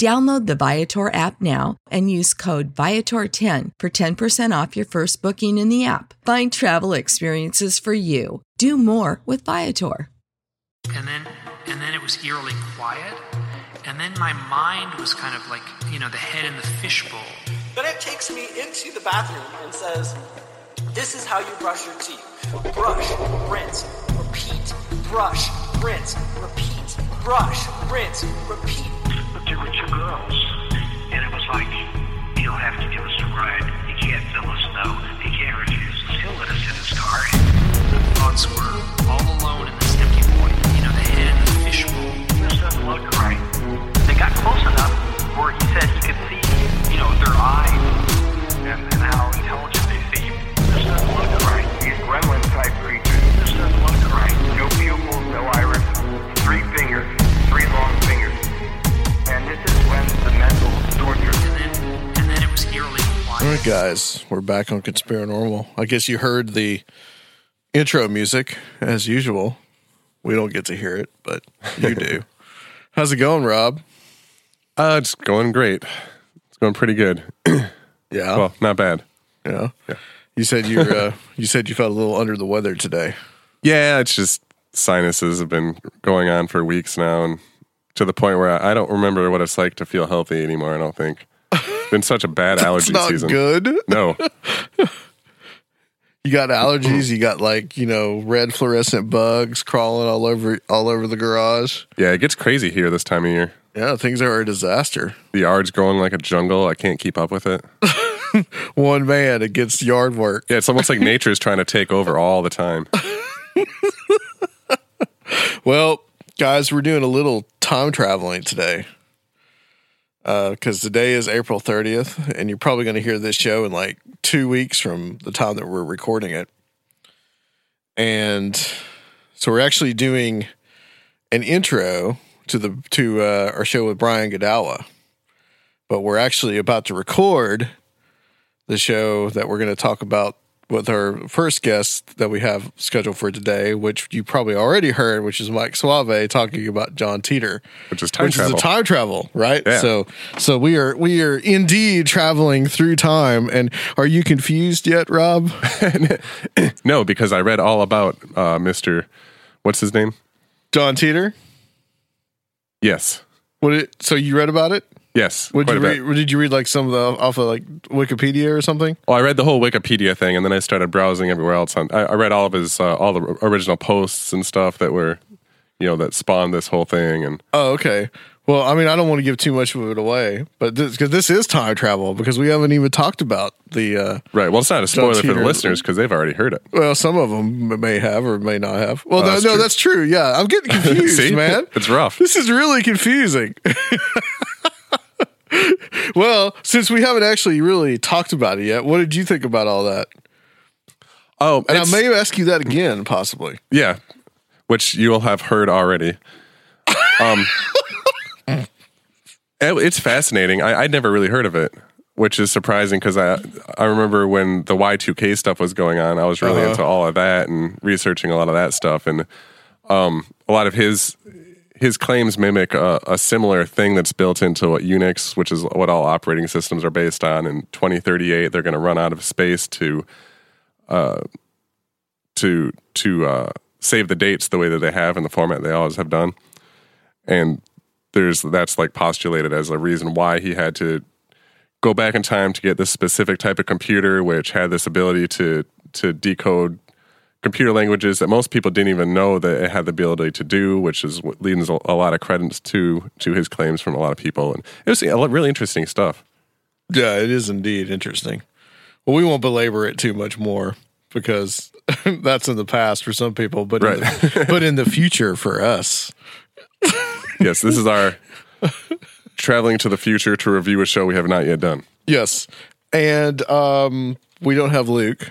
Download the Viator app now and use code Viator10 for 10% off your first booking in the app. Find travel experiences for you. Do more with Viator. And then and then it was eerily quiet. And then my mind was kind of like, you know, the head in the fishbowl. Then it takes me into the bathroom and says, This is how you brush your teeth. Brush, rinse, repeat. Brush, rinse, repeat. Brush, rinse, repeat. But there were two girls, and it was like, you'll have to give us a ride. You can't fill us no. You can't refuse us. He'll let us in his car. The thoughts were all alone in this empty void. You know, the head in the fishbowl. This doesn't look right. They got close enough where he said he could see, you know, their eyes and, and how intelligent they seem. This doesn't look right. These gremlin type All right, guys, we're back on Conspiranormal. I guess you heard the intro music as usual. We don't get to hear it, but you do. How's it going, Rob? Uh, it's going great. It's going pretty good. Yeah, Well, not bad. yeah. You said you uh, you said you felt a little under the weather today. Yeah, it's just sinuses have been going on for weeks now, and to the point where I, I don't remember what it's like to feel healthy anymore. I don't think. Been such a bad allergy not season. good. No, You got allergies. You got like you know red fluorescent bugs crawling all over all over the garage. yeah, it gets crazy here this time of year. Yeah, things are a disaster. The yard's growing like a jungle. I can't keep up with it. One man against yard work. Yeah, it's almost like nature is trying to take over all the time. Well, guys, we're doing a little time traveling today. Because today is April 30th, and you're probably going to hear this show in like two weeks from the time that we're recording it. And so we're actually doing an intro to the to uh, our show with Brian Godawa, but we're actually about to record the show that we're going to talk about with our first guest that we have scheduled for today, which you probably already heard, which is Mike Suave talking about John Titor, Which is time which travel. is a time travel, right? Yeah. So, so we are we are indeed traveling through time. And are you confused yet, Rob? no, because I read all about uh, Mister. What's his name? John Titor? Yes, What? It, so you read about it? Yes. What quite did a you bit. read? Did you read like some of the off of like Wikipedia or something? Well, I read the whole Wikipedia thing, and then I started browsing everywhere else. On, I, I read all of his, uh, all the original posts and stuff that were, you know, that spawned this whole thing. And Oh, okay. Well, I mean, I don't want to give too much of it away, but this because this is time travel because we haven't even talked about the. uh right, well, it's not a spoiler for the Titor. listeners because they've already heard it. Well, some of them may have or may not have. Well, Oh, no, that's no, true. that's true. Yeah, I'm getting confused, See? man. It's rough. This is really confusing. well, since we haven't actually really talked about it yet, what did you think about all that? Oh, And I may ask you that again, possibly. yeah, which you'll have heard already. Um, it- it's fascinating. I, I'd never really heard of it, which is surprising because I I remember when the Y two K stuff was going on, I was really Uh-huh. into all of that and researching a lot of that stuff, and um, a lot of his his claims mimic a, a similar thing that's built into what Unix, which is what all operating systems are based on. In 2038, they're going to run out of space to uh, to to uh, save the dates the way that they have in the format they always have done, and there's that's like postulated as a reason why he had to go back in time to get this specific type of computer, which had this ability to to decode computer languages that most people didn't even know that it had the ability to do, which is what leads a, a lot of credence to to his claims from a lot of people, and it was really interesting stuff. Yeah, it is indeed interesting. Well, we won't belabor it too much more because that's in the past for some people, but in the, but in the future for us. Yes, this is our traveling to the future to review a show we have not yet done. Yes, and um, we don't have Luke,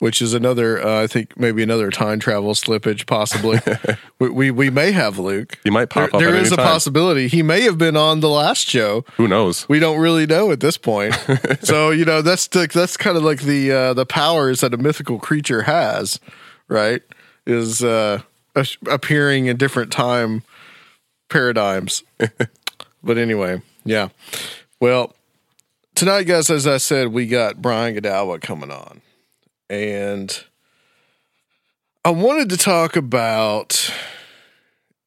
which is another. Uh, I think maybe another time travel slippage, possibly. we, we we may have Luke. He might pop There- up there is a time. possibility he may have been on the last show. Who knows? We don't really know at this point. so you know that's the, that's kind of like the uh, the powers that a mythical creature has, right? Is uh, appearing in different time paradigms. but anyway, yeah. Well, tonight, guys, as I said, we got Brian Godawa coming on, and I wanted to talk about.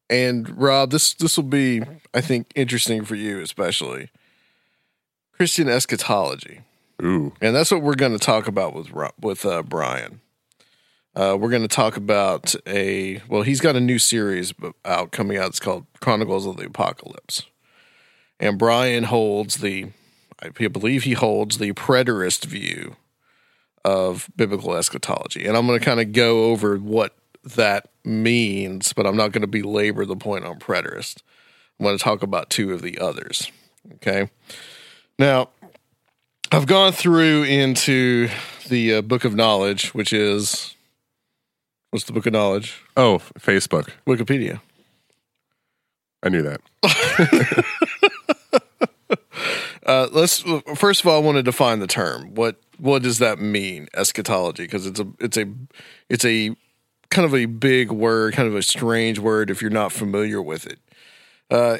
And Rob, this this will be, I think, interesting for you, especially Christian eschatology, Ooh, and that's what we're going to talk about with with uh, Brian. Uh, we're going to talk about a well, he's got a new series out coming out. It's called Chronicles of the Apocalypse, and Brian holds the, I believe he holds the preterist view of biblical eschatology, and I'm going to kind of go over what that means, but I'm not going to belabor the point on preterist. I'm going to talk about two of the others. Okay. Now, I've gone through into the uh, Book of Knowledge, which is what's the Book of Knowledge? oh, Facebook. Wikipedia. I knew that. Uh, let's first of all, I want to define the term. What what does that mean, eschatology? Because it's a it's a it's a kind of a big word, kind of a strange word if you're not familiar with it. Uh,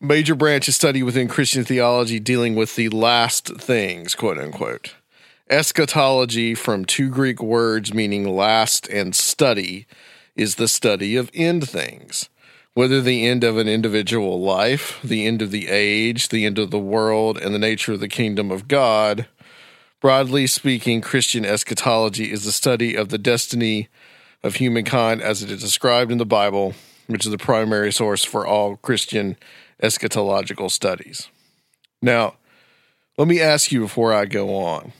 major branch of study within Christian theology dealing with the last things, quote unquote. Eschatology, from two Greek words meaning last and study, is the study of end things. Whether the end of an individual life, the end of the age, the end of the world, and the nature of the kingdom of God. Broadly speaking, Christian eschatology is the study of the destiny of humankind as it is described in the Bible, which is the primary source for all Christian eschatological studies. Now, let me ask you before I go on.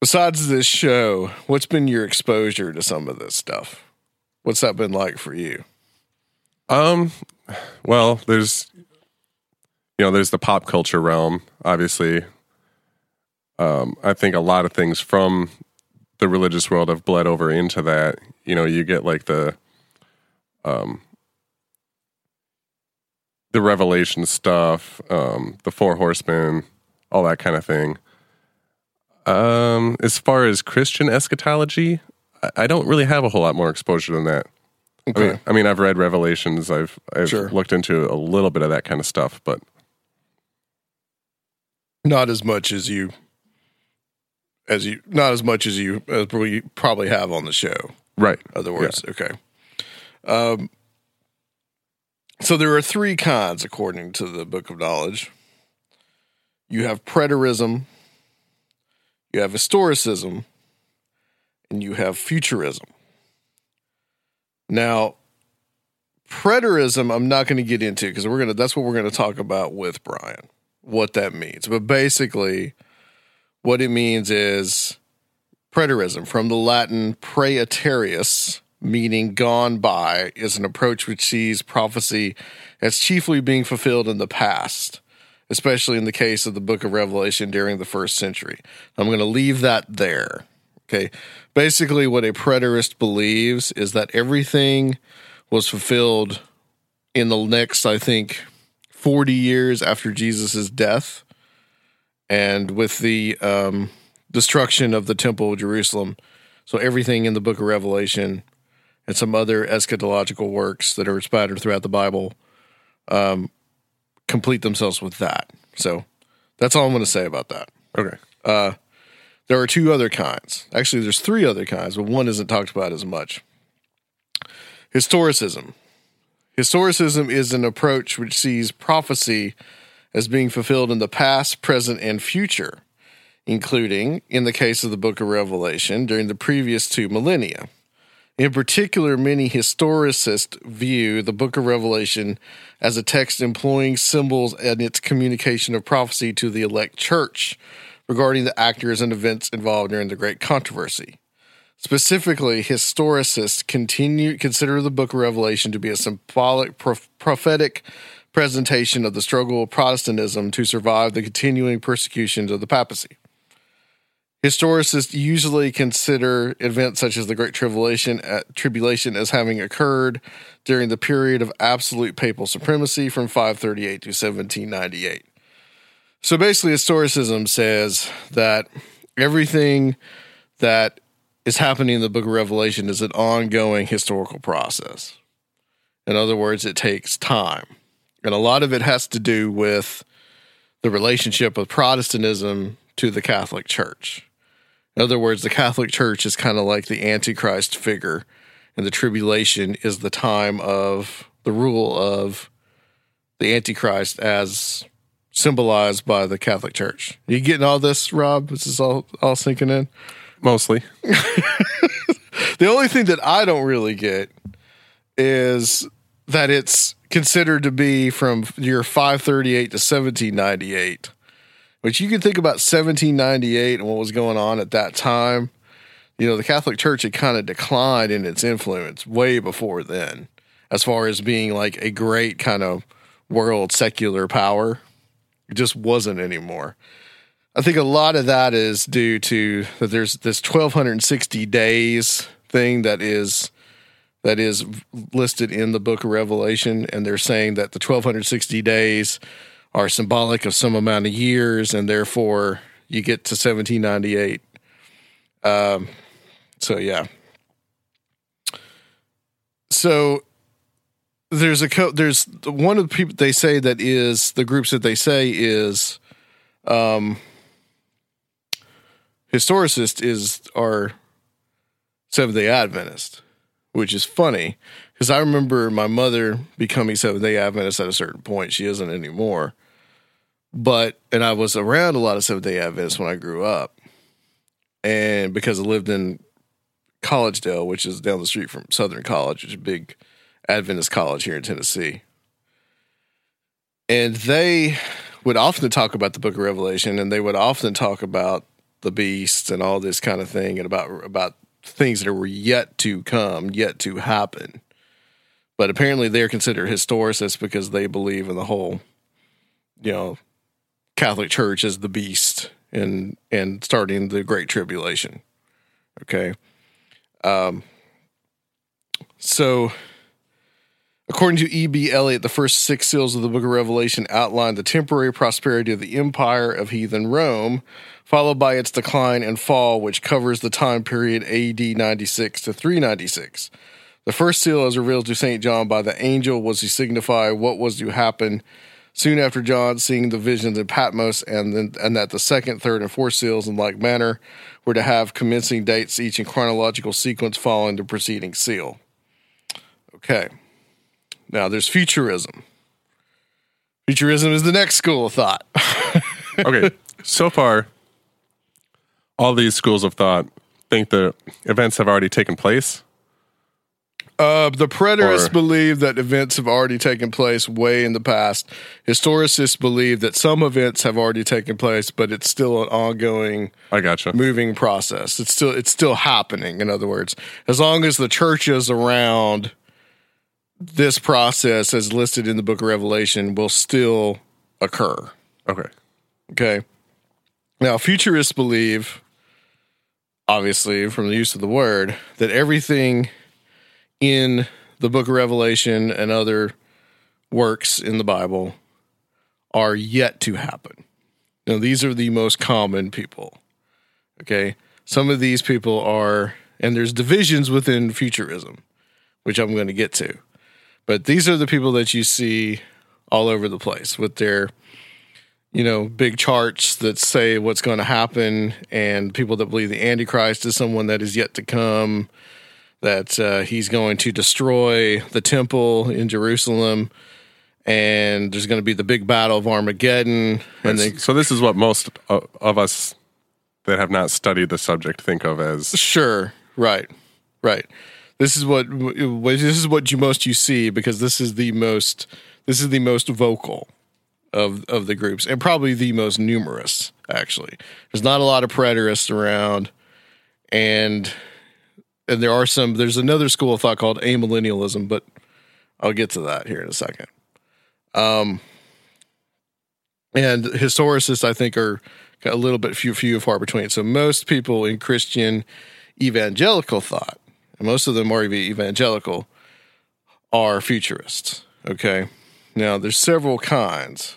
Besides this show, what's been your exposure to some of this stuff? What's that been like for you? Um, well, there's, you know, there's the pop culture realm. Obviously, um, I think a lot of things from the religious world have bled over into that. You know, you get like the, um, the revelation stuff, um, the four horsemen, all that kind of thing. Um, as far as Christian eschatology, I, don't really have a whole lot more exposure than that. I mean, I mean, I've read Revelations. I've I've Sure. looked into a little bit of that kind of stuff, but Not as much as you as you not as much as you as we probably have on the show. right, Other words, okay. Um, so there are three kinds according to the Book of Knowledge. You have preterism, you have historicism, and you have futurism. Now, preterism, I'm not going to get into because we're gonna. That's what we're going to talk about with Brian. What that means, but basically, what it means is preterism from the Latin praeteritus, meaning gone by, is an approach which sees prophecy as chiefly being fulfilled in the past, especially in the case of the book of Revelation during the first century. I'm going to leave that there. Okay. Basically, what a preterist believes is that everything was fulfilled in the next, I think, 40 years after Jesus' death and with the um, destruction of the temple of Jerusalem. So everything in the book of Revelation and some other eschatological works that are spattered throughout the Bible um, complete themselves with that. So that's all I'm going to say about that. Okay. Uh, there are two other kinds. Actually, there's three other kinds, but one isn't talked about as much. Historicism. Historicism is an approach which sees prophecy as being fulfilled in the past, present, and future, including, in the case of the book of Revelation, during the previous two millennia. In particular, many historicists view the book of Revelation as a text employing symbols and its communication of prophecy to the elect church regarding the actors and events involved during the great controversy. Specifically, historicists continue consider the book of Revelation to be a symbolic prof- prophetic presentation of the struggle of Protestantism to survive the continuing persecutions of the papacy. Historicists usually consider events such as the Great Tribulation, uh, Tribulation as having occurred during the period of absolute papal supremacy from 538 to 1798. So basically, historicism says that everything that is happening in the book of Revelation is an ongoing historical process. In other words, it takes time. And a lot of it has to do with the relationship of Protestantism to the Catholic Church. In other words, the Catholic Church is kind of like the Antichrist figure, and the tribulation is the time of the rule of the Antichrist as symbolized by the Catholic Church. You getting all this, Rob? This is all all sinking in. Mostly. The only thing that I don't really get is that it's considered to be from year 538 to 1798 which you can think about 1798 and what was going on at that time. You know, the Catholic Church had kind of declined in its influence way before then, as far as being like a great kind of world secular power. It just wasn't anymore. I think a lot of that is due to that there's this 1260 days thing that is that is listed in the book of Revelation and they're saying that the 1260 days are symbolic of some amount of years, and therefore you get to 1798. Um, so yeah. So there's a co- there's one of the people they say that is the groups that they say is um historicist is our Seventh Day Adventist, which is funny because I remember my mother becoming Seventh Day Adventist at a certain point. She isn't anymore, but and I was around a lot of Seventh Day Adventists when I grew up, and because I lived in Collegedale, which is down the street from Southern College, which is a big Adventist college here in Tennessee, and they would often talk about the Book of Revelation, and they would often talk about the beasts and all this kind of thing, and about about things that were yet to come, yet to happen. But apparently, they're considered historicists because they believe in the whole, you know, Catholic Church as the beast and and starting the Great Tribulation. Okay, um, so according to E.B. Elliott, the first six seals of the Book of Revelation outline the temporary prosperity of the empire of heathen Rome, followed by its decline and fall, which covers the time period A.D. 96 to 396. The first seal, as revealed to St. John by the angel, was to signify what was to happen soon after John seeing the visions in Patmos, and then and that the second, third, and fourth seals, in like manner, were to have commencing dates, each in chronological sequence following the preceding seal. Okay. Now there's futurism. Futurism is the next school of thought. Okay. so far, all these schools of thought think that events have already taken place. Uh, the preterists Or- believe that events have already taken place way in the past. Historicists believe that some events have already taken place, but it's still an ongoing, I gotcha. moving process. It's still it's still happening. In other words, as long as the church is around, this process, as listed in the Book of Revelation, will still occur. Okay. Okay. Now, futurists believe, obviously, from the use of the word, that everything in the book of Revelation and other works in the Bible are yet to happen. Now, these are the most common people. Okay. Some of these people are, and there's divisions within futurism, which I'm going to get to. But these are the people that you see all over the place with their you know, big charts that say what's going to happen, and people that believe the Antichrist is someone that is yet to come, that uh, he's going to destroy the temple in Jerusalem, and there's going to be the big battle of Armageddon. And they, so this is what most of us that have not studied the subject think of as sure, right, right. This is what this is what you most you see because this is the most this is the most vocal of of the groups and probably the most numerous actually. There's not a lot of preterists around and and there are some there's another school of thought called amillennialism but i'll get to that here in a second. Um and historicists i think are a little bit few few far between. So most people in christian evangelical thought and most of them are evangelical are futurists okay now, there's several kinds.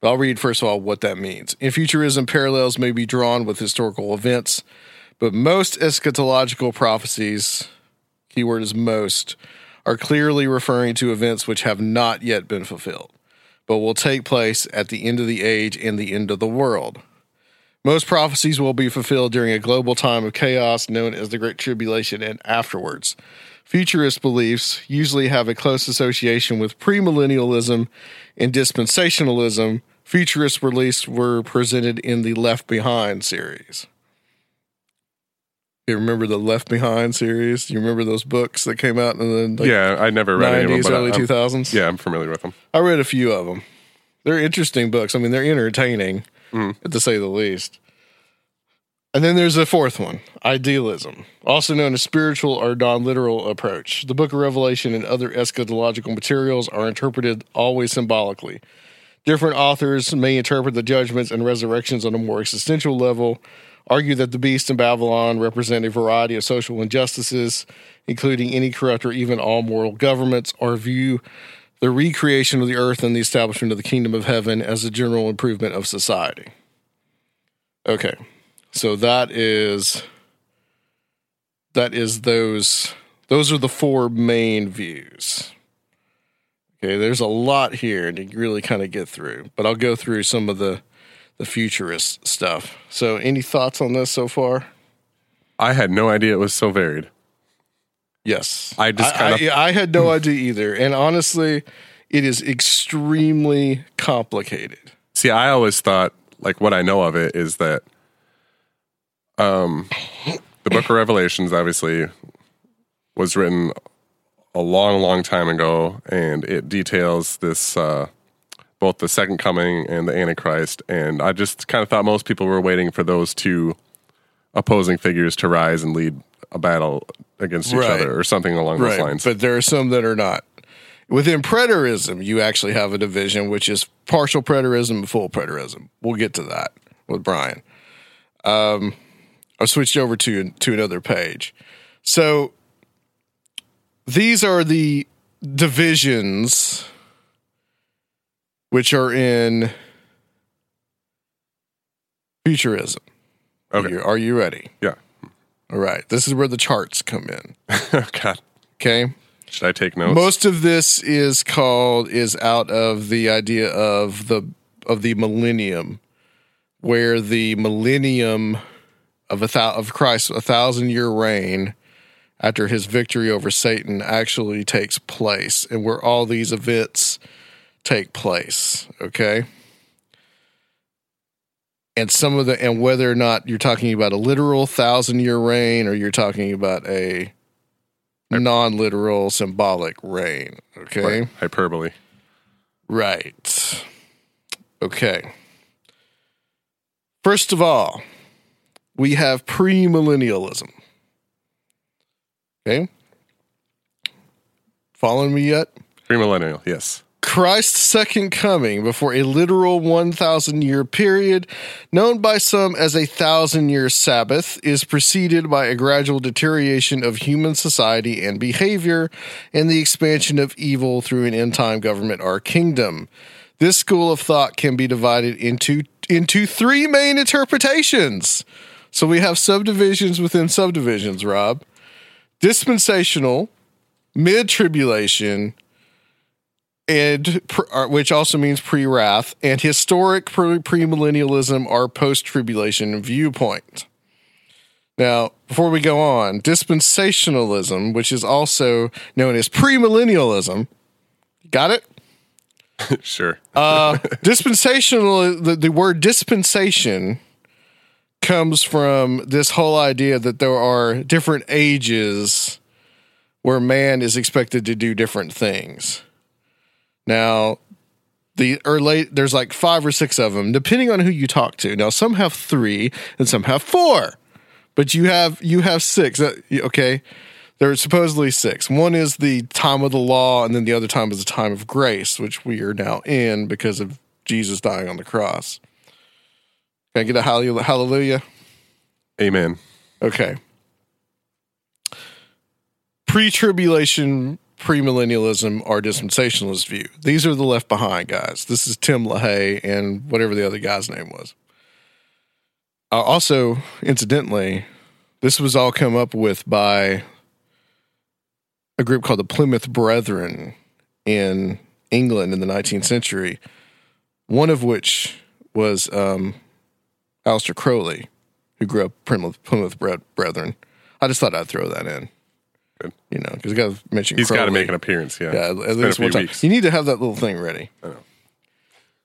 But I'll read first of all what that means. In futurism, parallels may be drawn with historical events, but most eschatological prophecies, keyword is most, are clearly referring to events which have not yet been fulfilled, but will take place at the end of the age and the end of the world. Most prophecies will be fulfilled during a global time of chaos known as the Great Tribulation and afterwards. Futurist beliefs usually have a close association with premillennialism and dispensationalism. Futurist beliefs were presented in the Left Behind series. You remember the Left Behind series? You remember those books that came out in the like, yeah. I never read any of them, but early 2000s? Yeah, I'm familiar with them. I read a few of them. They're interesting books. I mean, they're entertaining, Mm-hmm. to say the least. And then there's a fourth one idealism, also known as spiritual or non literal approach. The book of Revelation and other eschatological materials are interpreted always symbolically. Different authors may interpret the judgments and resurrections on a more existential level, argue that the beast in Babylon represent a variety of social injustices, including any corrupt or even all moral governments, or view the recreation of the earth and the establishment of the kingdom of heaven as a general improvement of society. Okay. So that is that is those those are the four main views. Okay, there's a lot here to really kind of get through, but I'll go through some of the the futurist stuff. So, any thoughts on this so far? I had no idea it was so varied. Yes, I just I, kinda- I, I had no idea either, and honestly, it is extremely complicated. See, I always thought like what I know of it is that um the book of Revelations obviously was written a long, long time ago and it details this uh both the second coming and the Antichrist. And I just kind of thought most people were waiting for those two opposing figures to rise and lead a battle against each Right. other or something along those lines. But there are some that are not. Within preterism, you actually have a division, which is partial preterism and full preterism. We'll get to that with Brian. Um, I switched over to to another page. So these are the divisions which are in futurism. Okay. You- Are you ready? yeah. All right. This is where the charts come in. God. Okay. Should I take notes? Most of this is called is out of the idea of the of the millennium, where the millennium of a thou, of Christ, a thousand year reign after his victory over Satan actually takes place, and where all these events take place. Okay. And some of the, and whether or not you're talking about a literal thousand year reign or you're talking about a non literal symbolic reign. Okay. Right. Hyperbole. Right. Okay. First of all, we have premillennialism. Okay. Following me yet? Premillennial, yes. Christ's second coming before a literal 1,000 year period, known by some as a thousand year Sabbath, is preceded by a gradual deterioration of human society and behavior and the expansion of evil through an end time government or kingdom. This school of thought can be divided into, into three main interpretations. So we have subdivisions within subdivisions, Rob. Dispensational, mid tribulation, and uh, which also means pre-wrath and historic premillennialism or post-tribulation viewpoint. Now, before we go on, dispensationalism, which is also known as premillennialism, got it? sure. uh, dispensational. The, the word dispensation comes from this whole idea that there are different ages where man is expected to do different things. Now, the or late there's like five or six of them, depending on who you talk to. Now, some have three and some have four, but you have you have six. Uh, okay, there's supposedly six. One is the time of the law, and then the other time is the time of grace, which we are now in because of Jesus dying on the cross. Can I get a hallelujah? Amen. Okay. Pre tribulation premillennialism or dispensationalist view. These are the left behind guys. This is Tim LaHaye and whatever the other guy's name was. Uh, also, incidentally, this was all come up with by a group called the Plymouth Brethren in England in the 19th century, one of which was um, Aleister Crowley, who grew up Plymouth, Plymouth Brethren. I just thought I'd throw that in. Good. You know, because got to mention. He's got to make an appearance. Yeah, yeah. At, least one time. Weeks. You need to have that little thing ready.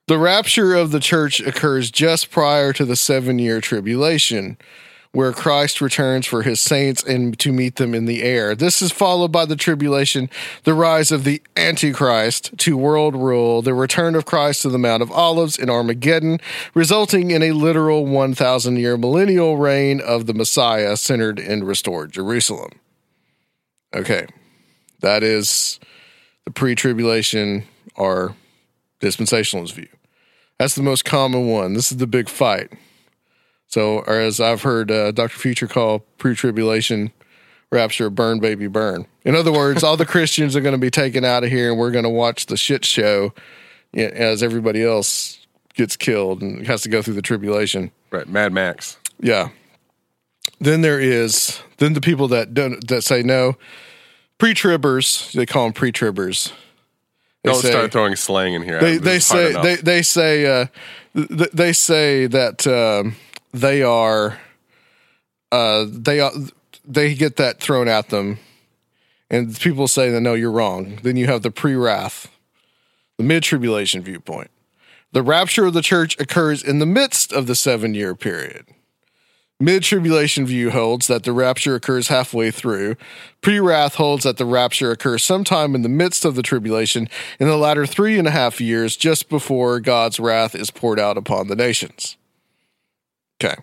The rapture of the church occurs just prior to the seven-year tribulation, where Christ returns for his saints and to meet them in the air. This is followed by the tribulation, the rise of the Antichrist to world rule, the return of Christ to the Mount of Olives in Armageddon, resulting in a literal 1,000 year millennial reign of the Messiah centered in restored Jerusalem. Okay. That is the pre tribulation or dispensationalist view. That's the most common one. This is the big fight. So, or as I've heard uh, Dr. Future call pre tribulation rapture, burn, baby, burn. In other words, all the Christians are going to be taken out of here and we're going to watch the shit show as everybody else gets killed and has to go through the tribulation. Right. Mad Max. Yeah. Then there is then the people that don't that say no, pre-tribbers. They call them pre-tribbers. They don't say, start throwing slang in here. They, they say they they say uh, th- they say that uh, they are uh, they are, they get that thrown at them, and people say that no, you're wrong. Then you have the pre-wrath, the mid-tribulation viewpoint. The rapture of the church occurs in the midst of the seven-year period. Mid tribulation view holds that the rapture occurs halfway through. Pre wrath holds that the rapture occurs sometime in the midst of the tribulation in the latter three and a half years, just before God's wrath is poured out upon the nations. Okay.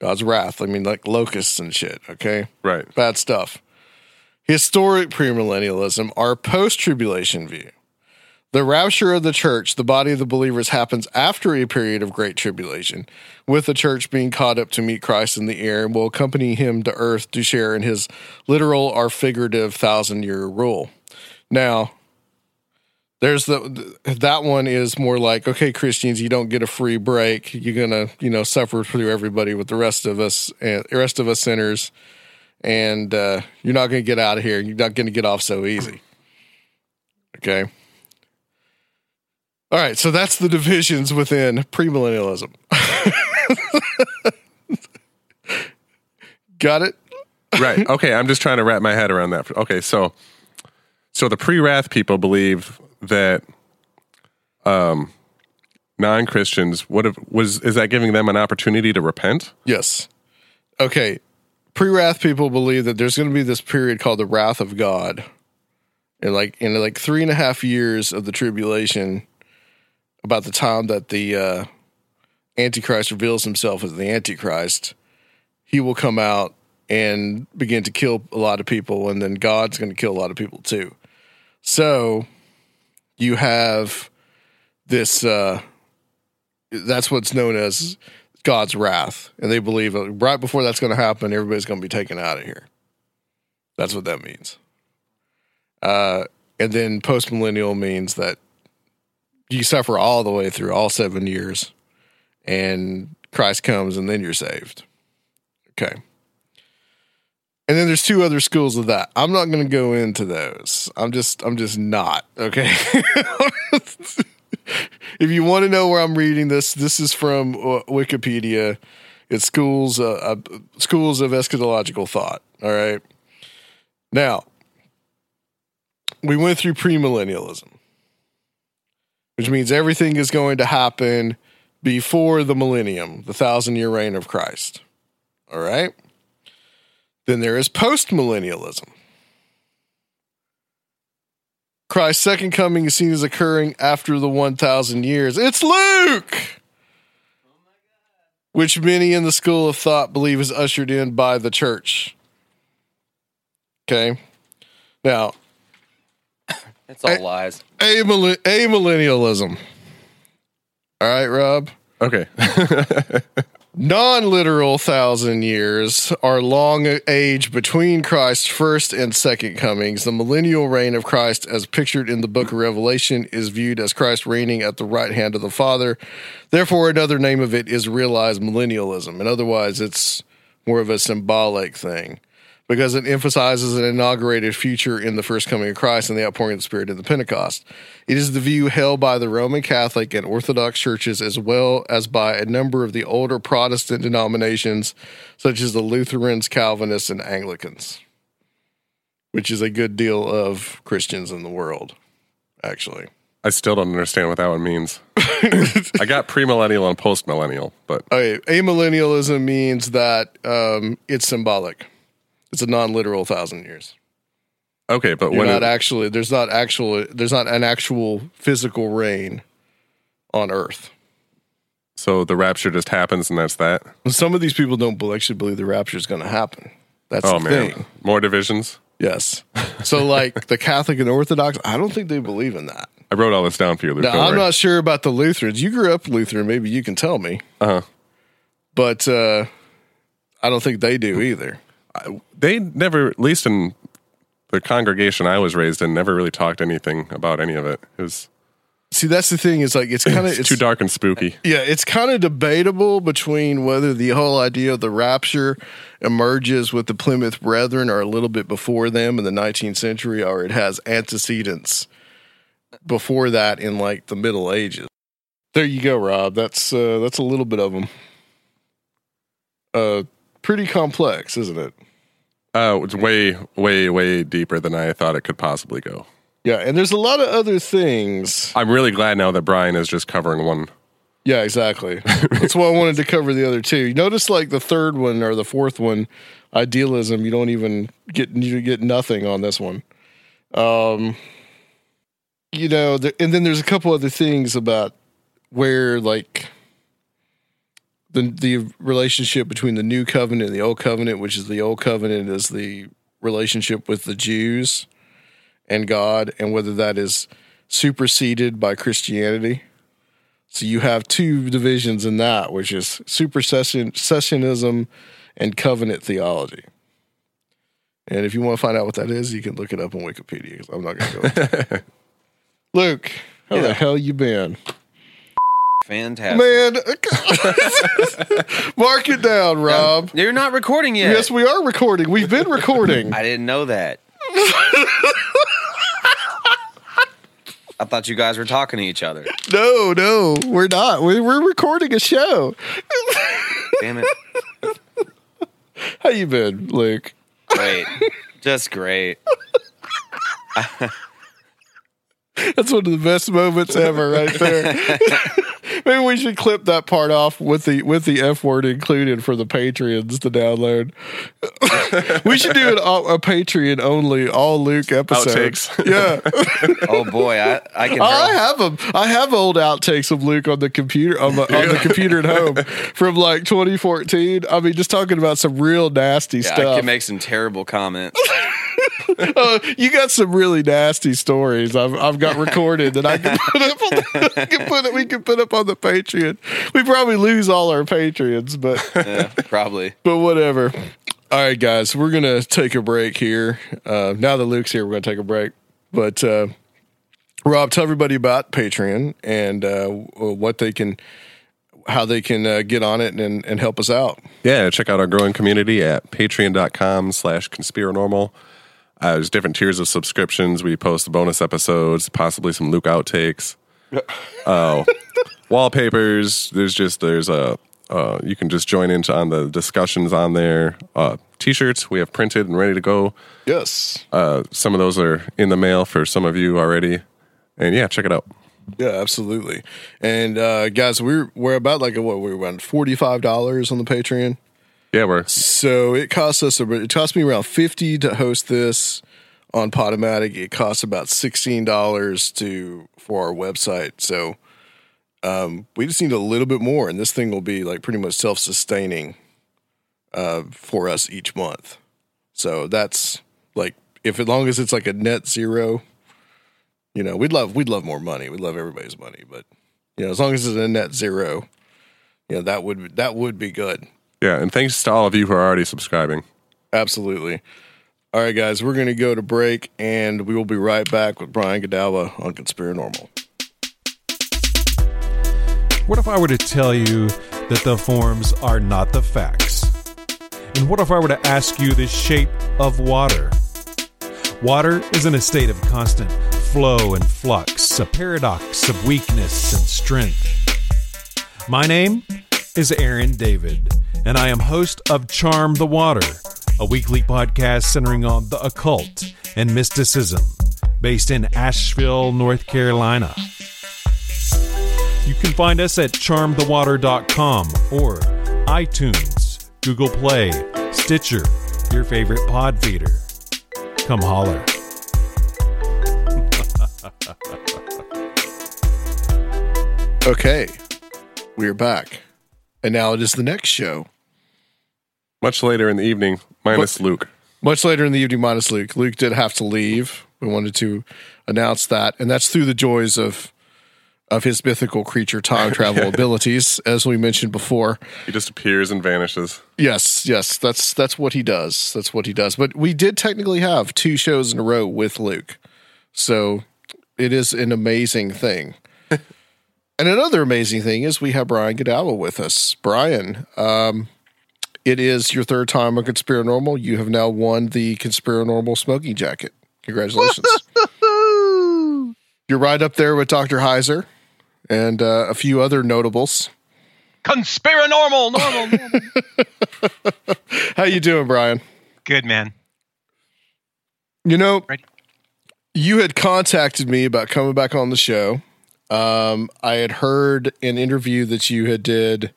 God's wrath. I mean, like locusts and shit. Okay. Right. Bad stuff. Historic premillennialism, our post tribulation view. The rapture of the church, the body of the believers, happens after a period of great tribulation, with the church being caught up to meet Christ in the air and will accompany him to earth to share in his literal or figurative thousand year rule. Now, there's the that one is more like okay christians you don't get a free break. You're gonna you know suffer through everybody with the rest of us and the rest of us sinners. And uh, you're not gonna get out of here. You're not gonna get off so easy. Okay all right, so that's the divisions within premillennialism. Got it? right. Okay, I'm just trying to wrap my head around that. Okay, so so the pre-wrath people believe that um non-Christians what if, was is that giving them an opportunity to repent? Yes. Okay. Pre-wrath people believe that there's going to be this period called the wrath of God. And like in like three and a half years of the tribulation, about the time that the uh, Antichrist reveals himself as the Antichrist, he will come out and begin to kill a lot of people, and then God's going to kill a lot of people too. So you have this. Uh, that's what's known as God's wrath, and they believe right before that's going to happen, everybody's going to be taken out of here. That's what that means. Uh, and then postmillennial means that you suffer all the way through all seven years, and Christ comes, and then you're saved. Okay. And then there's two other schools of that. I'm not going to go into those. I'm just I'm just not, okay? if you want to know where I'm reading this, this is from Wikipedia. It's schools uh, uh, schools of eschatological thought, all right? Now, we went through premillennialism, which means everything is going to happen before the millennium, the thousand year reign of Christ. All right? Then there is postmillennialism. Christ's second coming is seen as occurring after the 1,000 years. It's Luke! Which many in the school of thought believe is ushered in by the church. Okay. Now, It's all lies. amillen- amillennialism. All right, Rob. Okay. Non literal thousand years are long age between Christ's first and second comings. The millennial reign of Christ, as pictured in the book of Revelation, is viewed as Christ reigning at the right hand of the Father. Therefore, another name of it is realized millennialism. And otherwise, it's more of a symbolic thing because it emphasizes an inaugurated future in the first coming of Christ and the outpouring of the Spirit in the Pentecost. It is the view held by the Roman Catholic and Orthodox churches as well as by a number of the older Protestant denominations, such as the Lutherans, Calvinists, and Anglicans, which is a good deal of Christians in the world, actually. I still don't understand what that one means. I got premillennial and postmillennial, but Okay, amillennialism means that um, it's symbolic. It's a non-literal thousand years. okay, but You're when not it- actually there's not actual there's not an actual physical reign on Earth. so the rapture just happens and that's that. Some of these people don't actually believe the rapture is going to happen. That's Oh the man, thing. more divisions. Yes. So like the Catholic and Orthodox, I don't think they believe in that. I wrote all this down for you. Luke. Now I'm worry. not sure about the Lutherans. You grew up Lutheran, maybe you can tell me. Uh-huh. But uh, I don't think they do either. They never, at least in the congregation I was raised in, never really talked anything about any of it. It was See, that's the thing. Is like it's kind of it's too dark and spooky. Yeah, it's kind of debatable between whether the whole idea of the rapture emerges with the Plymouth Brethren or a little bit before them in the 19th century, or it has antecedents before that in like the Middle Ages. There you go, Rob. That's uh, that's a little bit of them. Uh, pretty complex, isn't it? Uh, it's way, way, way deeper than I thought it could possibly go. Yeah, and there's a lot of other things. I'm really glad now that Brian is just covering one. Yeah, exactly. That's why I wanted to cover the other two. You notice like the third one or the fourth one, idealism. You don't even get you get nothing on this one. Um, you know, the, and then there's a couple other things about where like the the relationship between the new covenant and the old covenant, which is the old covenant is the relationship with the Jews and God, and whether that is superseded by Christianity. So you have two divisions in that, which is supersessionism and covenant theology. And if you want to find out what that is, you can look it up on Wikipedia. I'm not going to go. Luke, how the hell you been, Fantastic. man? Mark it down, Rob. You're not recording yet. Yes, we are recording. We've been recording. I didn't know that. I thought you guys were talking to each other. No, no, we're not. We- We're recording a show. Damn it. How you been, Luke? Great. Just great. That's one of the best moments ever, right there. Maybe we should clip that part off with the with the f word included for the Patreons to download. we should do an, a Patreon only all Luke episodes. Outtakes. Yeah, Oh boy, I, I can. I have them. I have old outtakes of Luke on the computer on the, on the computer at home from like 2014. I mean, just talking about some real nasty yeah, I stuff. can make some terrible comments. Oh, you got some really nasty stories. I've I've got recorded that I can put up. On the, I can put it, we can put up on the Patreon. We probably lose all our patrons, but Yeah, probably. but whatever. All right, guys, we're gonna take a break here. Uh, now that Luke's here, we're gonna take a break. But uh, Rob, tell everybody about Patreon and uh, what they can, how they can uh, get on it and and help us out. Yeah, check out our growing community at patreon.com slash conspiranormal. Uh, there's different tiers of subscriptions. We post bonus episodes, possibly some Luke outtakes. Uh, wallpapers. There's just there's a uh, you can just join into on the discussions on there. Uh, t-shirts we have printed and ready to go. Yes. Uh, some of those are in the mail for some of you already. And yeah, check it out. Yeah, absolutely. And uh, guys, we're we're about like a, what we're around forty five dollars on the Patreon. Yeah, we're So it costs us a, it cost me around fifty to host this on Podomatic. It costs about sixteen dollars to for our website. So um, we just need a little bit more, and this thing will be like pretty much self sustaining uh, for us each month. So that's like if as long as it's like a net zero, you know, we'd love we'd love more money. We'd love everybody's money, but you know, as long as it's a net zero, you know, that would that would be good. Yeah, and thanks to all of you who are already subscribing. Absolutely. All right, guys, we're going to go to break, and we will be right back with Brian Godawa on Conspiranormal. What if I were to tell you that the forms are not the facts? And what if I were to ask you the shape of water? Water is in a state of constant flow and flux, a paradox of weakness and strength. My name is Aaron David, and I am host of Charm the Water, a weekly podcast centering on the occult and mysticism, based in Asheville, North Carolina. You can find us at charmthewater.com or iTunes, Google Play, Stitcher, your favorite pod feeder. Come holler. Okay, we are back. And now it is the next show. Much later in the evening, minus Luke. Much later in the evening, minus Luke. Luke did have to leave. We wanted to announce that, and that's through the joys of of his mythical creature time travel abilities, as we mentioned before. He just appears and vanishes. Yes, yes, that's that's what he does. That's what he does. But we did technically have two shows in a row with Luke, so it is an amazing thing. And another amazing thing is we have Brian Godawa with us. Brian, um, it is your third time on Conspiranormal. You have now won the Conspiranormal smoking jacket. Congratulations! You're right up there with Doctor Heiser and uh, a few other notables. Conspiranormal, normal, normal. How you doing, Brian? Good man. You know, Ready? you had contacted me about coming back on the show. Um, I had heard an interview that you had did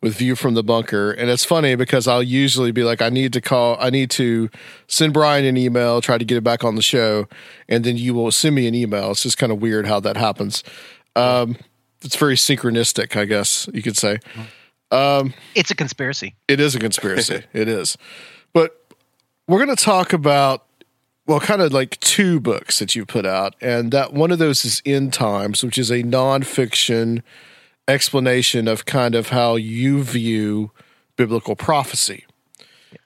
with View from the Bunker, and it's funny because I'll usually be like, I need to call, I need to send Brian an email, try to get it back on the show, and then you will send me an email. It's just kind of weird how that happens. Um, it's very synchronistic, I guess you could say. Um, it's a conspiracy. It is a conspiracy. it is. But we're going to talk about well, kind of like two books that you put out, and that one of those is End Times, which is a nonfiction explanation of kind of how you view biblical prophecy.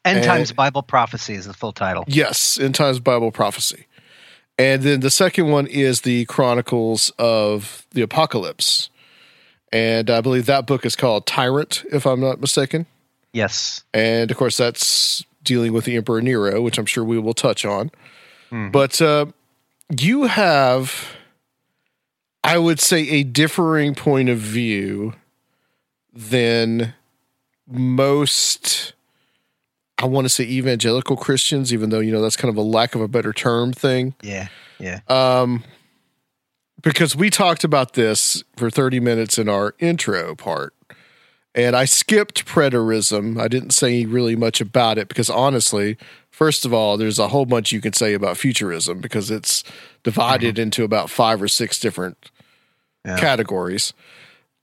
End And- Times Bible Prophecy is the full title. Yes, End Times Bible Prophecy. And then the second one is the Chronicles of the Apocalypse. And I believe that book is called Tyrant, if I'm not mistaken. Yes. And of course, that's dealing with the Emperor Nero, which I'm sure we will touch on. But uh, you have, I would say, a differing point of view than most, I want to say, evangelical Christians, even though, you know, that's kind of a lack of a better term thing Yeah. Yeah. um, because we talked about this for 30 minutes in our intro part. And I skipped preterism. I didn't say really much about it because honestly, first of all, there's a whole bunch you can say about futurism because it's divided into about five or six different Yeah. categories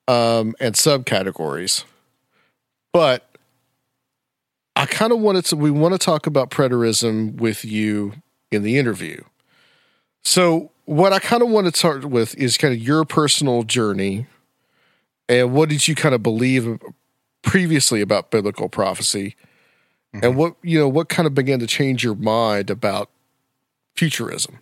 um, and subcategories. But I kind of wanted to, we want to talk about preterism with you in the interview. So, what I kind of want to start with is kind of your personal journey and what did you kind of believe previously about biblical prophecy and what, you know, what kind of began to change your mind about futurism?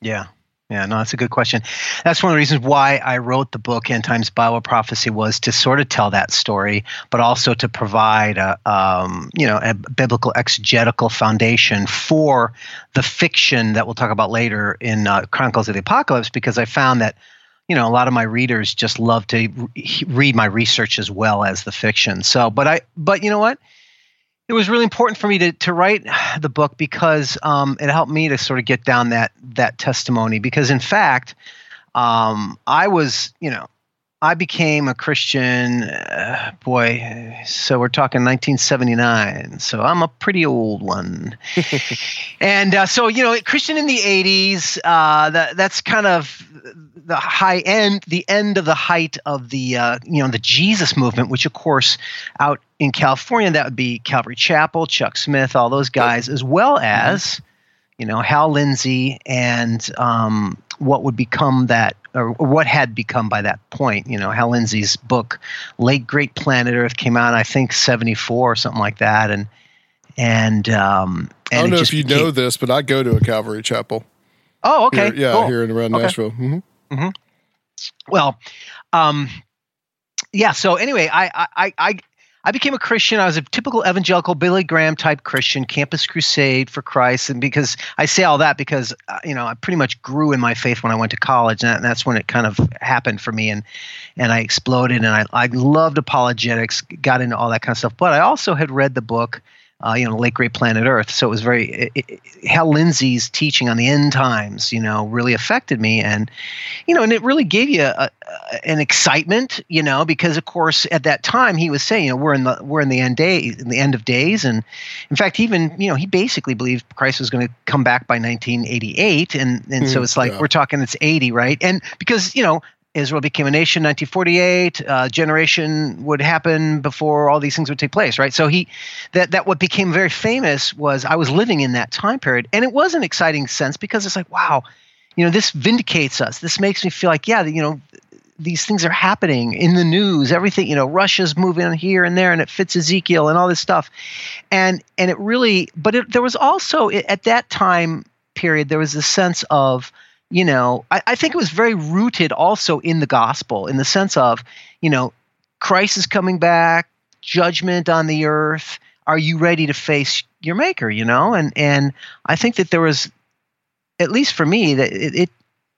Yeah. Yeah, no, that's a good question. That's one of the reasons why I wrote the book End Times Bible Prophecy was to sort of tell that story, but also to provide a um, you know a biblical exegetical foundation for the fiction that we'll talk about later in uh, Chronicles of the Apocalypse. Because I found that you know a lot of my readers just love to re- read my research as well as the fiction. So, but I but you know what? It was really important for me to to write the book because um, it helped me to sort of get down that that testimony. Because in fact, um, I was you know I became a Christian. Uh, boy, so we're talking 1979. So I'm a pretty old one. and uh, so you know, Christian in the 80s. Uh, that that's kind of the high end, the end of the height of the uh, you know the Jesus movement, which of course out in California that would be Calvary Chapel, Chuck Smith, all those guys, as well as you know Hal Lindsey and um, what would become that or what had become by that point. You know Hal Lindsey's book Late Great Planet Earth came out, I think seventy four or something like that, and and um, and I don't know if you became- know this, but I go to a Calvary Chapel. Oh, okay, Here- yeah, cool. here and around Okay. Nashville. hmm Well, um, yeah. So anyway, I, I, I, I, became a Christian. I was a typical evangelical Billy Graham type Christian, Campus Crusade for Christ, and because I say all that because uh, you know I pretty much grew in my faith when I went to college, and, that, and that's when it kind of happened for me, and and I exploded, and I I loved apologetics, got into all that kind of stuff. But I also had read the book. Uh, you know, Late Great Planet Earth. So it was very, it, it, Hal Lindsey's teaching on the end times, you know, really affected me. And, you know, and it really gave you a, a, an excitement, you know, because of course at that time he was saying, you know, we're in the we're in the end days, in the end of days, and in fact, even you know, he basically believed Christ was going to come back by 1988, and and so Hmm, it's like yeah. we're talking it's 80, right? And because you know. Israel became a nation in 1948 uh, generation would happen before all these things would take place right? So he that that what became very famous was I was living in that time period. And it was an exciting sense because it's like wow you know this vindicates us. This makes me feel like yeah you know these things are happening in the news. Everything you know russia's moving here and there and it fits ezekiel and all this stuff. And and it really but it, there was also at that time period there was a sense of you know I, I think it was very rooted also in the gospel in the sense of you know christ is coming back judgment on the earth. Are you ready to face your maker you know? And and i think that there was at least for me that it, it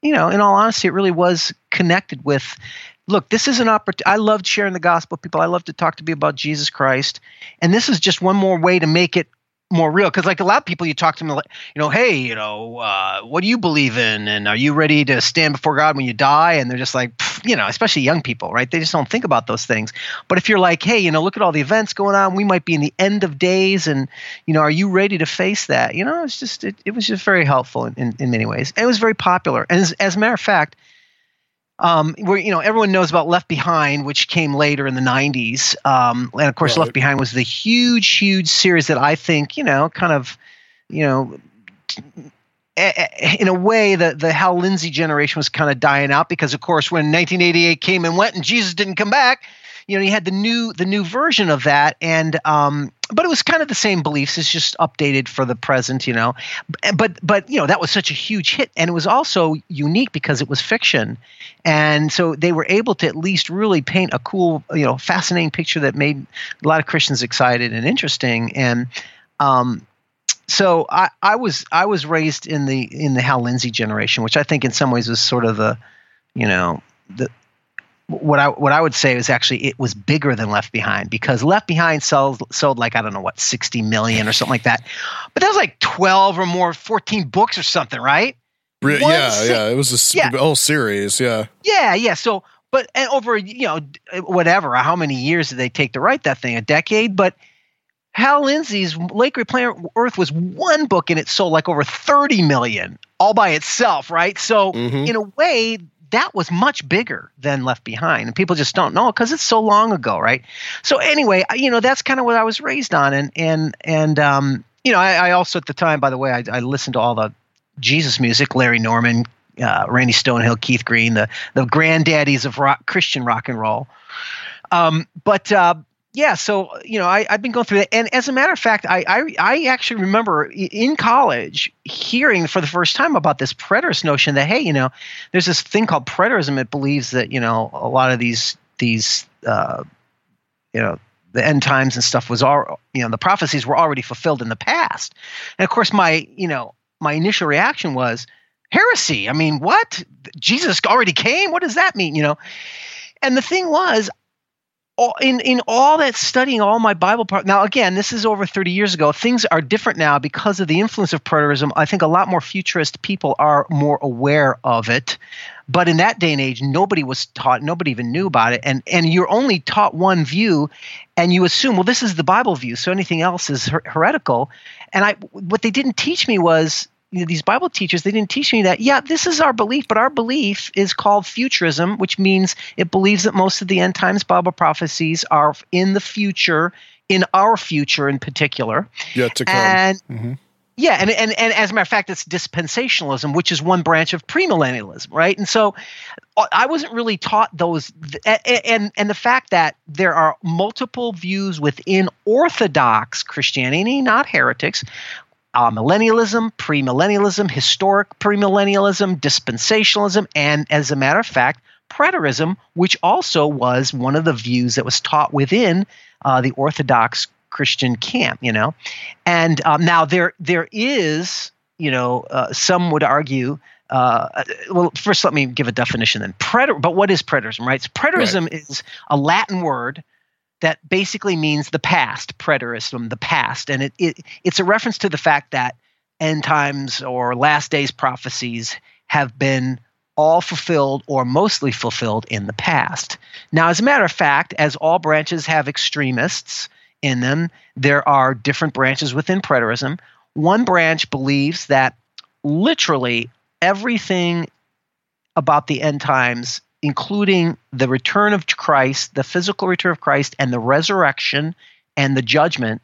you know in all honesty it really was connected with look this is an opportunity i loved sharing the gospel with people. I love to talk to people about jesus christ. And this is just one more way to make it more real because like a lot of people you talk to them like you know hey you know uh, what do you believe in and are you ready to stand before god when you die? And they're just like you know especially young people right? They just don't think about those things. But if you're like hey you know look at all the events going on we might be in the end of days and you know are you ready to face that? You know it's just it, it was just very helpful in, in, in many ways. And it was very popular. And as, as a matter of fact um, where you know everyone knows about Left Behind, which came later in the '90s, um, and of course Right. Left Behind was the huge, huge series that I think you know kind of, you know, a- a- in a way the the Hal Lindsey generation was kind of dying out because of course when 1988 came and went and Jesus didn't come back, you know you had the new the new version of that and um, but it was kind of the same beliefs. It's just updated for the present, you know. But but you know that was such a huge hit, and it was also unique because it was fiction, and so they were able to at least really paint a cool, you know, fascinating picture that made a lot of Christians excited and interesting. And um, so I, I was I was raised in the in the Hal Lindsey generation, which I think in some ways was sort of the, you know, the what I what I would say is actually it was bigger than Left Behind because Left Behind sold sold like I don't know what 60 million or something like that. But that was like 12 or more 14 books or something, right? Re- yeah, yeah. It was a Yeah. whole series. Yeah. Yeah, yeah. So, but and over you know whatever, how many years did they take to write that thing? A decade, but Hal Lindsey's Lake Planet Earth was one book and it sold like over 30 million all by itself, right? So, Mhm. in a way, that was much bigger than Left Behind, and people just don't know because it's so long ago, right? So, anyway, you know, that's kind of what I was raised on, and and and um, you know, I, I also at the time, by the way, I, I listened to all the Jesus music, Larry Norman, uh, Randy Stonehill, Keith Green, the the granddaddies of rock, Christian rock and roll. Um, but uh, yeah, so you know, I, have been going through that, and as a matter of fact, I, I, I actually remember in college hearing for the first time about this preterist notion that hey, you know, there's this thing called preterism. It believes that you know a lot of these these uh, you know the end times and stuff was all you know the prophecies were already fulfilled in the past, and of course my you know my initial reaction was heresy. I mean, what Jesus already came? What does that mean? You know, and the thing was all, in in all that studying all my Bible part. Now, again, this is over 30 years ago. Things are different now because of the influence of preterism. I think a lot more futurist people are more aware of it. But in that day and age, nobody was taught. Nobody even knew about it, and and you're only taught one view, and you assume, well, this is the Bible view, so anything else is her- heretical. And I, what they didn't teach me was these Bible teachers, they didn't teach me that. Yeah, this is our belief, but our belief is called futurism, which means it believes that most of the end times Bible prophecies are in the future, in our future in particular. Yet to come. And mm-hmm. yeah, and, and and as a matter of fact, it's dispensationalism, which is one branch of premillennialism, right? And so uh, I wasn't really taught those, and and the fact that there are multiple views within Orthodox Christianity, not heretics, uh, millennialism, premillennialism, historic premillennialism, dispensationalism, and as a matter of fact, preterism, which also was one of the views that was taught within uh, the Orthodox Christian camp. You know, and um, now there there is, you know, uh, some would argue. Uh, well, first, let me give a definition then. Preter, but what is preterism, right? So preterism right. is a Latin word that basically means the past, preterism, the past. And it, it, it's a reference to the fact that end times or last days prophecies have been all fulfilled or mostly fulfilled in the past. Now, as a matter of fact, as all branches have extremists in them, there are different branches within preterism. One branch believes that literally everything about the end times including the return of Christ, the physical return of Christ, and the resurrection and the judgment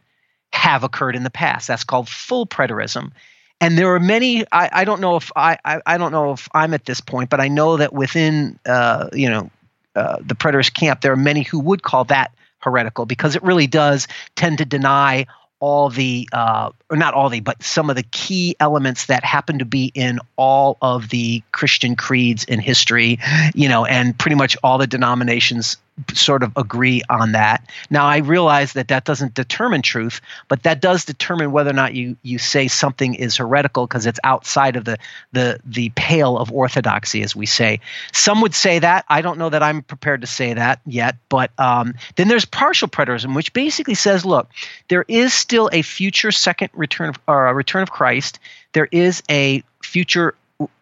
have occurred in the past. That's called full preterism. And there are many. I, I don't know if I, I, I don't know if I'm at this point, but I know that within uh, you know uh, the preterist camp, there are many who would call that heretical because it really does tend to deny all the uh, or not all the but some of the key elements that happen to be in all of the christian creeds in history you know and pretty much all the denominations sort of agree on that. Now, I realize that that doesn't determine truth, but that does determine whether or not you you say something is heretical because it's outside of the the the pale of orthodoxy, as we say. Some would say that. I don't know that I'm prepared to say that yet. But um, then there's partial preterism, which basically says, look, there is still a future second return of, or a return of Christ. There is a future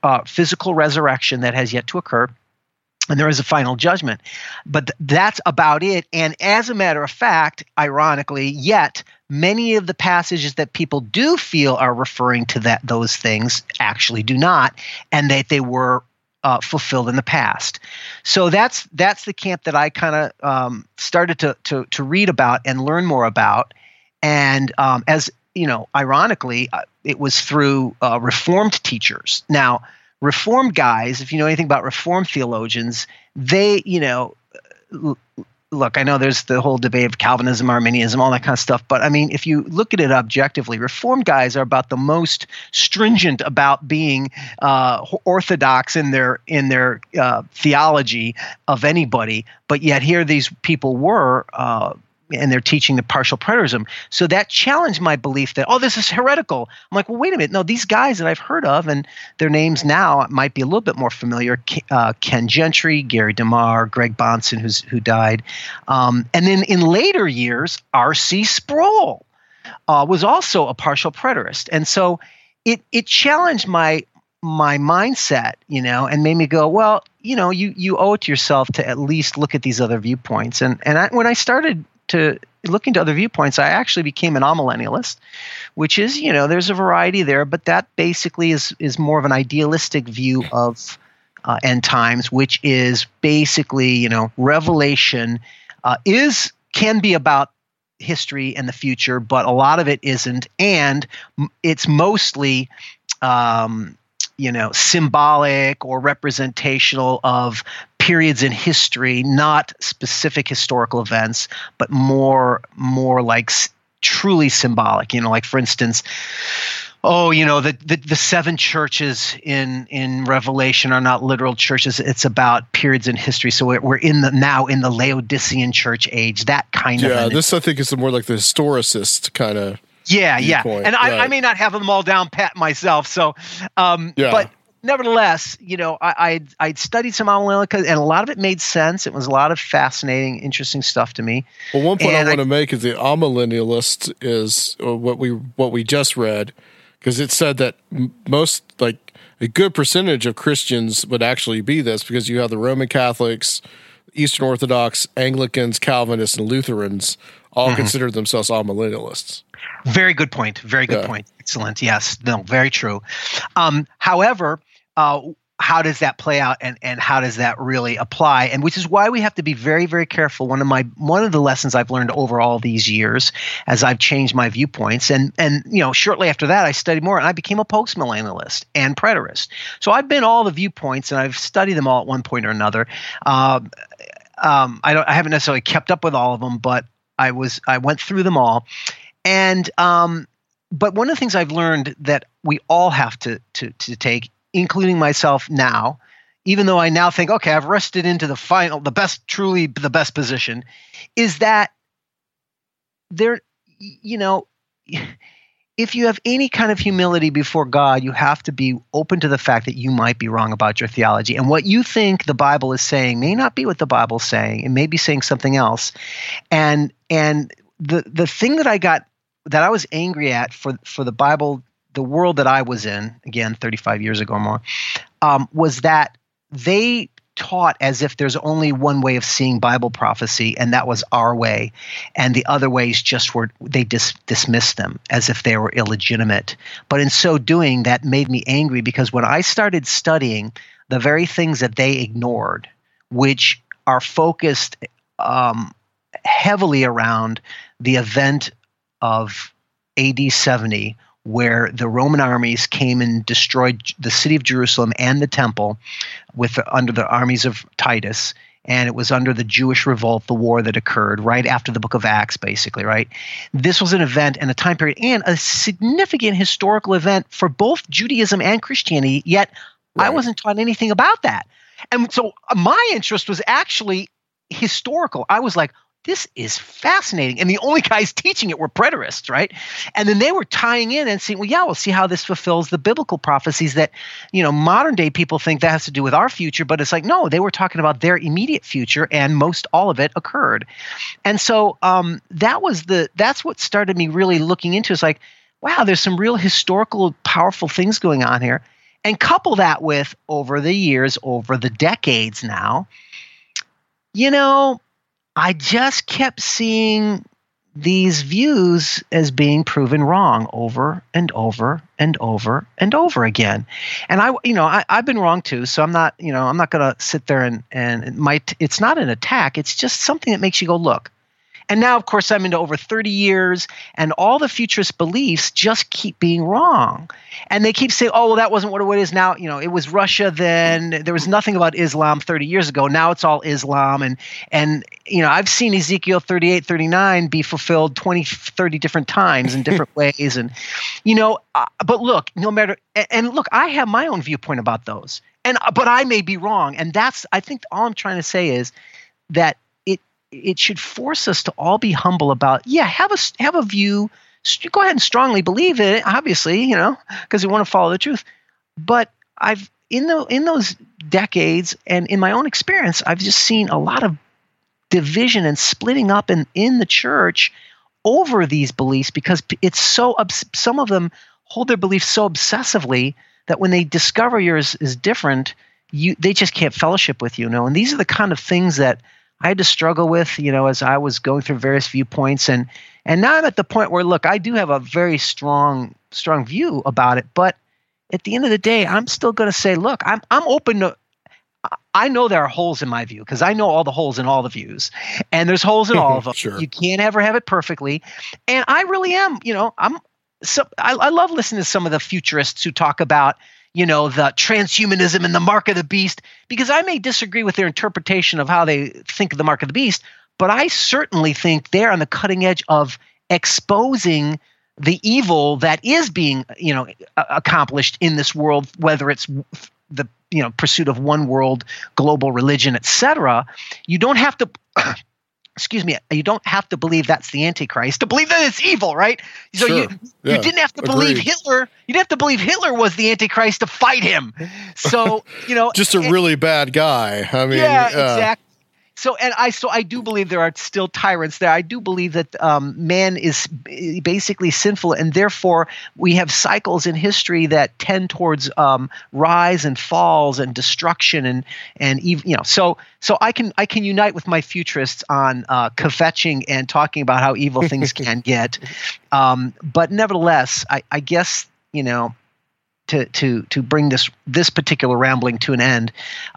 uh, physical resurrection that has yet to occur and there is a final judgment. But th- that's about it. And as a matter of fact, ironically, yet many of the passages that people do feel are referring to that those things actually do not, and that they were uh, fulfilled in the past. So that's that's the camp that I kind of um, started to, to to read about and learn more about. And um, as you know, ironically, uh, it was through uh, Reformed teachers. Now Reformed guys, if you know anything about Reformed theologians, they, you know, look, I know there's the whole debate of Calvinism, Arminianism, all that kind of stuff, but I mean, if you look at it objectively, Reformed guys are about the most stringent about being uh, orthodox in their in their uh, theology of anybody, but yet here these people were. Uh, and they're teaching the partial preterism. So that challenged my belief that, oh, this is heretical. I'm like, well, wait a minute. No, these guys that I've heard of, and their names now might be a little bit more familiar uh, Ken Gentry, Gary DeMar, Greg Bahnsen, who's, who died. Um, and then in later years, R.C. Sproul uh, was also a partial preterist. And so it, it challenged my, my mindset, you know, and made me go, well, you know, you you owe it to yourself to at least look at these other viewpoints. And and I, when I started to look into other viewpoints, I actually became an amillennialist, which is, you know, there's a variety there, but that basically is is more of an idealistic view of uh, end times, which is basically, you know, revelation uh, is can be about history and the future, but a lot of it isn't, and it's mostly um, you know, symbolic or representational of periods in history, not specific historical events, but more more like s- truly symbolic. You know, like for instance, oh, you know, the, the the seven churches in in Revelation are not literal churches. It's about periods in history. So we're, we're in the now in the Laodicean church age. That kind of Yeah, this I think is more like the historicist kind of. Yeah, yeah. And I, I may not have them all down pat myself. So, um, Yeah. but nevertheless, you know, I, I'd, I'd studied some Amalilika and a lot of it made sense. It was a lot of fascinating, interesting stuff to me. Well, one point And I I- want to make is the amillennialist is uh, what we what we just read because it said that most like a good percentage of Christians would actually be this because you have the Roman Catholics, Eastern Orthodox, Anglicans, Calvinists, and Lutherans all Mhm. consider themselves amillennialists. Very good point. Very good Yeah. point. Excellent. Yes. No, very true. Um, however, uh, how does that play out and, and how does that really apply and which is why we have to be very very careful one of my one of the lessons i've learned over all these years as i've changed my viewpoints and and you know shortly after that i studied more and i became a postmillennialist and preterist so i've been all the viewpoints and i've studied them all at one point or another um, um, I don't I haven't necessarily kept up with all of them, but I was I went through them all, and um, but one of the things I've learned that we all have to to to take, including myself now, even though I now think okay I've rested into the final the best truly the best position, is that there you know if you have any kind of humility before God, you have to be open to the fact that you might be wrong about your theology. And what you think the Bible is saying may not be what the Bible's saying. It may be saying something else. And and the the thing that I got that I was angry at for for the Bible, the world that I was in, again, 35 years ago or more, um, was that they taught as if there's only one way of seeing Bible prophecy, and that was our way, and the other ways just were they dis- dismissed them as if they were illegitimate. But in so doing, that made me angry because when I started studying the very things that they ignored, which are focused um, heavily around the event of AD 70, where the Roman armies came and destroyed the city of Jerusalem and the temple with under the armies of Titus. And it was under the Jewish revolt, the war that occurred right after the book of Acts, basically, right? This was an event and a time period and a significant historical event for both Judaism and Christianity, yet I wasn't taught anything about that. And so uh, my interest was actually historical. I was like, this is fascinating. And the only guys teaching it were preterists, right? And then they were tying in and saying, well, yeah, we'll see how this fulfills the biblical prophecies that, you know, modern day people think that has to do with our future. But it's like, no, they were talking about their immediate future, and most all of it occurred. And so um, that was the, that's what started me really looking into. It's like, wow, there's some real historical, powerful things going on here. And couple that with over the years, over the decades now, you know, I just kept seeing these views as being proven wrong over and over and over and over again. And I, you know, I, I've been wrong too. So I'm not, you know, I'm not going to sit there and, and it might, it's not an attack. It's just something that makes you go, look. And now, of course, I'm into over 30 years, and all the futurist beliefs just keep being wrong. And they keep saying, oh, well, that wasn't what it is now. You know, it was Russia then. There was nothing about Islam 30 years ago. Now it's all Islam. And, and you know, I've seen Ezekiel 38, 39 be fulfilled 20, 30 different times in different ways. And, you know, uh, but look, no matter, and, and look, I have my own viewpoint about those. And, uh, but I may be wrong. And that's, I think all I'm trying to say is that it, should force us to all be humble about yeah have a have a view go ahead and strongly believe it obviously you know because we want to follow the truth. But i've in the in those decades and in my own experience i've just seen a lot of division and splitting up in in the church over these beliefs because it's so some of them hold their beliefs so obsessively that when they discover yours is different you they just can't fellowship with you, you know? And these are the kind of things that I had to struggle with, you know, as I was going through various viewpoints, and and now I'm at the point where, look, I do have a very strong strong view about it, but at the end of the day, I'm still going to say, look, I'm I'm open to. I know there are holes in my view because I know all the holes in all the views, and there's holes in all of them. Sure. You can't ever have it perfectly, and I really am, you know, I'm so I, I love listening to some of the futurists who talk about you know the transhumanism and the mark of the beast because I may disagree with their interpretation of how they think of the mark of the beast, but I certainly think they're on the cutting edge of exposing the evil that is being you know accomplished in this world whether it's the you know pursuit of one world global religion etc you don't have to excuse me you don't have to believe that's the antichrist to believe that it's evil right so Sure. you Yeah. you didn't have to believe Agreed. hitler you didn't have to believe hitler was the antichrist to fight him so you know Just a and- really bad guy. I mean, yeah, uh, exactly. So, and I so I do believe there are still tyrants there. I do believe that um, man is basically sinful, and therefore we have cycles in history that tend towards um, rise and falls and destruction and and even you know. So so I can I can unite with my futurists on uh, kvetching and talking about how evil things can get, um, but nevertheless, I, I guess you know to to to bring this this particular rambling to an end.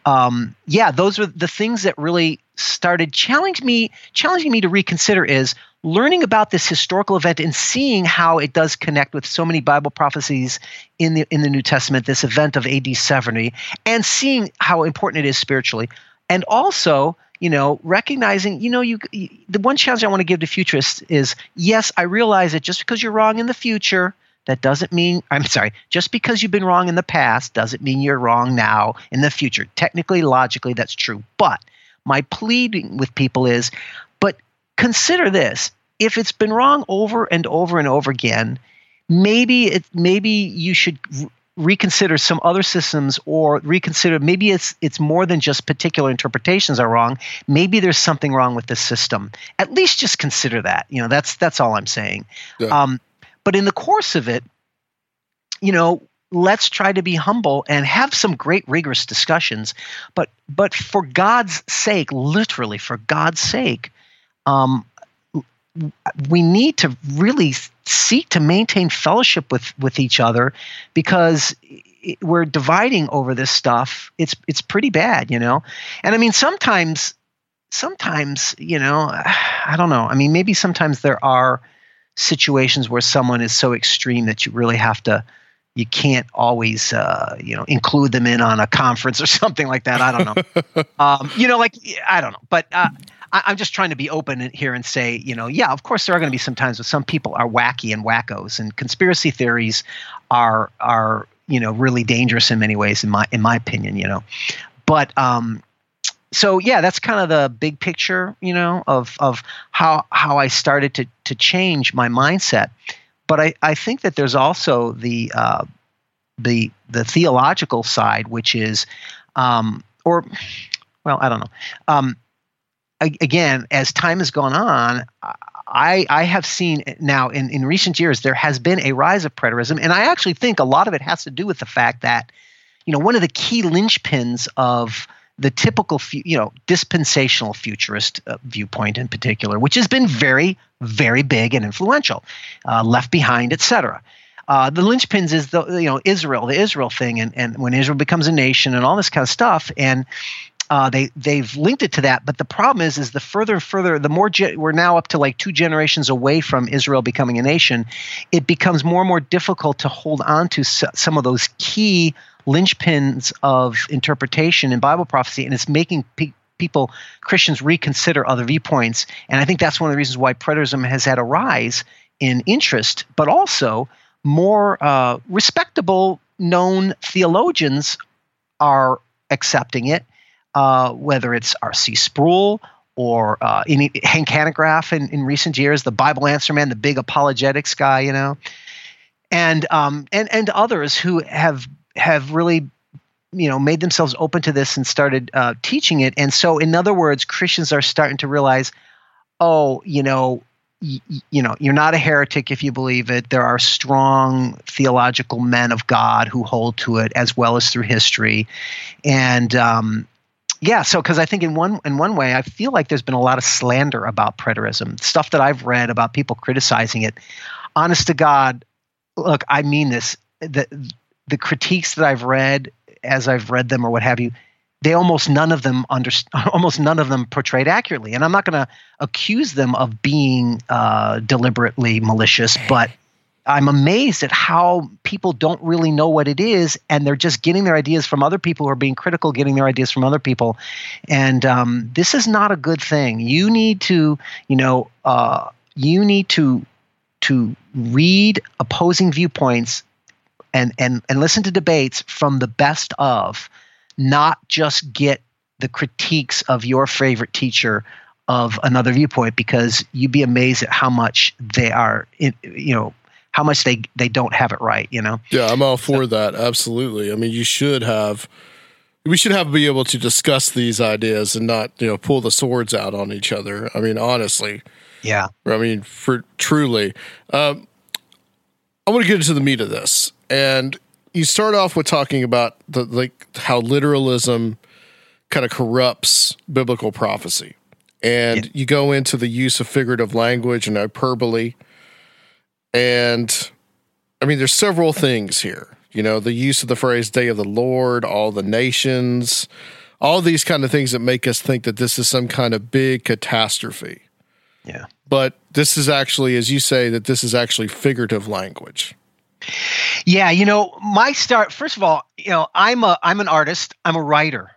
Um, yeah, those are the things that really started challenging me challenging me to reconsider is learning about this historical event and seeing how it does connect with so many Bible prophecies in the in the New Testament. This event of AD seventy and seeing how important it is spiritually, and also you know recognizing you know you, you the one challenge I want to give to futurists is yes I realize that just because you're wrong in the future that doesn't mean, I'm sorry, just because you've been wrong in the past doesn't mean you're wrong now in the future. Technically, logically, that's true. But my pleading with people is, but consider this if it's been wrong over and over and over again, maybe it, maybe you should reconsider some other systems or reconsider maybe it's it's more than just particular interpretations are wrong maybe there's something wrong with the system at least just consider that you know that's that's all i'm saying Yeah. um, but in the course of it, you know, let's try to be humble and have some great rigorous discussions. But but for God's sake, literally for God's sake, um, we need to really seek to maintain fellowship with with each other because we're dividing over this stuff. It's it's pretty bad, you know. And I mean, sometimes sometimes you know, I don't know. I mean, maybe sometimes there are situations where someone is so extreme that you really have to you can't always uh, you know include them in on a conference or something like that. I don't know. Um, you know like i don't know. But uh, I, i'm just trying to be open here and say you know yeah of course there are going to be some times when some people are wacky and wackos and conspiracy theories are are you know really dangerous in many ways in my in my opinion you know. But um so yeah, that's kind of the big picture, you know, of of how how I started to to change my mindset. But I, I think that there's also the uh, the the theological side, which is, um, or well, I don't know. Um, again, as time has gone on, I I have seen now in in recent years there has been a rise of preterism, and I actually think a lot of it has to do with the fact that, you know, one of the key linchpins of the typical, fu- you know, dispensational futurist uh, viewpoint in particular, which has been very, very big and influential, uh, Left Behind, etc. Uh, the linchpins is the you know Israel, the Israel thing, and and when Israel becomes a nation and all this kind of stuff, and uh, they they've linked it to that. But the problem is, is the further and further, the more ge- we're now up to like two generations away from Israel becoming a nation, it becomes more and more difficult to hold on to s- some of those key linchpins of interpretation in Bible prophecy, and it's making pe- people Christians reconsider other viewpoints. And I think that's one of the reasons why preterism has had a rise in interest, but also more uh, respectable, known theologians are accepting it, uh, whether it's R.C. Sproul or uh, Hank Hanegraaff in, in recent years, the Bible Answer Man, the big apologetics guy, you know, and um, and and others who have have really you know made themselves open to this and started uh, teaching it. And so, in other words, Christians are starting to realize, oh, you know. You know, you're not a heretic if you believe it. There are strong theological men of God who hold to it, as well as through history, and um, yeah, so because I think in one in one way, I feel like there's been a lot of slander about preterism, stuff that I've read about people criticizing it. Honest to God, look, I mean this. The the critiques that I've read as I've read them or what have you, they almost none of them under, almost none of them portrayed accurately. And I'm not going to accuse them of being uh, deliberately malicious, but I'm amazed at how people don't really know what it is, and they're just getting their ideas from other people who are being critical, getting their ideas from other people, and um, this is not a good thing. You need to, you know, uh, you need to to read opposing viewpoints and and and listen to debates from the best of, not just get the critiques of your favorite teacher of another viewpoint because you'd be amazed at how much they are you know how much they they don't have it right you know? Yeah i'm all for so, that. Absolutely. I mean you should have we should have be able to discuss these ideas and not you know pull the swords out on each other. I mean honestly. Yeah. I mean for truly. Um, i want to get into the meat of this. And you start off with talking about the like how literalism kind of corrupts biblical prophecy. And yeah. you go into the use of figurative language and hyperbole. And i mean there's several things here. You know the use of the phrase day of the lord all the nations all these kind of things that make us think that this is some kind of big catastrophe yeah but this is actually as you say that this is actually figurative language yeah you know my start first of all you know i'm a i'm an artist i'm a writer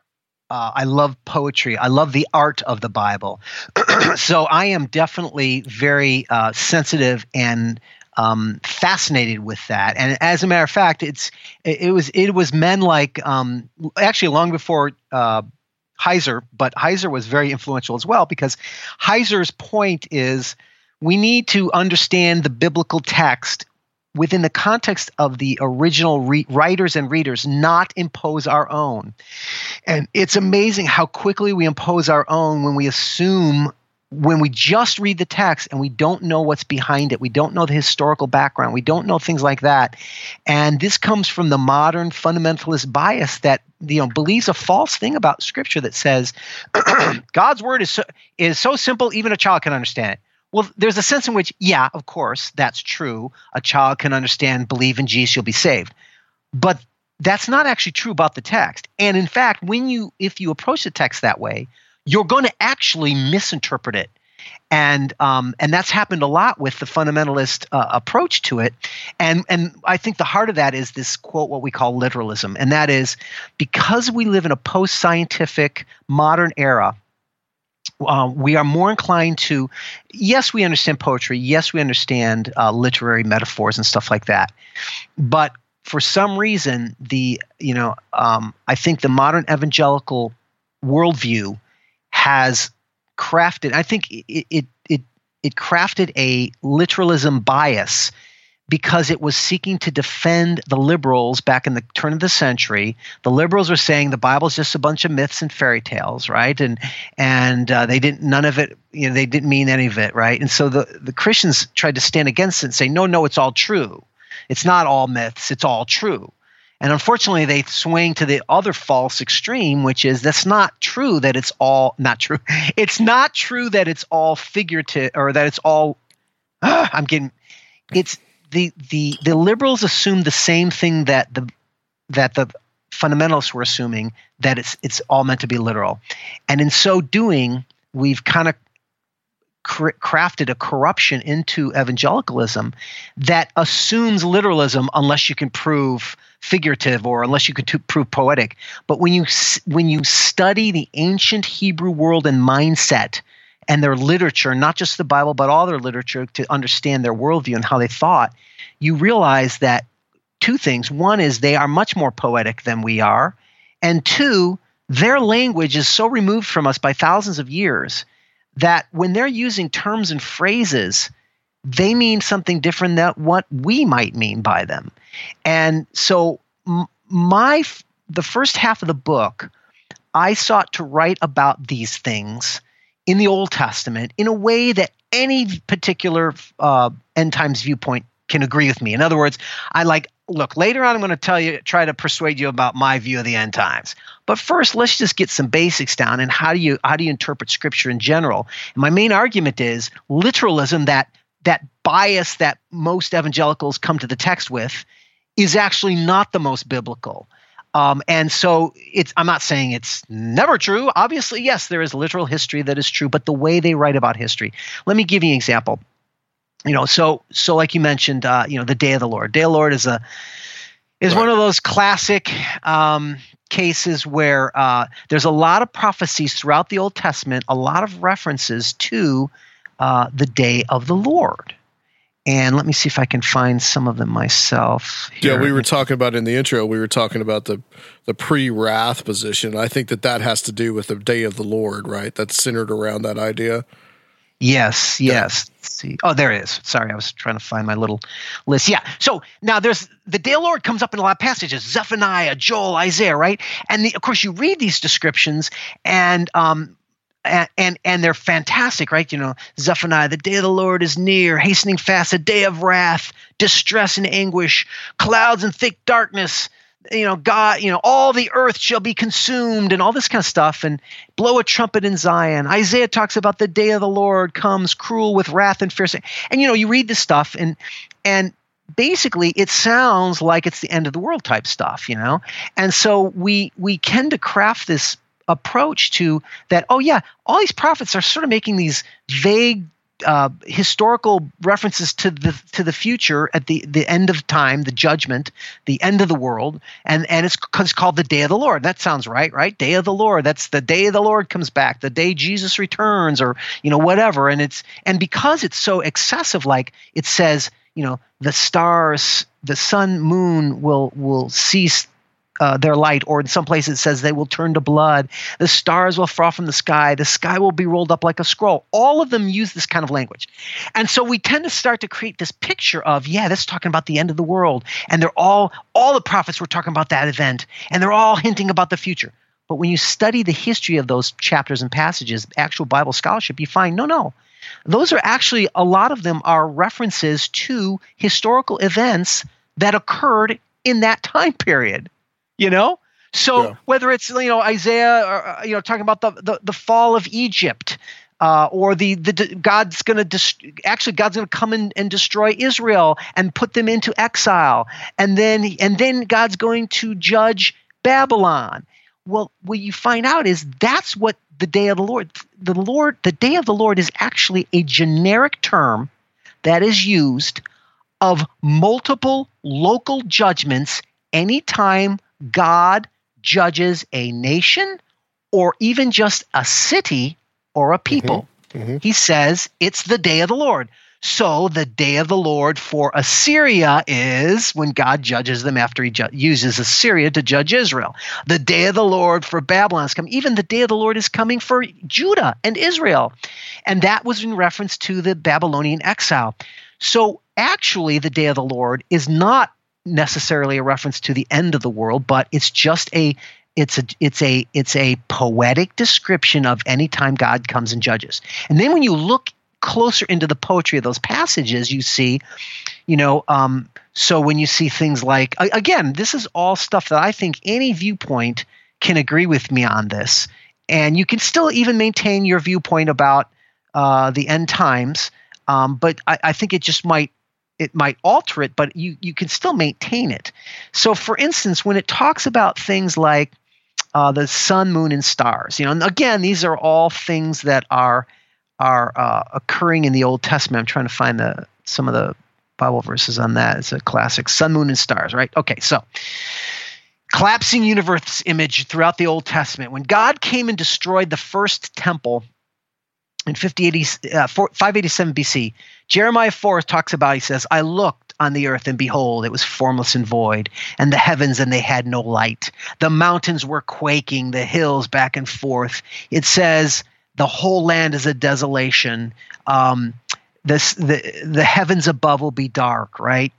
uh, I love poetry. I love the art of the Bible. so I am definitely very uh, sensitive and um, fascinated with that. And as a matter of fact, it's it, it was it was men like um, actually long before uh, Heiser, but Heiser was very influential as well because Heiser's point is we need to understand the biblical text within the context of the original re- writers and readers, not impose our own. And it's amazing how quickly we impose our own when we assume when we just read the text and we don't know what's behind it, we don't know the historical background, we don't know things like that. And this comes from the modern fundamentalist bias that you know believes a false thing about scripture that says God's word is so, is so simple even a child can understand it. Well, there's a sense in which, yeah, of course, that's true. A child can understand, believe in Jesus, you'll be saved. But that's not actually true about the text. And in fact, when you if you approach the text that way, you're going to actually misinterpret it. And um, and that's happened a lot with the fundamentalist uh, approach to it, and and I think the heart of that is this quote what we call literalism, and that is because we live in a post scientific modern era, uh, we are more inclined to, yes, we understand poetry, yes, we understand uh, literary metaphors and stuff like that, but for some reason, the you know, um, I think the modern evangelical worldview has crafted. I think it it it, it crafted a literalism bias because it was seeking to defend the liberals back in the turn of the century. The liberals were saying the Bible's just a bunch of myths and fairy tales, right? And and uh, they didn't none of it, you know, they didn't mean any of it, right? And so the the Christians tried to stand against it and say, no, no, it's all true. It's not all myths. It's all true. And unfortunately, they swing to the other false extreme, which is that's not true that it's all not true. It's not true that it's all figurative or that it's all. Uh, I'm getting. It's the the the liberals assume the same thing that the that the fundamentalists were assuming that it's it's all meant to be literal, and in so doing, we've kind of crafted a corruption into evangelicalism that assumes literalism unless you can prove figurative or unless you could t- prove poetic. But when you when you study the ancient Hebrew world and mindset and their literature, not just the Bible, but all their literature to understand their worldview and how they thought, you realize that two things. One is they are much more poetic than we are. And two, their language is so removed from us by thousands of years that when they're using terms and phrases, they mean something different than what we might mean by them. And so my the first half of the book, I sought to write about these things in the Old Testament in a way that any particular uh, end times viewpoint can agree with me. In other words, I like look later on. I'm going to tell you, try to persuade you about my view of the end times. But first, let's just get some basics down and how do you how do you interpret Scripture in general? And my main argument is literalism that that bias that most evangelicals come to the text with is actually not the most biblical. Um, and so it's I'm not saying it's never true. Obviously, yes, there is literal history that is true, but the way they write about history. Let me give you an example. you know, so so like you mentioned, uh, you know, the day of the Lord. Day of the Lord is a is one of those classic um, cases where uh, there's a lot of prophecies throughout the Old Testament, a lot of references to uh, the day of the Lord. And let me see if I can find some of them myself. Yeah, we were talking about in the intro. We were talking about the the pre wrath position. I think that that has to do with the day of the Lord, right? That's centered around that idea. Yes, yes. Let's see. Oh, there it is. Sorry, I was trying to find my little list. Yeah. So now there's the day of the Lord comes up in a lot of passages Zephaniah, Joel, Isaiah, right? And the, of course, you read these descriptions and, um, and, and they're fantastic, right? You know, Zephaniah, the day of the Lord is near, hastening fast, a day of wrath, distress and anguish, clouds and thick darkness, you know, God, you know, all the earth shall be consumed and all this kind of stuff, and blow a trumpet in Zion. Isaiah talks about the day of the Lord comes cruel with wrath and fierce. And you know, you read this stuff and and basically it sounds like it's the end of the world type stuff, you know? And so we we tend to craft this approach to that, oh yeah, all these prophets are sort of making these vague uh, historical references to the to the future at the the end of time, the judgment, the end of the world, and and it's, it's called the day of the Lord. That sounds right, right? Day of the Lord. That's the day of the Lord comes back, the day Jesus returns, or you know whatever. And it's and because it's so excessive, like it says, you know, the stars, the sun, moon will will cease uh, their light, or in some places it says they will turn to blood. The stars will fall from the sky. The sky will be rolled up like a scroll. All of them use this kind of language. And so we tend to start to create this picture of, yeah, this is talking about the end of the world. And they're all, all the prophets were talking about that event, and they're all hinting about the future. But when you study the history of those chapters and passages, actual Bible scholarship, you find no, no. Those are actually, a lot of them are references to historical events that occurred in that time period you know so yeah. whether it's you know isaiah or, uh, you know talking about the the, the fall of egypt uh, or the, the God's going to actually God's going to come in and destroy Israel and put them into exile, and then and then God's going to judge Babylon. Well, what you find out is that's what the day of the Lord. The Lord, the day of the Lord is actually a generic term that is used of multiple local judgments anytime God judges a nation or even just a city or a people. Mm-hmm. Mm-hmm. He says it's the day of the Lord. So the day of the Lord for Assyria is when God judges them after he ju- uses Assyria to judge Israel. The day of the Lord for Babylon is coming. Even the day of the Lord is coming for Judah and Israel. And that was in reference to the Babylonian exile. So actually, the day of the Lord is not necessarily a reference to the end of the world, but it's just a it's a it's a it's a poetic description of any time God comes and judges. And then when you look closer into the poetry of those passages, you see, you know, um, so when you see things like again, this is all stuff that I think any viewpoint can agree with me on this, and you can still even maintain your viewpoint about uh, the end times. Um, but I, I think it just might it might alter it, but you you can still maintain it. So, for instance, when it talks about things like uh, the sun, moon, and stars, you know, and again, these are all things that are are uh, occurring in the Old Testament. I'm trying to find the some of the Bible verses on that. It's a classic sun, moon, and stars, right? Okay, so collapsing universe image throughout the Old Testament. When God came and destroyed the first temple in 5080, uh, 587 BC, Jeremiah 4 talks about, he says, I looked on the earth and behold, it was formless and void, and the heavens and they had no light. The mountains were quaking, the hills back and forth. It says, the whole land is a desolation. Um, this, the, the heavens above will be dark, right?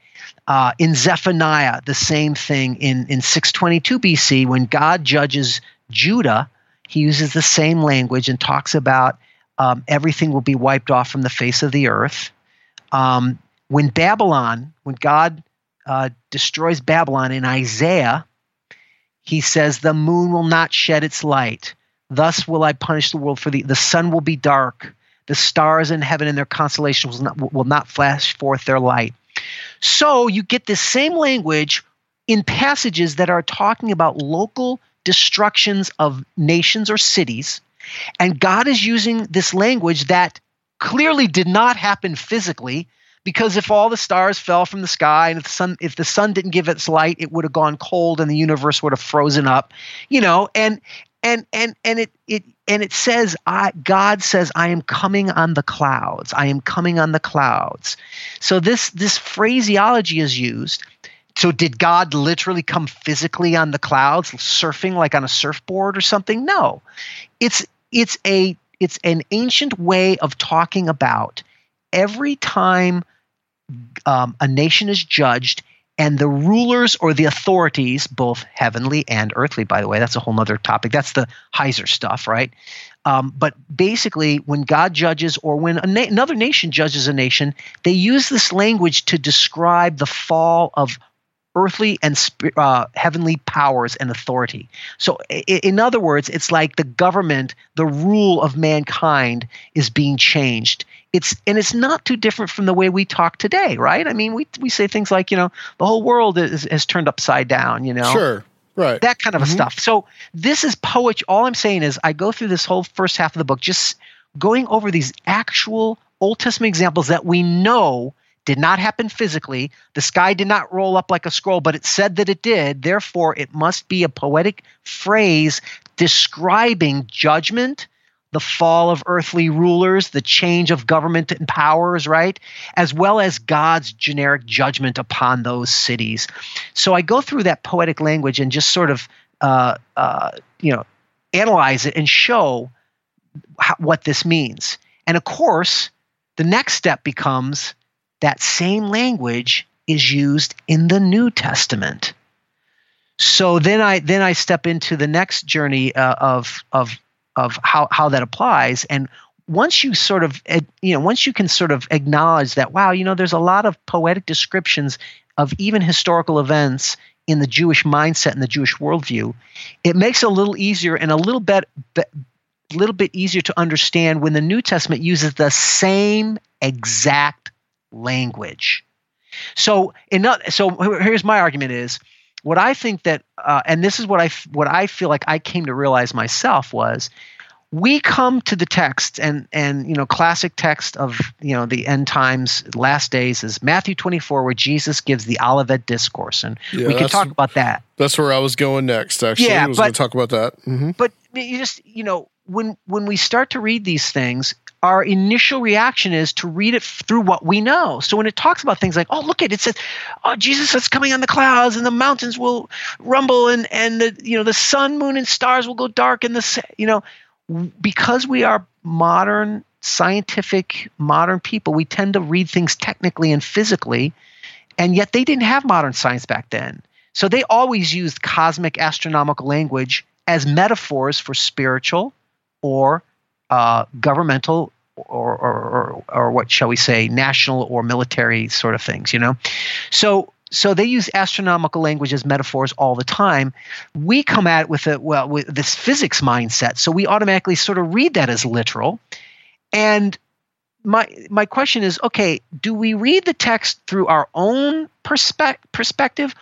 Uh, in Zephaniah, the same thing in, in 622 BC, when God judges Judah, he uses the same language and talks about um, everything will be wiped off from the face of the earth. Um, when Babylon, when God uh, destroys Babylon in Isaiah, he says, The moon will not shed its light. Thus will I punish the world for the the sun will be dark. The stars in heaven and their constellations will not, will not flash forth their light. So you get this same language in passages that are talking about local destructions of nations or cities and God is using this language that clearly did not happen physically because if all the stars fell from the sky and if the sun if the sun didn't give its light it would have gone cold and the universe would have frozen up you know? And and and and it it and it says I, god says i am coming on the clouds. I am coming on the clouds. So this this phraseology is used. So did god literally come physically on the clouds surfing like on a surfboard or something? No. It's it's a it's an ancient way of talking about every time um, a nation is judged and the rulers or the authorities, both heavenly and earthly, by the way, that's a whole other topic. That's the Heiser stuff, right? Um, but basically, when God judges or when na- another nation judges a nation, they use this language to describe the fall of earthly and uh, heavenly powers and authority. So, in other words, it's like the government, the rule of mankind is being changed. It's and it's not too different from the way we talk today, right? I mean, we we say things like, you know, the whole world is, has turned upside down, you know. Sure. Right. That kind of mm-hmm. stuff. So, this is poetry. All I'm saying is I go through this whole first half of the book just going over these actual Old Testament examples that we know did not happen physically. The sky did not roll up like a scroll, but it said that it did. Therefore, it must be a poetic phrase describing judgment, the fall of earthly rulers, the change of government and powers, right? As well as God's generic judgment upon those cities. So I go through that poetic language and just sort of, uh, uh, you know, analyze it and show how, what this means. And of course, the next step becomes that same language is used in the New Testament. So then I then I step into the next journey uh, of of of how how that applies and once you sort of you know once you can sort of acknowledge that wow you know there's a lot of poetic descriptions of even historical events in the Jewish mindset and the Jewish worldview, it makes it a little easier and a little bit, bit little bit easier to understand when the New Testament uses the same exact language. So, in so here's my argument is what I think that, uh, and this is what I what I feel like I came to realize myself was, we come to the text and and you know classic text of you know the end times last days is Matthew 24 where Jesus gives the Olivet discourse and yeah, we can talk about that. That's where I was going next actually. Yeah, I was going to talk about that. Mm-hmm. But you just you know when when we start to read these things our initial reaction is to read it through what we know. So when it talks about things like, oh, look at it, it says, oh, Jesus is coming on the clouds and the mountains will rumble and, and the, you know, the sun, moon, and stars will go dark and the, you know, because we are modern, scientific, modern people, we tend to read things technically and physically. And yet they didn't have modern science back then. So they always used cosmic astronomical language as metaphors for spiritual or uh, governmental or, or, or, or what shall we say, national or military sort of things, you know? So, so they use astronomical language as metaphors all the time. We come at it with a well with this physics mindset, so we automatically sort of read that as literal. And my my question is, okay, do we read the text through our own perspe- perspective,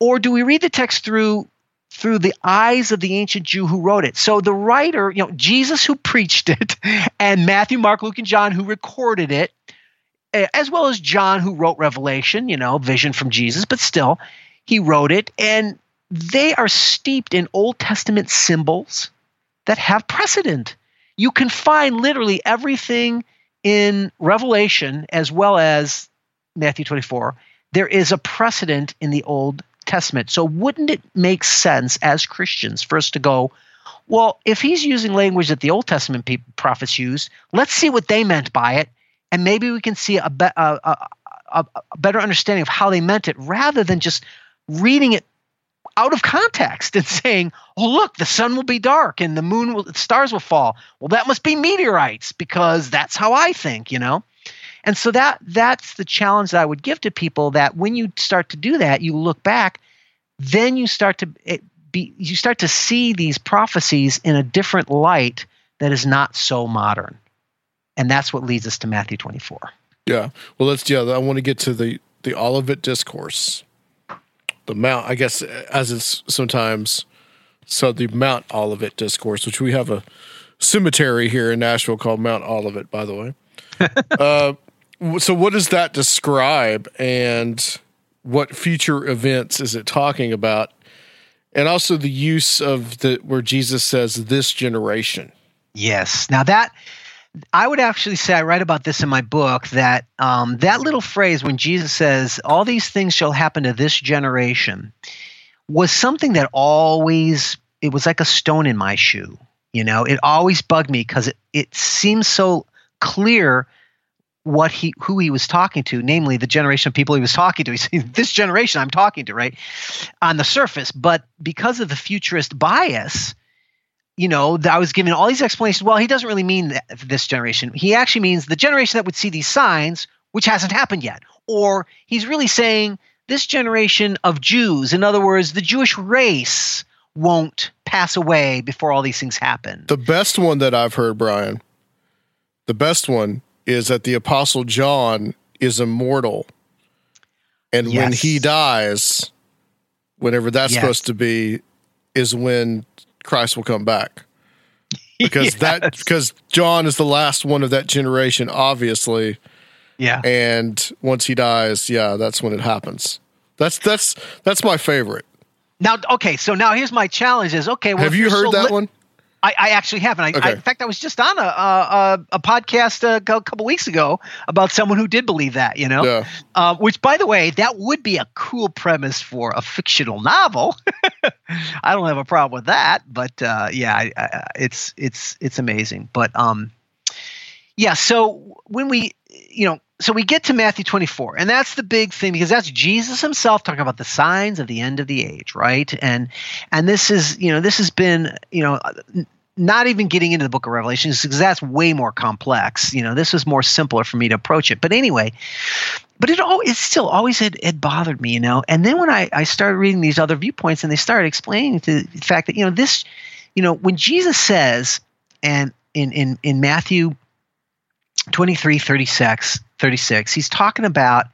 or do we read the text through through the eyes of the ancient Jew who wrote it. So the writer, you know, Jesus who preached it, and Matthew, Mark, Luke, and John who recorded it, as well as John who wrote Revelation, you know, vision from Jesus, but still, he wrote it. And they are steeped in Old Testament symbols that have precedent. You can find literally everything in Revelation as well as Matthew 24. There is a precedent in the Old Testament. So wouldn't it make sense as Christians for us to go, well, if he's using language that the Old Testament prophets used, let's see what they meant by it, and maybe we can see a, be, a, a, a, better understanding of how they meant it, rather than just reading it out of context and saying, "Oh, look, the sun will be dark and the moon will, the stars will fall." Well, that must be meteorites because that's how I think, you know. And so that that's the challenge that I would give to people that when you start to do that, you look back, then you start to be you start to see these prophecies in a different light that is not so modern. And that's what leads us to Matthew 24. Yeah. Well, let's yeah, I want to get to the the Olivet discourse. The Mount, I guess as it's sometimes so the Mount Olivet discourse, which we have a cemetery here in Nashville called Mount Olivet, by the way. uh, so what does that describe and what future events is it talking about? And also the use of the where Jesus says this generation. Yes. Now that I would actually say I write about this in my book that um, that little phrase when Jesus says all these things shall happen to this generation was something that always it was like a stone in my shoe. You know, it always bugged me because it, it seems so clear what he who he was talking to, namely the generation of people he was talking to. He's this generation I'm talking to, right? On the surface, but because of the futurist bias, you know, I was giving all these explanations. Well, he doesn't really mean this generation. He actually means the generation that would see these signs, which hasn't happened yet. Or he's really saying this generation of Jews, in other words, the Jewish race won't pass away before all these things happen. The best one that I've heard, Brian, the best one is that the Apostle John is immortal. And yes. when he dies, whenever that's yes. supposed to be, is when Christ will come back. Because yes. that because John is the last one of that generation, obviously. Yeah. And once he dies, yeah, that's when it happens. That's that's that's my favorite. Now, okay, so now here's my challenge: is okay. Well, have you heard so that li- one? I, I, actually haven't. I, okay. I, in fact, I was just on a a, a podcast a, a, couple weeks ago about someone who did believe that. You know, yeah. uh, which, by the way, that would be a cool premise for a fictional novel. I don't have a problem with that, but uh, yeah, it's it's it's amazing. But um, yeah. So when we, you know, so we get to Matthew 24, and that's the big thing because that's Jesus himself talking about the signs of the end of the age, right? And and this is, you know, this has been, you know, not even getting into the book of Revelations because that's way more complex. You know, this was more simpler for me to approach it. But anyway, but it all it still always had it bothered me, you know. And then when I, I started reading these other viewpoints and they started explaining the fact that, you know, this, you know, when Jesus says and in in in Matthew 23, 36, 36, he's talking about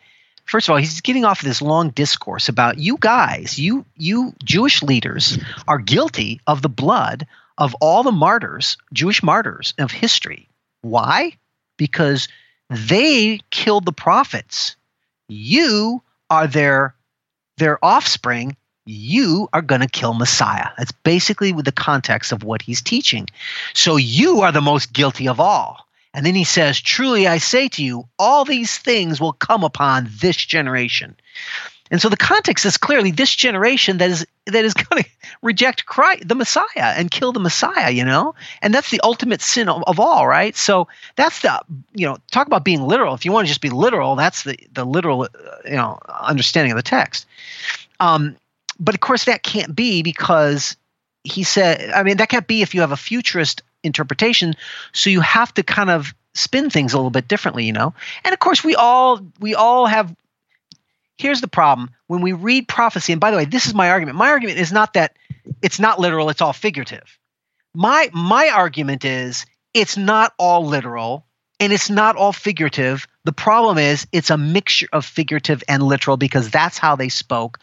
first of all, he's getting off of this long discourse about you guys, you you Jewish leaders are guilty of the blood of all the martyrs, Jewish martyrs of history. Why? Because they killed the prophets. You are their their offspring. You are going to kill Messiah. That's basically with the context of what he's teaching. So you are the most guilty of all. And then he says, Truly I say to you, all these things will come upon this generation. And so the context is clearly this generation that is that is going to reject Christ, the Messiah, and kill the Messiah. You know, and that's the ultimate sin of, of, all, right? So that's the you know talk about being literal. If you want to just be literal, that's the the literal uh, you know understanding of the text. Um, but of course that can't be because he said. I mean, that can't be if you have a futurist interpretation. So you have to kind of spin things a little bit differently, you know. And of course, we all we all have. Here's the problem: when we read prophecy, and by the way, this is my argument. My argument is not that it's not literal; it's all figurative. My my argument is it's not all literal and it's not all figurative. The problem is it's a mixture of figurative and literal because that's how they spoke.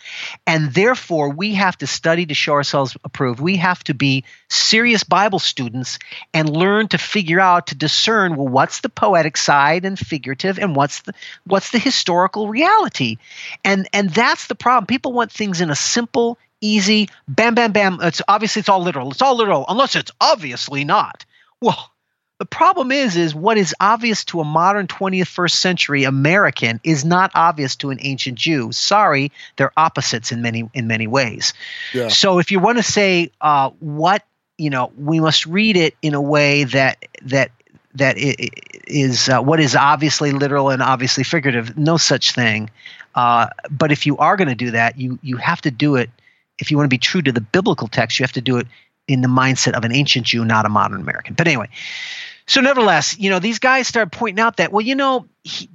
And therefore, we have to study to show ourselves approved. We have to be serious Bible students and learn to figure out to discern well what's the poetic side and figurative and what's the what's the historical reality. And and that's the problem. People want things in a simple easy bam bam bam it's obviously it's all literal. It's all literal unless it's obviously not. Well, the problem is, is what is obvious to a modern 21st century American is not obvious to an ancient Jew. Sorry, they're opposites in many in many ways. Yeah. So if you want to say uh, what you know, we must read it in a way that that that is uh, what is obviously literal and obviously figurative. No such thing. Uh, but if you are going to do that, you you have to do it. If you want to be true to the biblical text, you have to do it in the mindset of an ancient Jew, not a modern American. But anyway, so nevertheless, you know, these guys start pointing out that, well, you know, he,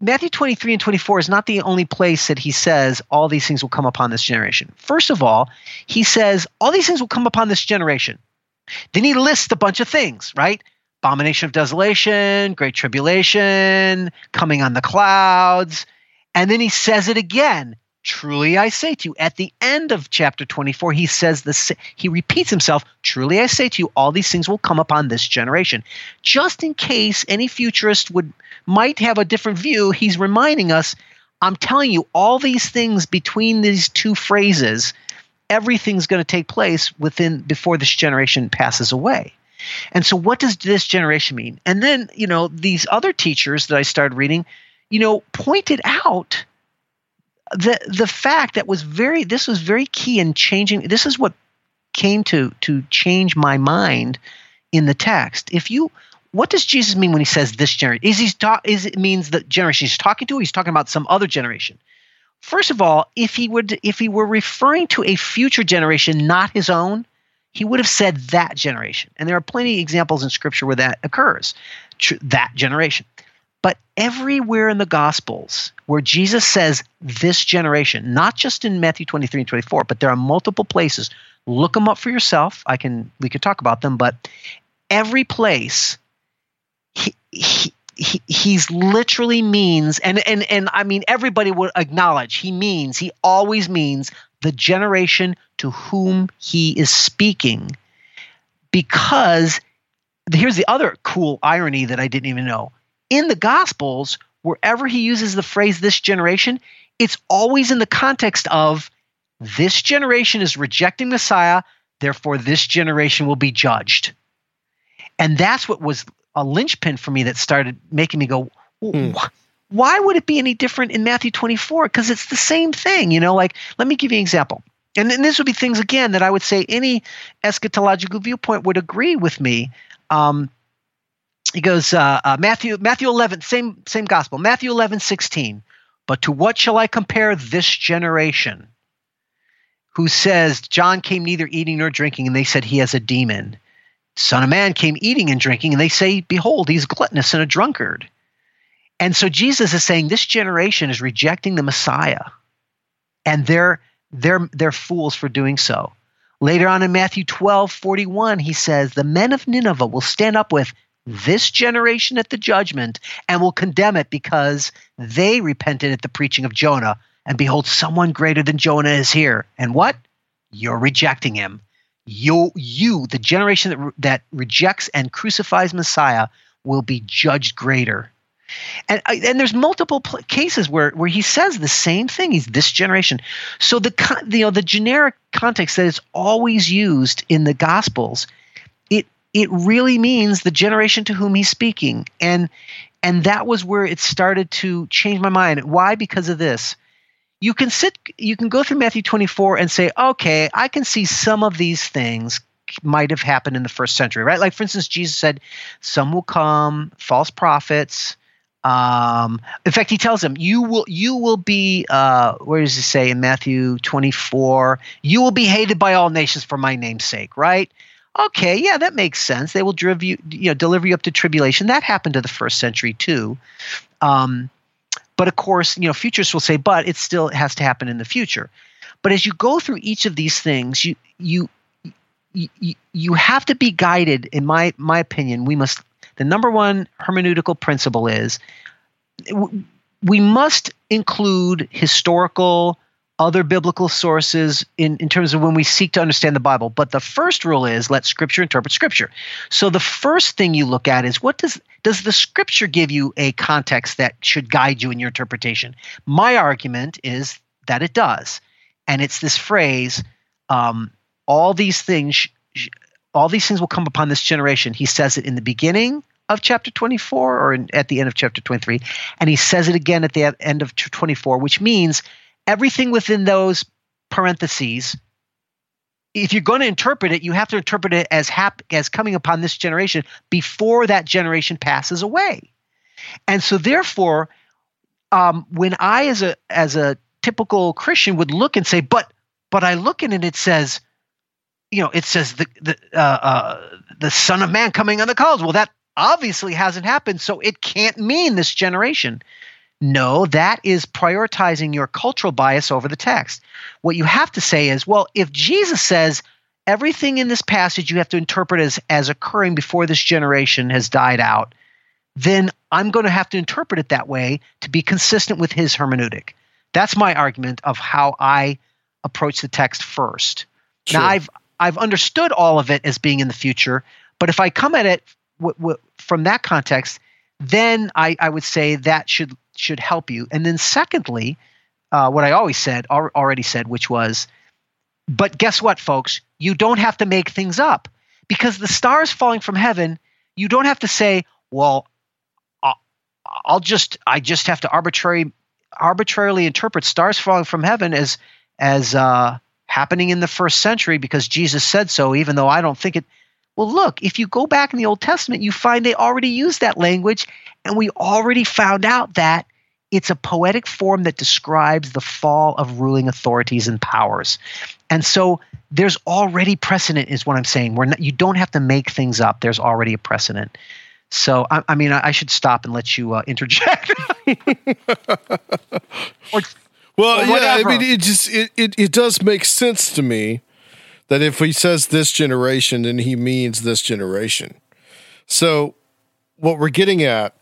Matthew 23 and 24 is not the only place that he says all these things will come upon this generation. First of all, he says all these things will come upon this generation. Then he lists a bunch of things, right? Abomination of desolation, great tribulation, coming on the clouds. And then he says it again Truly I say to you, at the end of chapter 24, he says this, he repeats himself, Truly I say to you, all these things will come upon this generation. Just in case any futurist would might have a different view, he's reminding us, I'm telling you, all these things between these two phrases, everything's going to take place within before this generation passes away. And so what does this generation mean? And then, you know, these other teachers that I started reading, you know, pointed out the the fact that was very this was very key in changing this is what came to to change my mind in the text. If you what does jesus mean when he says this generation? Is he talk is it means the generation he's talking to he's talking about some other generation? First of all if he would if he were referring to a future generation not his own he would have said that generation. And there are plenty of examples in scripture where that occurs that generation. But everywhere in the Gospels where Jesus says this generation, not just in Matthew 23 and 24, but there are multiple places. Look them up for yourself. I can we could talk about them, but every place he, he, he he's literally means and and and I mean everybody would acknowledge he means he always means the generation to whom he is speaking because here's the other cool irony that I didn't even know in the Gospels, wherever he uses the phrase this generation, it's always in the context of this generation is rejecting Messiah, therefore this generation will be judged. And that's what was a linchpin for me that started making me go, mm. why would it be any different in Matthew 24? Because it's the same thing. You know, like, let me give you an example. And, and this would be things, again, that I would say any eschatological viewpoint would agree with me. Um, he goes uh, uh, Matthew Matthew 11 same same gospel. Matthew 11 16 but to what shall I compare this generation who says John came neither eating nor drinking and they said he has a demon? Son of man came eating and drinking and they say behold he's gluttonous and a drunkard. And so Jesus is saying this generation is rejecting the Messiah and they're they're they're fools for doing so. Later on in Matthew 12 41 he says the men of Nineveh will stand up with this generation at the judgment and will condemn it because they repented at the preaching of Jonah. And behold, someone greater than Jonah is here. And what? You're rejecting him. You, you the generation that, that rejects and crucifies Messiah, will be judged greater. And, and there's multiple pl- cases where, where he says the same thing. He's this generation. So the, you know, the generic context that is always used in the Gospels it really means the generation to whom he's speaking. And and that was where it started to change my mind. Why? Because of this. You can sit you can go through matthew 24 and say okay i can see some of these things might have happened in the first century right? Like for instance jesus said some will come false prophets. Um, in fact he tells them you will you will be uh, where does he say in matthew 24 you will be hated by all nations for my name's sake right okay, yeah, that makes sense. They will drive you, you know, deliver you up to tribulation. That happened to the first century too. Um, but of course, you know, futurists will say, but it still has to happen in the future. But as you go through each of these things, you you you, you have to be guided. In my my opinion, we must. The number one hermeneutical principle is we must include historical other biblical sources in, in terms of when we seek to understand the Bible. But the first rule is let Scripture interpret Scripture. So the first thing you look at is what does does the Scripture give you a context that should guide you in your interpretation? My argument is that it does, and it's this phrase: um, all these things, all these things will come upon this generation. He says it in the beginning of chapter 24 or in, at the end of chapter 23 and he says it again at the end of 24 which means everything within those parentheses if you're going to interpret it, you have to interpret it as hap- as coming upon this generation before that generation passes away. And so, therefore, um, when I, as a as a typical Christian, would look and say, "But, but I look in it, and it says, you know, it says the the uh, uh, the Son of Man coming on the clouds." Well, that obviously hasn't happened, so it can't mean this generation. No, that is prioritizing your cultural bias over the text. What you have to say is, well, if Jesus says everything in this passage you have to interpret as, as occurring before this generation has died out, then I'm going to have to interpret it that way to be consistent with his hermeneutic. That's my argument of how I approach the text first. Sure. Now I've I've understood all of it as being in the future, but if I come at it w- w- from that context, then I, I would say that should should help you. And then secondly, uh, what I always said al- already said, which was, but guess what, folks? You don't have to make things up because the stars falling from heaven. You don't have to say, well, I'll, just I just have to arbitrary arbitrarily interpret stars falling from heaven as as uh, happening in the first century because Jesus said so, even though I don't think it. Well, look, if you go back in the Old Testament, you find they already used that language, and we already found out that it's a poetic form that describes the fall of ruling authorities and powers. And so there's already precedent, is what I'm saying. We're not, you don't have to make things up. There's already a precedent. So I, I mean, I, I should stop and let you uh, interject. or, Well, or yeah, I mean, it just it, it it does make sense to me that if he says this generation, then he means this generation. So, what we're getting at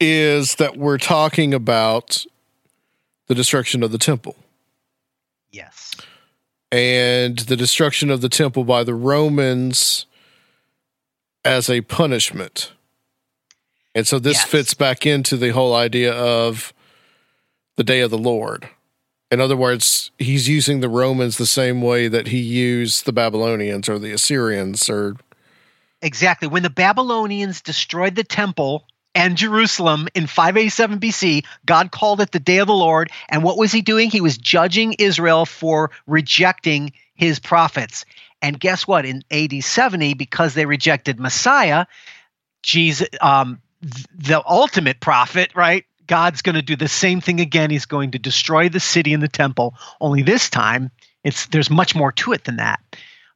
is that we're talking about the destruction of the temple yes. and the destruction of the temple by the Romans as a punishment. And so this Yes. fits back into the whole idea of the day of the Lord. In other words, he's using the Romans the same way that he used the Babylonians or the Assyrians or Exactly. When the Babylonians destroyed the temple and Jerusalem in 587 BC, God called it the day of the Lord. And what was he doing? He was judging Israel for rejecting his prophets. And guess what? In AD 70, because they rejected Messiah, Jesus, um, th- the ultimate prophet, right? God's going to do the same thing again. He's going to destroy the city and the temple. Only this time, it's there's much more to it than that.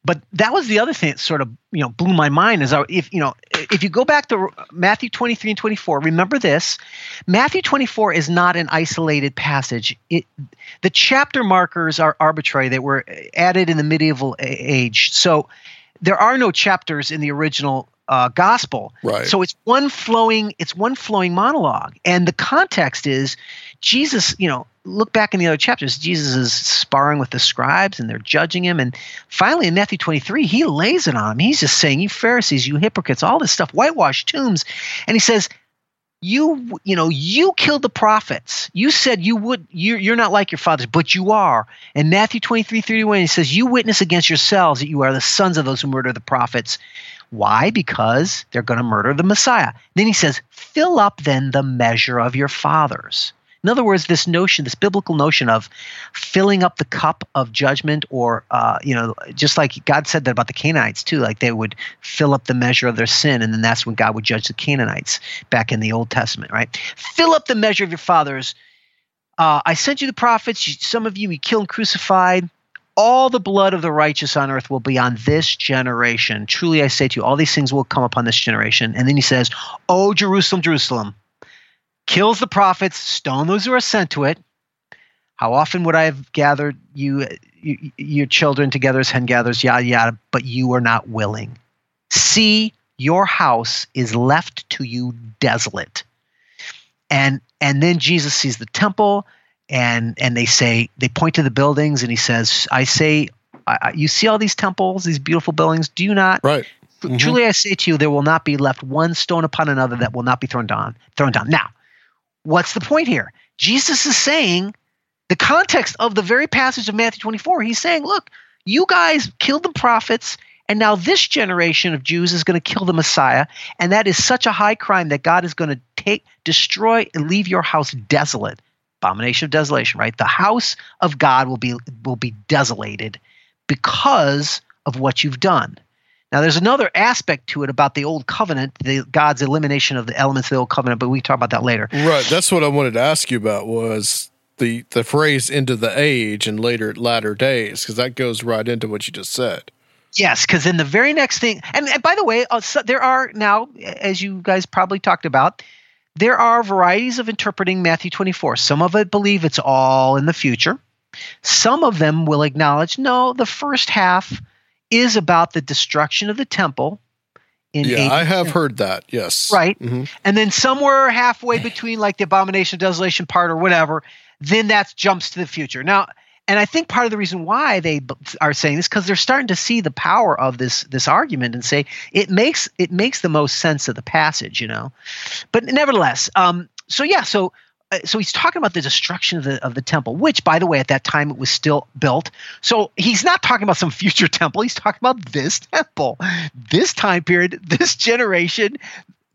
But that was the other thing that sort of you know blew my mind is if you know if you go back to Matthew 23 and 24, remember this: Matthew 24 is not an isolated passage. It the chapter markers are arbitrary; they were added in the medieval age, so there are no chapters in the original uh, gospel. Right. So it's one flowing it's one flowing monologue, and the context is Jesus. You know, look back in the other chapters. Jesus is sparring with the scribes, and they're judging him. And finally, in Matthew 23, he lays it on them. He's just saying, "You Pharisees, you hypocrites, all this stuff, whitewashed tombs," and he says. You, you know, you killed the prophets. You said you would. You're, you're not like your fathers, but you are. And Matthew 23, 31, he says, You witness against yourselves that you are the sons of those who murder the prophets. Why? Because they're going to murder the Messiah. Then he says, Fill up then the measure of your fathers. In other words, this notion, this biblical notion of filling up the cup of judgment, or, uh, you know, just like God said that about the Canaanites too, like they would fill up the measure of their sin, and then that's when God would judge the Canaanites back in the Old Testament, right? Fill up the measure of your fathers. Uh, I sent you the prophets. Some of you you killed and crucified. All the blood of the righteous on earth will be on this generation. Truly I say to you, all these things will come upon this generation. And then he says, Oh, Jerusalem, Jerusalem, kills the prophets, stone those who are sent to it. How often would I have gathered you, you your children together as hen gathers, yada, yada, but you were not willing. See, your house is left to you desolate. And and then Jesus sees the temple and and they say they point to the buildings and he says i say I, you see all these temples these beautiful buildings do you not right. Tr- mm-hmm. truly i say to you there will not be left one stone upon another that will not be thrown down thrown down now what's the point here? Jesus is saying the context of the very passage of matthew 24 he's saying look you guys killed the prophets and now this generation of jews is going to kill the messiah and that is such a high crime that god is going to take destroy and leave your house desolate. Abomination of desolation right? The house of god will be will be desolated because of what you've done now there's another aspect to it about the old covenant the god's elimination of the elements of the old covenant but we talk about that later Right. That's what I wanted to ask you about was the the phrase into the age and later latter days because that goes right into what you just said. Yes, because then the very next thing, and, and by the way, uh, so there are now, as you guys probably talked about, there are varieties of interpreting Matthew 24. Some of it believe it's all in the future. Some of them will acknowledge no, the first half is about the destruction of the temple in Yeah, I have heard that. Yes. right? Mhm. And then somewhere halfway between like the abomination of desolation part or whatever, then that jumps to the future. Now, and I think part of the reason why they are saying this because they're starting to see the power of this this argument and say it makes it makes the most sense of the passage, you know. But nevertheless, um, so yeah, so Uh, so he's talking about the destruction of the of the temple, which, by the way, at that time it was still built. So he's not talking about some future temple. He's talking about this temple, this time period, this generation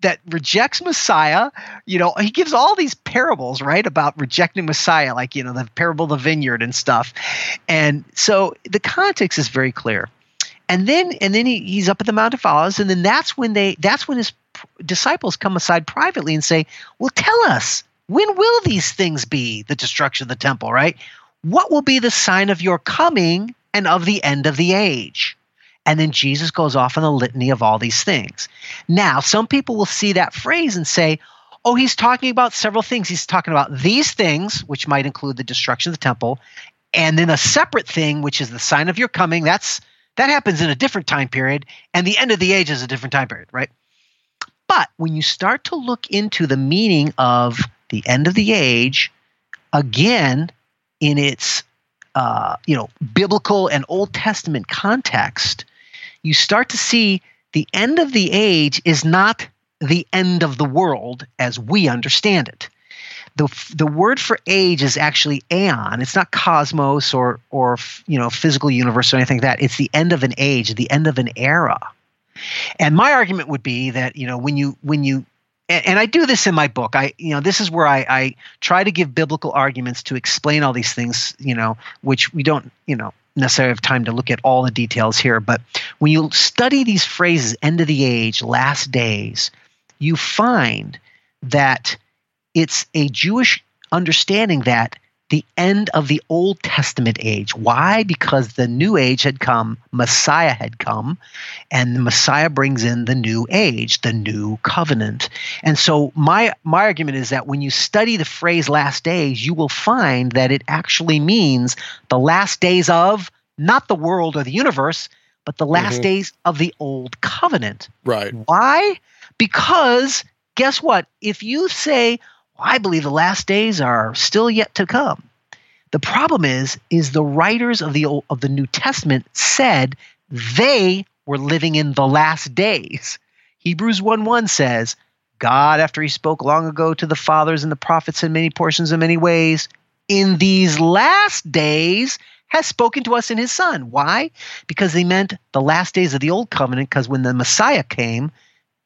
that rejects Messiah. You know, he gives all these parables, right, about rejecting Messiah, like you know the parable of the vineyard and stuff. And so the context is very clear. And then and then he, he's up at the Mount of Olives, and then that's when they that's when his disciples come aside privately and say, "Well, tell us." When will these things be, the destruction of the temple, right? What will be the sign of your coming and of the end of the age? And then Jesus goes off on a litany of all these things. Now, some people will see that phrase and say, oh, he's talking about several things. He's talking about these things, which might include the destruction of the temple, and then a separate thing, which is the sign of your coming. That's that happens in a different time period, and the end of the age is a different time period, right? But when you start to look into the meaning of the end of the age, again, in its uh, you know biblical and Old Testament context, you start to see the end of the age is not the end of the world as we understand it. The, the word for age is actually aeon. It's not cosmos or or you know physical universe or anything like that. It's the end of an age, the end of an era. And my argument would be that you know when you when you and, and I do this in my book. I you know this is where I, I try to give biblical arguments to explain all these things. You know which we don't you know necessarily have time to look at all the details here. But when you study these phrases, end of the age, last days, you find that it's a Jewish understanding that the end of the Old Testament age. Why? Because the new age had come, Messiah had come, and the Messiah brings in the new age, the new covenant. And so my my argument is that when you study the phrase last days, you will find that it actually means the last days of not the world or the universe, but the last Mhm. days of the old covenant. Right. Why? Because guess what? If you say, well, I believe the last days are still yet to come. The problem is, is the writers of the of the New Testament said they were living in the last days. Hebrews 1 1 says, God, after he spoke long ago to the fathers and the prophets in many portions and many ways, in these last days has spoken to us in his son. Why? Because they meant the last days of the old covenant, because when the Messiah came,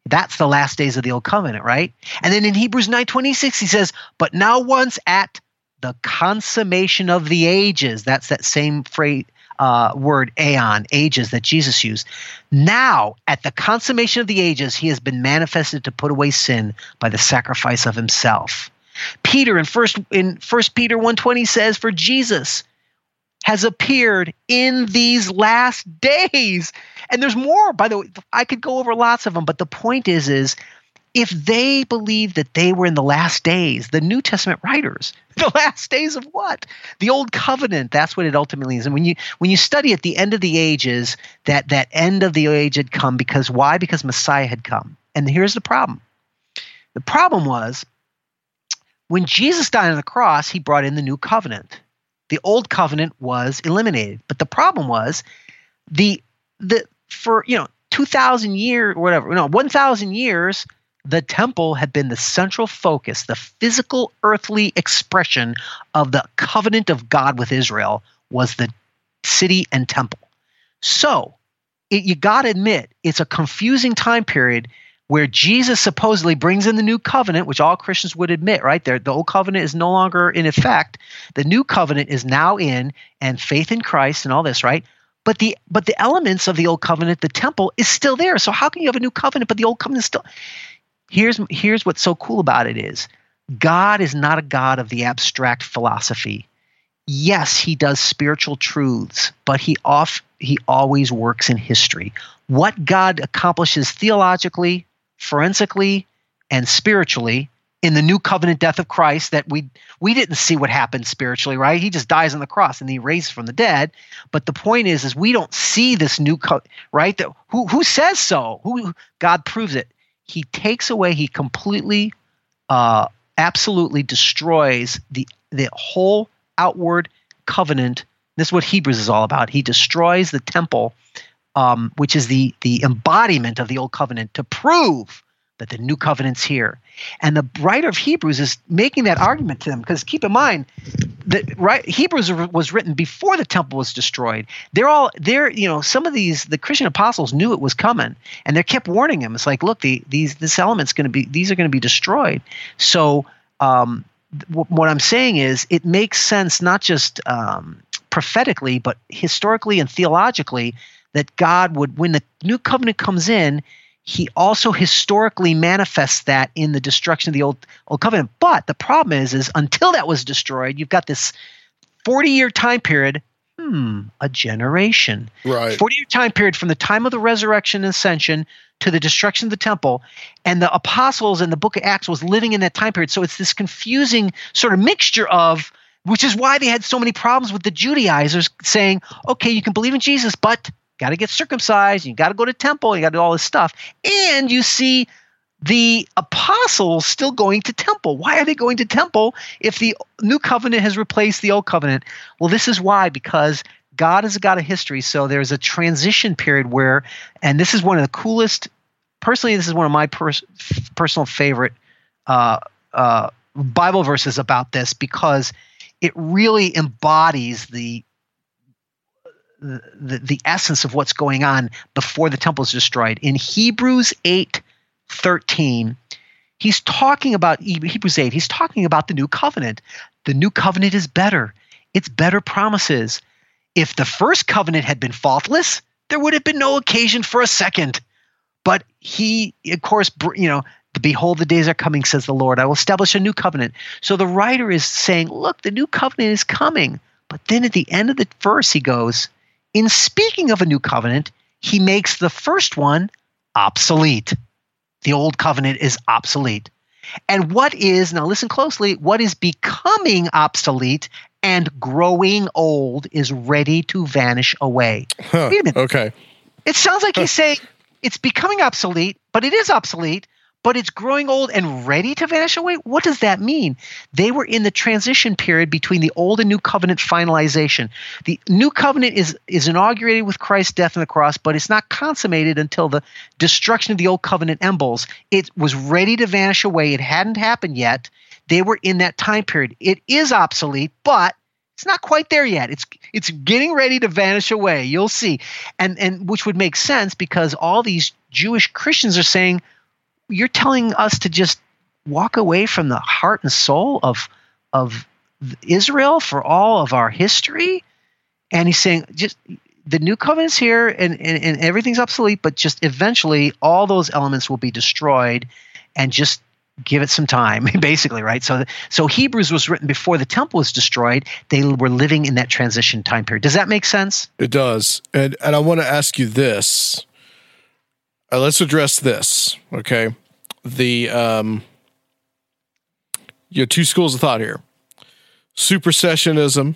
that's the last days of the old covenant, right? And then in Hebrews 9:26 he says, "But now once at the consummation of the ages." That's that same phrase uh, word aeon, ages that Jesus used. Now, at the consummation of the ages, he has been manifested to put away sin by the sacrifice of himself. Peter in first in First Peter 1:20 says, "For Jesus has appeared in these last days." And there's more, by the way. I could go over lots of them, but the point is is if they believed that they were in the last days, the New Testament writers, the last days of what? The old covenant, that's what it ultimately is. And when you when you study at the end of the ages, that that end of the age had come because why? Because Messiah had come. And here's the problem. The problem was when Jesus died on the cross, he brought in the new covenant. The old covenant was eliminated. But the problem was the the for you know 2000 years whatever, no, 1000 years the temple had been the central focus, the physical earthly expression of the covenant of God with Israel was the city and temple. So, it, you got to admit, it's a confusing time period where Jesus supposedly brings in the new covenant, which all Christians would admit, right? The old covenant is no longer in effect. The new covenant is now in, and faith in Christ and all this, right? But the but the elements of the old covenant, the temple, is still there. So how can you have a new covenant, but the old covenant is still? Here's here's what's so cool about it is God is not a God of the abstract philosophy. Yes, he does spiritual truths, but he off he always works in history. What God accomplishes theologically, forensically, and spiritually in the new covenant death of Christ that we we didn't see what happened spiritually, right? He just dies on the cross and he raised from the dead. But the point is, is we don't see this new co- right? Who who says so? Who God proves it? He takes away. He completely, uh, absolutely destroys the the whole outward covenant. This is what Hebrews is all about. He destroys the temple, um, which is the the embodiment of the old covenant, to prove that the new covenant's here. And the writer of Hebrews is making that argument to them because keep in mind that right Hebrews was written before the temple was destroyed. They're all they're you know some of these the Christian apostles knew it was coming and they kept warning him. It's like look the these this element's going to be these are going to be destroyed. So um, what I'm saying is it makes sense not just um, prophetically but historically and theologically that God would when the new covenant comes in he also historically manifests that in the destruction of the old old covenant. But the problem is, is until that was destroyed, you've got this 40 year time period. Hmm, a generation. Right. 40 year time period from the time of the resurrection and ascension to the destruction of the temple. And the apostles in the book of Acts was living in that time period. So it's this confusing sort of mixture of, which is why they had so many problems with the Judaizers saying, okay, you can believe in Jesus, but got to get circumcised, you got to go to temple, you got to do all this stuff. And you see the apostles still going to temple. Why are they going to temple if the new covenant has replaced the old covenant? Well, this is why because God is a God of history. So there's a transition period where, and this is one of the coolest. Personally, this is one of my pers- personal favorite uh, uh, Bible verses about this because it really embodies the the, the essence of what's going on before the temple is destroyed. In Hebrews 8 13, he's talking about Hebrews 8, he's talking about the new covenant. The new covenant is better, it's better promises. If the first covenant had been faultless, there would have been no occasion for a second. But he, of course, you know, behold, the days are coming, says the Lord. I will establish a new covenant. So the writer is saying, look, the new covenant is coming. But then at the end of the verse, he goes, in speaking of a new covenant, he makes the first one obsolete. The old covenant is obsolete. And what is, now listen closely, what is becoming obsolete and growing old is ready to vanish away. Huh, okay. It sounds like he's saying it's becoming obsolete, but it is obsolete, but it's growing old and ready to vanish away. What does that mean? They were in the transition period between the old and new covenant finalization. The new covenant is is inaugurated with Christ's death on the cross, but it's not consummated until the destruction of the old covenant embles. It was ready to vanish away. It hadn't happened yet. They were in that time period. It is obsolete, but it's not quite there yet. It's it's getting ready to vanish away. You'll see. And and which would make sense because all these Jewish Christians are saying you're telling us to just walk away from the heart and soul of of Israel for all of our history? And he's saying just the new covenant's here and, and, and everything's obsolete, but just eventually all those elements will be destroyed and just give it some time basically right? So so hebrews was written before the temple was destroyed. They were living in that transition time period. Does that make sense? It does. And and i want to ask you this. Uh, let's address this okay the um, you know two schools of thought here: supersessionism,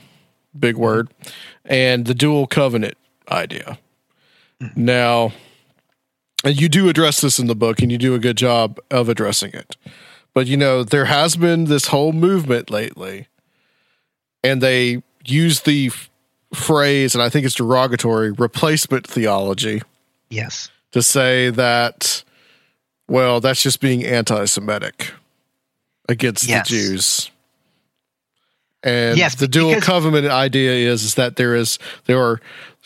big word, and the dual covenant idea. Mm-hmm. Now, and you do address this in the book, and you do a good job of addressing it. But you know, there has been this whole movement lately, and they use the f- phrase, and I think it's derogatory, replacement theology. Yes. To say that well, that's just being anti Semitic against yes. the Jews. And yes, the dual covenant idea is, is that there is there are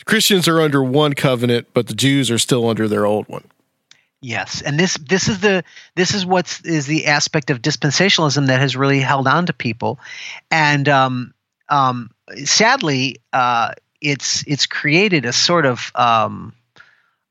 Christians are under one covenant, but the Jews are still under their old one. Yes, and this this is the this is what's the aspect of dispensationalism that has really held on to people, and um, um, sadly, uh, it's it's created a sort of um,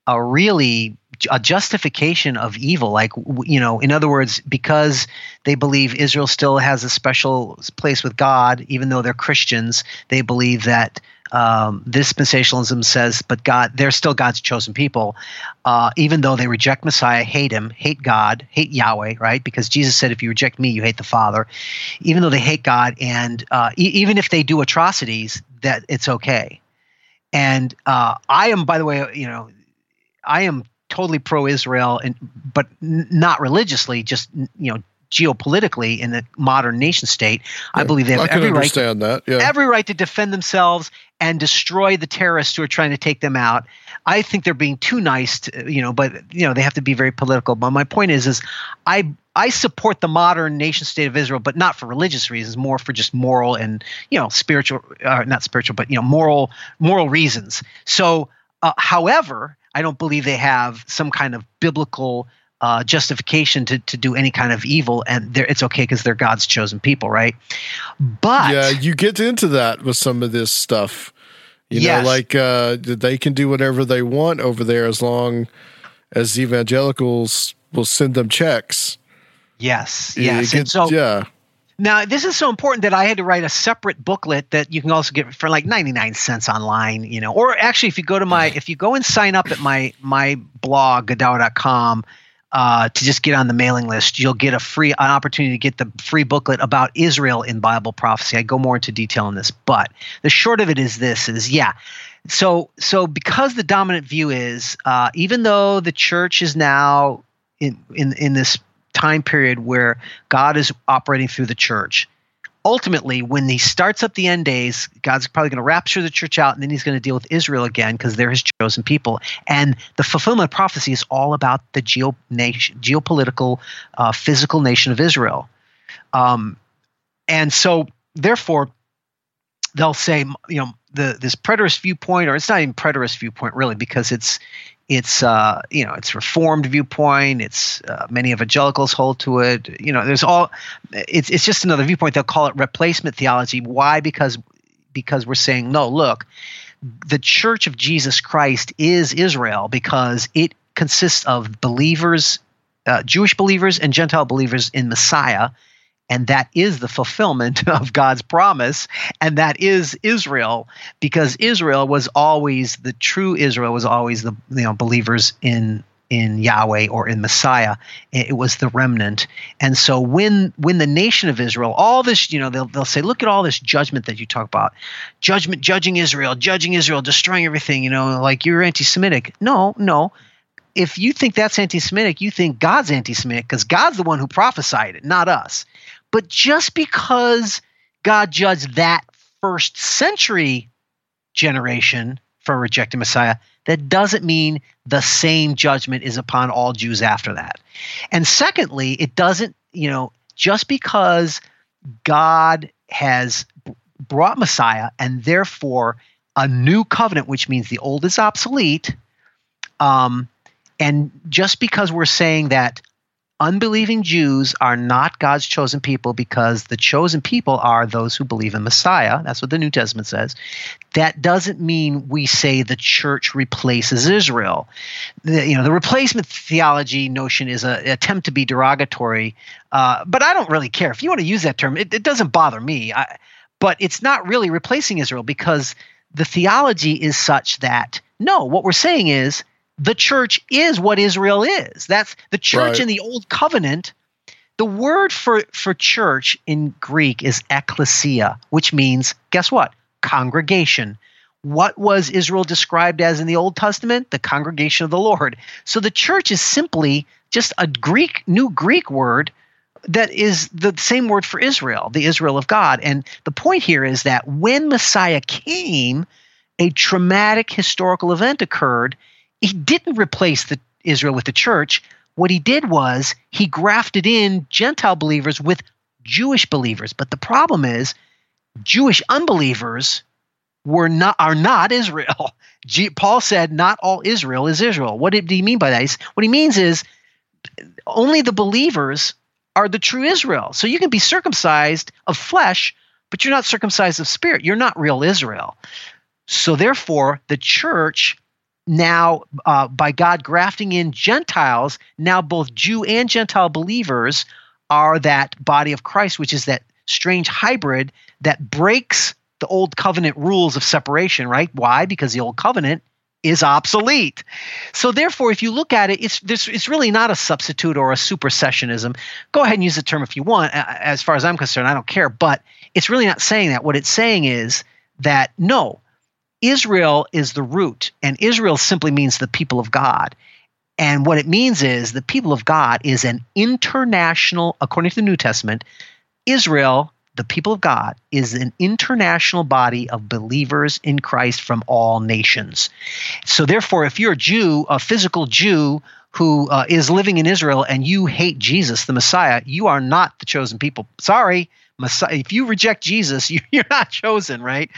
a really a justification of evil like you know in other words because they believe israel still has a special place with god even though they're christians they believe that um, dispensationalism says, but God, they're still God's chosen people, uh, even though they reject Messiah, hate Him, hate God, hate Yahweh, right? Because Jesus said, if you reject me, you hate the Father. Even though they hate God, and uh, e- even if they do atrocities, that it's okay. And uh, I am, by the way, you know, I am totally pro-Israel, and but n- not religiously, just you know, geopolitically in the modern nation state. I believe they have every right that. Yeah. every right to defend themselves and destroy the terrorists who are trying to take them out. I think they're being too nice, to, you know, but you know they have to be very political. But my point is, is I I support the modern nation state of Israel, but not for religious reasons, more for just moral and you know spiritual, uh, not spiritual, but you know moral moral reasons. So, uh, however, I don't believe they have some kind of biblical uh, justification to, to do any kind of evil, and it's okay because they're God's chosen people, right? But yeah, you get into that with some of this stuff. You Yes. know, like uh, they can do whatever they want over there as long as the evangelicals will send them checks. yes, yes, get- and so yeah, Now, this is so important that I had to write a separate booklet that you can also get for like 99 cents online, you know. Or actually if you go to my if you go and sign up at my my blog godawa.com uh, to just get on the mailing list, you'll get a free an opportunity to get the free booklet about Israel in Bible prophecy. I go more into detail on this, but the short of it is this is yeah. So so because the dominant view is uh, even though the church is now in in in this time period where God is operating through the church. Ultimately, when he starts up the end days, God's probably going to rapture the church out, and then he's going to deal with Israel again because they're his chosen people. And the fulfillment of prophecy is all about the geo nation, geopolitical, uh, physical nation of Israel. Um, and so, therefore, they'll say, you know, the this preterist viewpoint, or it's not even preterist viewpoint really, because it's it's uh, you know it's reformed viewpoint. It's uh, many evangelicals hold to it. You know, there's all. It's it's just another viewpoint. They'll call it replacement theology. Why? Because because we're saying no. Look, the Church of Jesus Christ is Israel because it consists of believers, uh, Jewish believers and Gentile believers in Messiah. And that is the fulfillment of God's promise. And that is Israel, because Israel was always the true Israel was always the you know believers in in Yahweh or in Messiah. It was the remnant. And so when when the nation of Israel, all this, you know, they'll they'll say, look at all this judgment that you talk about. Judgment, judging Israel, judging Israel, destroying everything, you know, like you're anti-Semitic. No, no. If you think that's anti-Semitic, you think God's anti-Semitic because God's the one who prophesied it, not us. But just because God judged that first century generation for rejecting Messiah, that doesn't mean the same judgment is upon all Jews after that. And secondly, it doesn't, you know, just because God has brought Messiah and therefore a new covenant, which means the old is obsolete, um, and just because we're saying that unbelieving Jews are not God's chosen people because the chosen people are those who believe in Messiah. That's what the New Testament says. That doesn't mean we say the church replaces Israel. The, you know, the replacement theology notion is an attempt to be derogatory, uh, but I don't really care. If you want to use that term, it, it doesn't bother me. I, but it's not really replacing Israel because the theology is such that no, what we're saying is the church is what Israel is. That's the church Right. in the old covenant. The word for, for church in Greek is ecclesia, which means, guess what? Congregation. What was Israel described as in the Old Testament? The congregation of the Lord. So the church is simply just a Greek, new Greek word that is the same word for Israel, the Israel of God. And the point here is that when Messiah came, a traumatic historical event occurred. He didn't replace the Israel with the church. What he did was he grafted in Gentile believers with Jewish believers. But the problem is Jewish unbelievers were not are not Israel. G- Paul said not all Israel is Israel. What did he mean by that? He's, what he means is only the believers are the true Israel. So you can be circumcised of flesh, but you're not circumcised of spirit. You're not real Israel. So therefore, the church now, uh, by God grafting in Gentiles, now both Jew and Gentile believers are that body of Christ, which is that strange hybrid that breaks the old covenant rules of separation, right? Why? Because the old covenant is obsolete. So therefore, if you look at it, it's this it's really not a substitute or a supersessionism. Go ahead and use the term if you want. As far as I'm concerned, I don't care. But it's really not saying that. What it's saying is that no, Israel is the root, and Israel simply means the people of God. And what it means is the people of God is an international, according to the New Testament, Israel the people of God is an international body of believers in Christ from all nations. So, therefore, if you're a Jew, a physical Jew who uh, is living in Israel, and you hate Jesus, the Messiah, you are not the chosen people. Sorry, Messiah. If you reject Jesus, you're not chosen, right?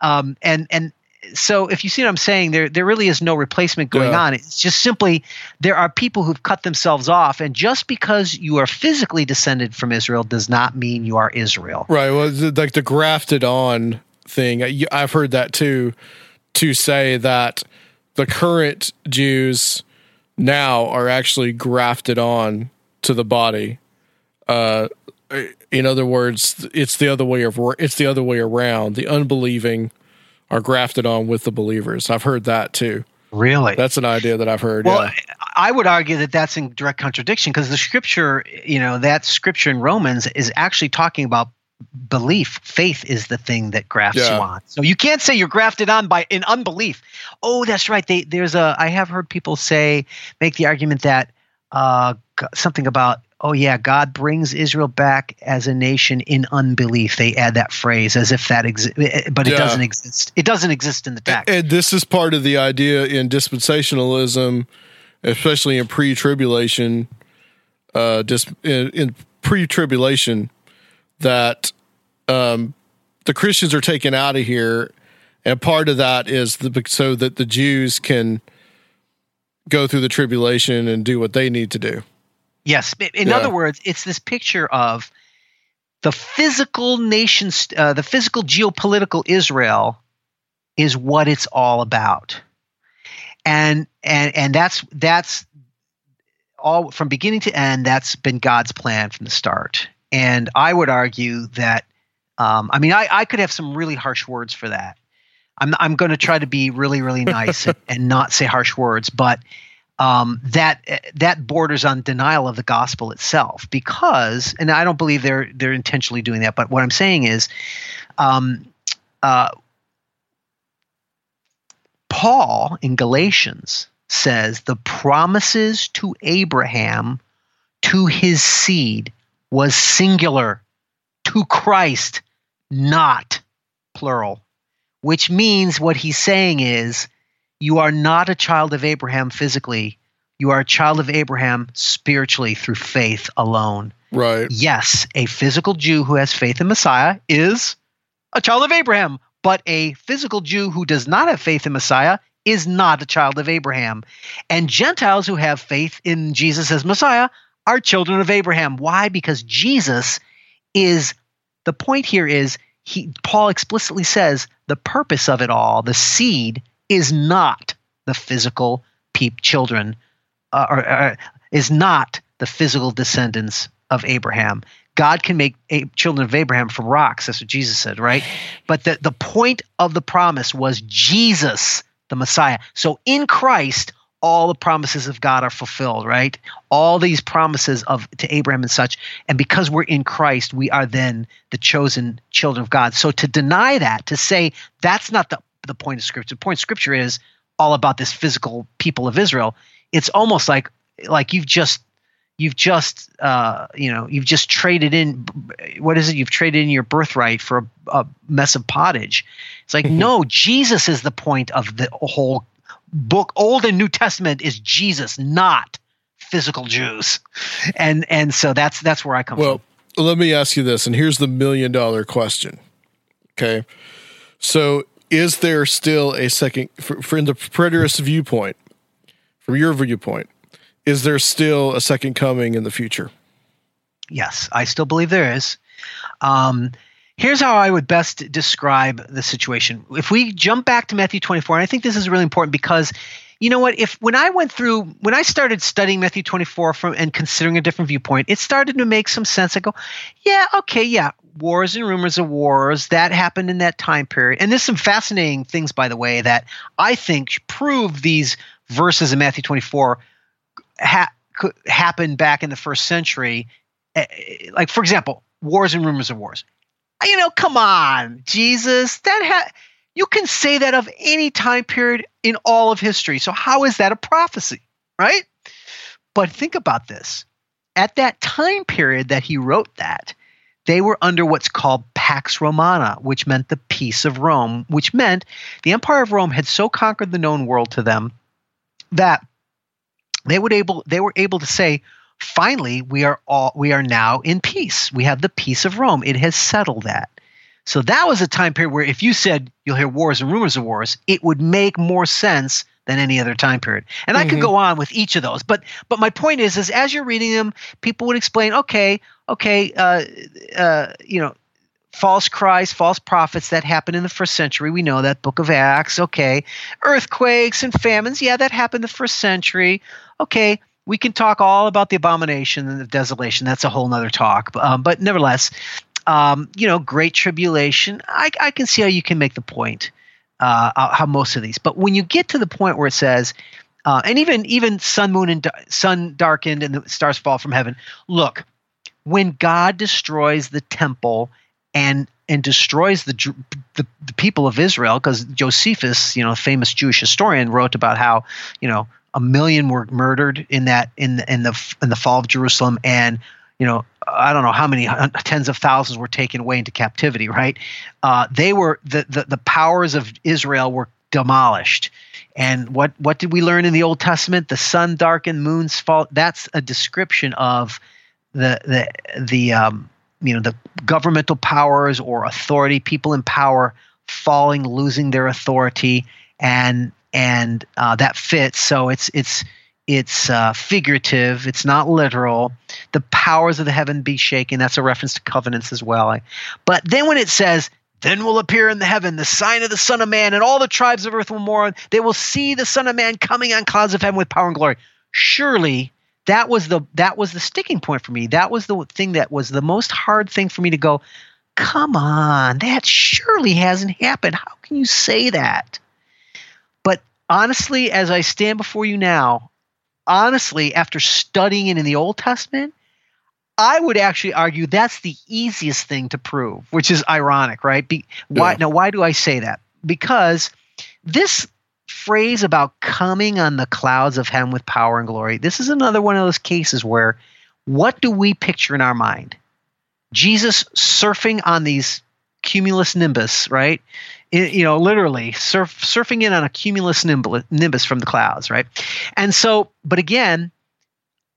Um, and and so if you see what I'm saying, there there really is no replacement going yeah. on. It's just simply there are people who've cut themselves off, and just because you are physically descended from Israel does not mean you are Israel. Right. Well, like the grafted on thing, I've heard that too. To say that the current Jews now are actually grafted on to the body. Uh, in other words, it's the other way of it's the other way around. The unbelieving are grafted on with the believers. I've heard that too. Really? That's an idea that I've heard. Well, yeah. I would argue that that's in direct contradiction because the scripture, you know, that scripture in Romans is actually talking about belief. Faith is the thing that grafts yeah. you on. So you can't say you're grafted on by in unbelief. Oh, that's right. They, there's a. I have heard people say make the argument that uh, something about oh yeah, God brings Israel back as a nation in unbelief. They add that phrase as if that exists, but it yeah. doesn't exist. It doesn't exist in the text. And this is part of the idea in dispensationalism, especially in pre-tribulation, uh, dis- in, in pre-tribulation, that um, the Christians are taken out of here, and part of that is the, so that the Jews can go through the tribulation and do what they need to do. Yes. In yeah. other words, it's this picture of the physical nation, uh, the physical geopolitical Israel is what it's all about. And and and that's that's all from beginning to end. That's been God's plan from the start. And I would argue that, um, I mean, I, I could have some really harsh words for that. I'm I'm going to try to be really really nice and, and not say harsh words, but um, that that borders on denial of the gospel itself because and I don't believe they're they're intentionally doing that but what I'm saying is um, uh, Paul in Galatians says the promises to Abraham to his seed was singular to Christ not plural which means what he's saying is you are not a child of Abraham physically. You are a child of Abraham spiritually through faith alone. Right. Yes, a physical Jew who has faith in Messiah is a child of Abraham, but a physical Jew who does not have faith in Messiah is not a child of Abraham. And Gentiles who have faith in Jesus as Messiah are children of Abraham. Why? Because Jesus is the point here is he Paul explicitly says the purpose of it all, the seed is not the physical peep children, uh, or, or, is not the physical descendants of Abraham. God can make a, children of Abraham from rocks. That's what Jesus said, right? But the, the point of the promise was Jesus, the Messiah. So in Christ, all the promises of God are fulfilled, right? All these promises of to Abraham and such. And because we're in Christ, we are then the chosen children of God. So to deny that, to say that's not the the point of scripture. The point of scripture is all about this physical people of Israel. It's almost like like you've just you've just uh, you know you've just traded in what is it? You've traded in your birthright for a, a mess of pottage. It's like no jesus is the point of the whole book. Old and new testament is jesus not physical jews. And and so that's that's where i come well, from. well let me ask you this and here's the million dollar question okay? So is there still a second from the preterist viewpoint from your viewpoint is there still a second coming in the future? Yes i still believe there is. Um, here's how i would best describe the situation. If we jump back to matthew 24 and i think this is really important because you know what if when i went through when i started studying matthew 24 from and considering a different viewpoint it started to make some sense. I go yeah okay yeah wars and rumors of wars that happened in that time period. And there's some fascinating things, by the way, that I think prove these verses in Matthew 24 ha- could happen back in the first century. Eh, eh, Like, for example, wars and rumors of wars. You know, come on, Jesus. That ha- you can say that of any time period in all of history. So how is that a prophecy, right? But think about this. At that time period that he wrote that, they were under what's called Pax Romana, which meant the peace of Rome, which meant the Empire of Rome had so conquered the known world to them that they would able they were able to say, finally, we are all we are now in peace. We have the peace of Rome. It has settled that. So that was a time period where if you said you'll hear wars and rumors of wars, it would make more sense than any other time period. And I could go on with each of those, but but my point is, is as you're reading them, people would explain, okay, okay, uh, uh, you know, false Christ, false prophets that happened in the first century. We know that Book of Acts. Okay, earthquakes and famines. Yeah, that happened in the first century. Okay, we can talk all about the abomination and the desolation. That's a whole nother talk. Um, but nevertheless, um, you know, great tribulation. I, I can see how you can make the point. Uh, how most of these, but when you get to the point where it says, uh, and even even sun, moon, and sun darkened and the stars fall from heaven. Look, when God destroys the temple and and destroys the the, the people of Israel, because Josephus, you know, famous Jewish historian, wrote about how you know a million were murdered in that in the, in the in the fall of Jerusalem, and you know I don't know how many tens of thousands were taken away into captivity. Right? Uh, they were the, the the powers of Israel were demolished. And what what did we learn in the Old Testament? The sun darkened, moons fall. That's a description of the the the um, you know the governmental powers or authority, people in power falling, losing their authority, and and uh, that fits. So it's it's it's uh, figurative. It's not literal. The powers of the heaven be shaken. That's a reference to covenants as well. But then when it says, "Then will appear in the heaven the sign of the Son of Man, and all the tribes of earth will mourn. They will see the Son of Man coming on clouds of heaven with power and glory." Surely that was the that was the sticking point for me. That was the thing that was the most hard thing for me to go. Come on, that surely hasn't happened. How can you say that? But honestly, as I stand before you now, honestly, after studying it in the Old Testament, I would actually argue that's the easiest thing to prove, which is ironic, right? Be, why Yeah. now? Why do I say that? Because this phrase about coming on the clouds of heaven with power and glory. This is another one of those cases where what do we picture in our mind? Jesus surfing on these cumulus nimbus, right? You know, literally surf, surfing in on a cumulus nimbus, nimbus from the clouds, right? And so, but again,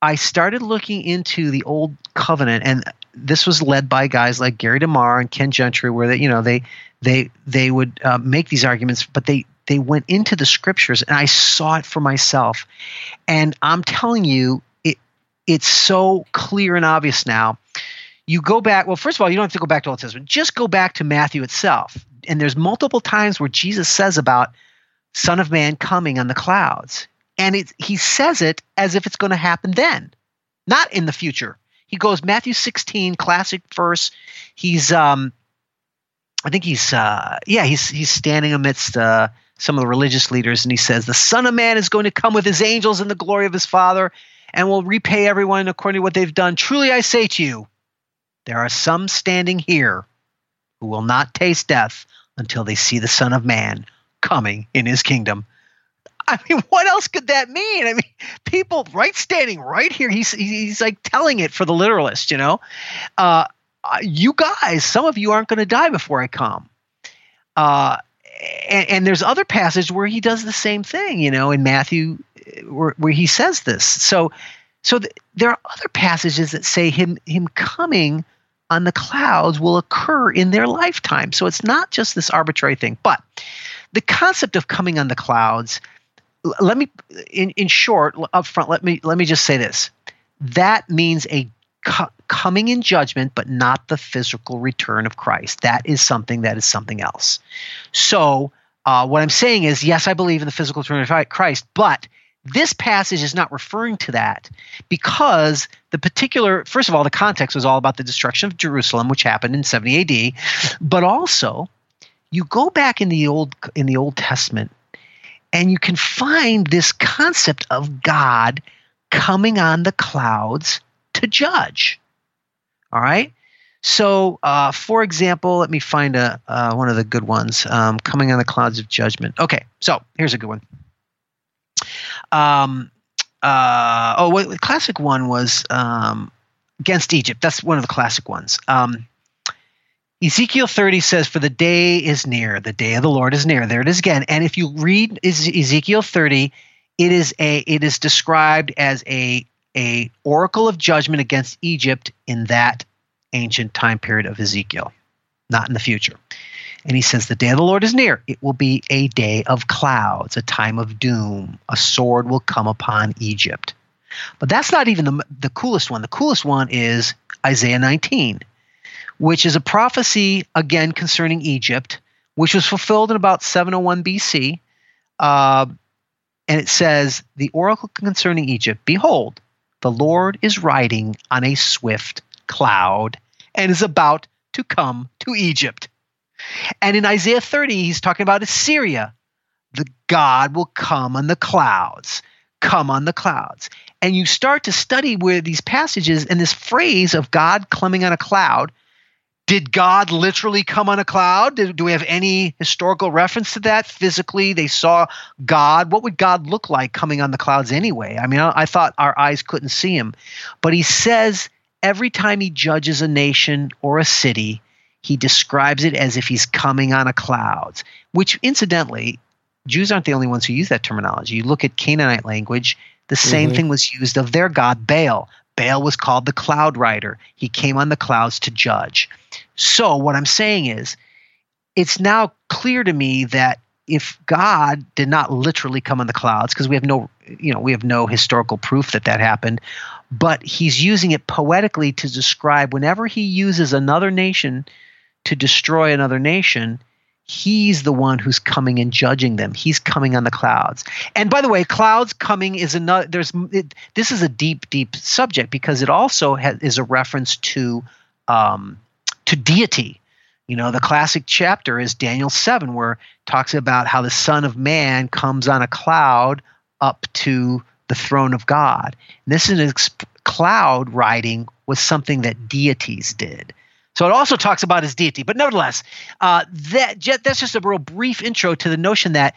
I started looking into the old covenant, and this was led by guys like Gary DeMar and Ken Gentry, where they, you know, they they they would uh, make these arguments, but they they went into the scriptures, and I saw it for myself, and I'm telling you, it it's so clear and obvious now. You go back. Well, first of all, you don't have to go back to Old Testament. Just go back to Matthew itself, and there's multiple times where Jesus says about Son of Man coming on the clouds. And it, he says it as if it's going to happen then, not in the future. He goes Matthew 16, classic verse. He's, um, I think he's, uh, yeah, he's he's standing amidst uh, some of the religious leaders, and he says, "The Son of Man is going to come with his angels in the glory of his Father, and will repay everyone according to what they've done. Truly, I say to you, there are some standing here who will not taste death until they see the Son of Man coming in his kingdom." I mean, what else could that mean? I mean, people right standing right here. He's he's like telling it for the literalist, you know. Uh, uh, you guys, some of you aren't going to die before I come. Uh, and, and there's other passage where he does the same thing, you know, in Matthew, uh, where, where he says this. So, so th- there are other passages that say him him coming on the clouds will occur in their lifetime. So it's not just this arbitrary thing, but the concept of coming on the clouds, let me in, in short up front let me let me just say this. That means a co- coming in judgment but not the physical return of christ. That is something that is something else. So uh, what i'm saying is yes i believe in the physical return of christ but this passage is not referring to that because the particular, first of all, the context was all about the destruction of Jerusalem, which happened in 70 AD, but also you go back in the old in the Old Testament and you can find this concept of God coming on the clouds to judge. All right. So, uh, for example, let me find a uh, one of the good ones. Um, coming on the clouds of judgment. Okay, so here's a good one. Um, uh, oh, wait, the classic one was um, against Egypt. That's one of the classic ones. Um, Ezekiel 30 says, For the day is near, the day of the Lord is near. There it is again. And if you read Ezekiel 30, it is a it is described as a a oracle of judgment against Egypt in that ancient time period of Ezekiel, not in the future. And he says, The day of the Lord is near. It will be a day of clouds, a time of doom. A sword will come upon Egypt. But that's not even the, the coolest one. The coolest one is Isaiah 19 which is a prophecy again concerning Egypt, which was fulfilled in about 701 BC. Uh, and it says, The oracle concerning Egypt Behold, the Lord is riding on a swift cloud and is about to come to Egypt. And in Isaiah 30, he's talking about Assyria. The God will come on the clouds, come on the clouds. And you start to study where these passages and this phrase of God coming on a cloud did God literally come on a cloud? Do, we have any historical reference to that? Physically, they saw God. What would God look like coming on the clouds anyway? I mean, I, I thought our eyes couldn't see him. But he says every time he judges a nation or a city, he describes it as if he's coming on a cloud, which incidentally, Jews aren't the only ones who use that terminology. You look at Canaanite language, the same mm-hmm. thing was used of their god Baal. Baal was called the cloud rider. He came on the clouds to judge. So, what I'm saying is, it's now clear to me that if God did not literally come on the clouds, because we have no, you know, we have no historical proof that that happened, but he's using it poetically to describe whenever he uses another nation to destroy another nation, he's the one who's coming and judging them. He's coming on the clouds. And by the way clouds coming is another there's it, this is a deep deep subject because it also has, is a reference to um, to deity. You know the classic chapter is daniel 7 where talks about how the son of man comes on a cloud up to the throne of god. And this is an cloud riding was something that deities did so it also talks about his deity. But nevertheless, uh, that that's just a real brief intro to the notion that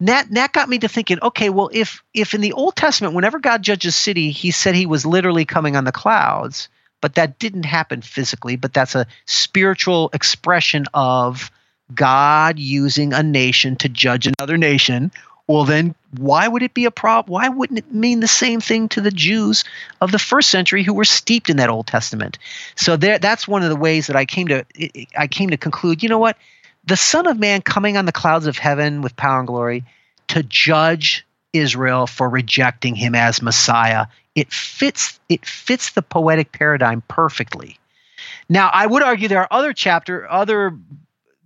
that that got me to thinking. Okay, well, if if in the Old Testament, whenever God judges a city, He said He was literally coming on the clouds, but that didn't happen physically. But that's a spiritual expression of God using a nation to judge another nation well then why would it be a problem why wouldn't it mean the same thing to the jews of the first century who were steeped in that old testament? So there that's one of the ways that i came to i came to conclude you know what? The son of man coming on the clouds of heaven with power and glory to judge israel for rejecting him as messiah it fits it fits the poetic paradigm perfectly. Now i would argue there are other chapter other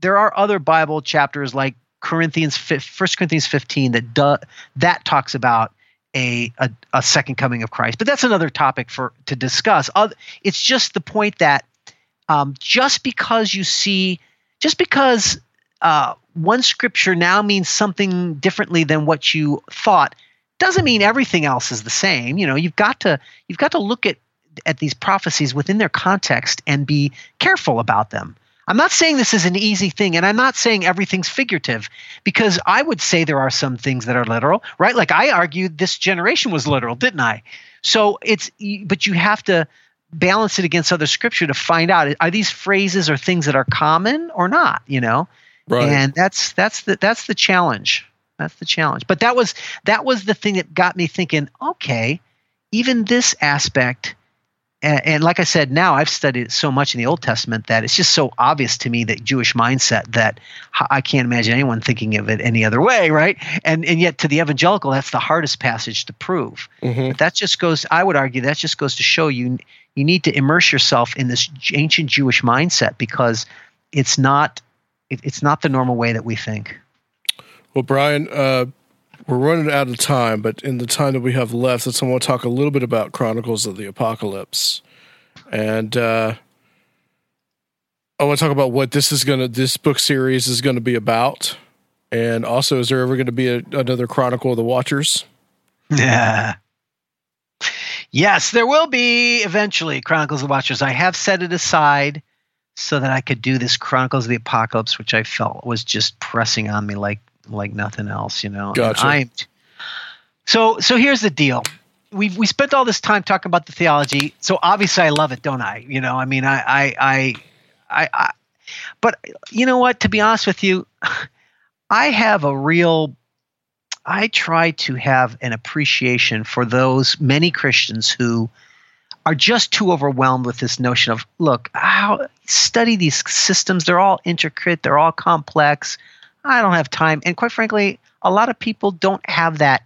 there are other bible chapters like Corinthians, First Corinthians 15 that do, that talks about a, a, a second coming of Christ. But that's another topic for to discuss. It's just the point that um, just because you see, just because uh, one scripture now means something differently than what you thought, doesn't mean everything else is the same. You know, you've got to you've got to look at at these prophecies within their context and be careful about them. I'm not saying this is an easy thing, and I'm not saying everything's figurative, because I would say there are some things that are literal, right? Like I argued this generation was literal, didn't I? So it's, but you have to balance it against other scripture to find out are these phrases or things that are common or not, you know? Right. And that's that's the that's the challenge. That's the challenge. But that was that was the thing that got me thinking, okay, even this aspect and, and, like I said, now I've studied so much in the Old Testament that it's just so obvious to me that Jewish mindset that I can't imagine anyone thinking of it any other way, right? And and yet to the evangelical, that's the hardest passage to prove. Mm-hmm. But that just goes. I would argue that just goes to show you you need to immerse yourself in this ancient Jewish mindset because it's not it, it's not the normal way that we think. Well, Brian, uh, we're running out of time, but in the time that we have left, I want to talk a little bit about Chronicles of the Apocalypse, and uh, I want to talk about what this is gonna this book series is going to be about, and also is there ever going to be a, another Chronicle of the Watchers? Yeah. Yes, there will be eventually Chronicles of the Watchers. I have set it aside so that I could do this Chronicles of the Apocalypse, which I felt was just pressing on me like like nothing else, you know. Gotcha. I'm, so so here's the deal. We we spent all this time talking about the theology. So obviously I love it, don't I? You know, I mean I I I I, I but you know what, to be honest with you, I have a real I try to have an appreciation for those many Christians who are just too overwhelmed with this notion of look, how study these systems, they're all intricate, they're all complex. I don't have time. And quite frankly, a lot of people don't have that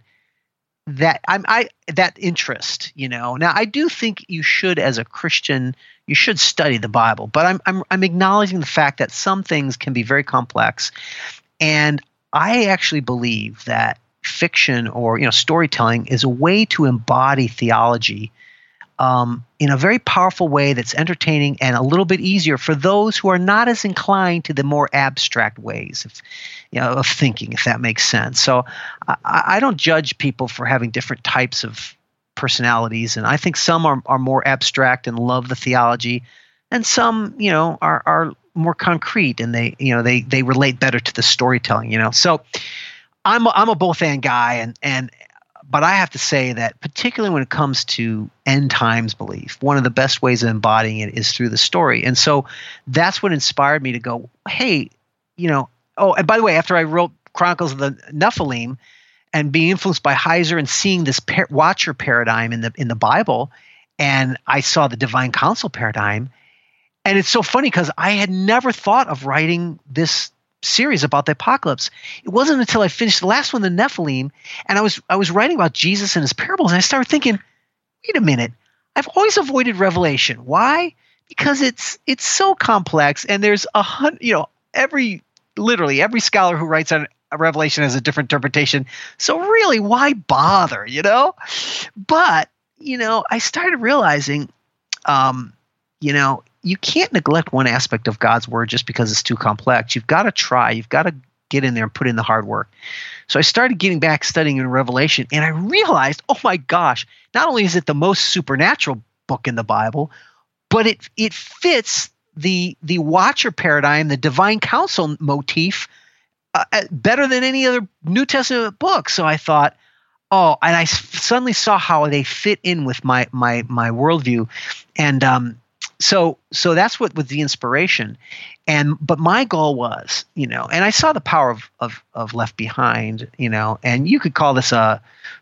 that I'm I that interest, you know. Now I do think you should as a Christian, you should study the Bible, but I'm I'm I'm acknowledging the fact that some things can be very complex. And I actually believe that fiction or you know storytelling is a way to embody theology um, in a very powerful way that's entertaining and a little bit easier for those who are not as inclined to the more abstract ways of, you know, of thinking, if that makes sense. So I, I don't judge people for having different types of personalities, and I think some are, are more abstract and love the theology, and some, you know, are, are more concrete and they, you know, they they relate better to the storytelling. You know, so I'm a, I'm a both and guy, and and but I have to say that particularly when it comes to end times belief, one of the best ways of embodying it is through the story. And so that's what inspired me to go, hey, you know, oh, and by the way, after I wrote Chronicles of the Nephilim and being influenced by Heiser and seeing this par- watcher paradigm in the in the Bible, and I saw the divine council paradigm, and it's so funny because I had never thought of writing this series about the apocalypse. It wasn't until I finished the last one, the Nephilim, and I was I was writing about Jesus and his parables, and I started thinking, wait a minute, I've always avoided Revelation. Why? Because it's it's so complex, and there's a hundred, you know, every literally every scholar who writes on Revelation has a different interpretation. So really, why bother? You know, but you know, I started realizing, um, you know, you can't neglect one aspect of God's word just because it's too complex. You've got to try. You've got to get in there and put in the hard work. So I started getting back studying in Revelation, and I realized, oh my gosh, not only is it the most supernatural book in the Bible, but it it fits the the watcher paradigm, the divine council motif, uh, better than any other New Testament book. So I thought, oh, and I suddenly saw how they fit in with my my my worldview, and um, so so that's what was the inspiration and but my goal was you know and i saw the power of of, of left behind you know and you could call this a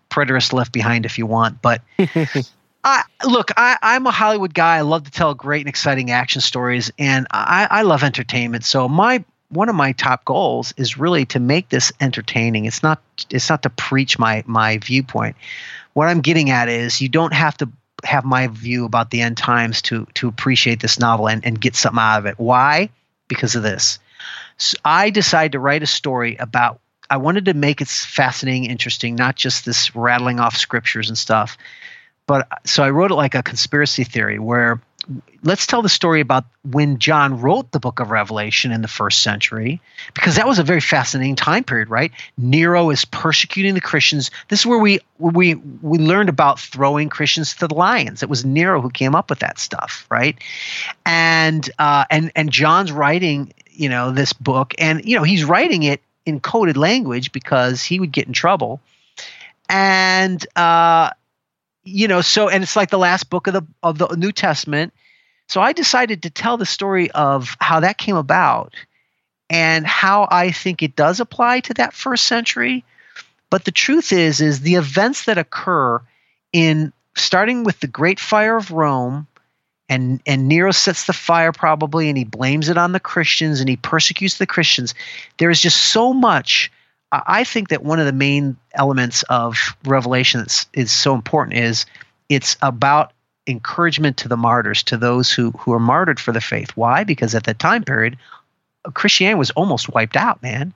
preterist left behind if you want but I, look, I, I'm a Hollywood guy. I love to tell great and exciting action stories, and I, I love entertainment. So my one of my top goals is really to make this entertaining. It's not it's not to preach my my viewpoint. What I'm getting at is you don't have to have my view about the end times to to appreciate this novel and, and get something out of it. Why? Because of this. So I decided to write a story about I wanted to make it fascinating, interesting, not just this rattling off scriptures and stuff. But uh, so I wrote it like a conspiracy theory where let's tell the story about when John wrote the book of Revelation in the first century, because that was a very fascinating time period, right? Nero is persecuting the Christians. This is where we we we learned about throwing Christians to the lions. It was Nero who came up with that stuff, right? And uh, and and John's writing, you know, this book, and you know he's writing it in coded language because he would get in trouble, and. Uh, you know so and it's like the last book of the of the new testament. So i decided to tell the story of how that came about and how i think it does apply to that first century. But the truth is is the events that occur in starting with the great fire of rome and and nero sets the fire probably and he blames it on the christians and he persecutes the christians there is just so much I think that one of the main elements of Revelation that is so important is it's about encouragement to the martyrs, to those who who are martyred for the faith. Why? Because at that time period, Christianity was almost wiped out, man.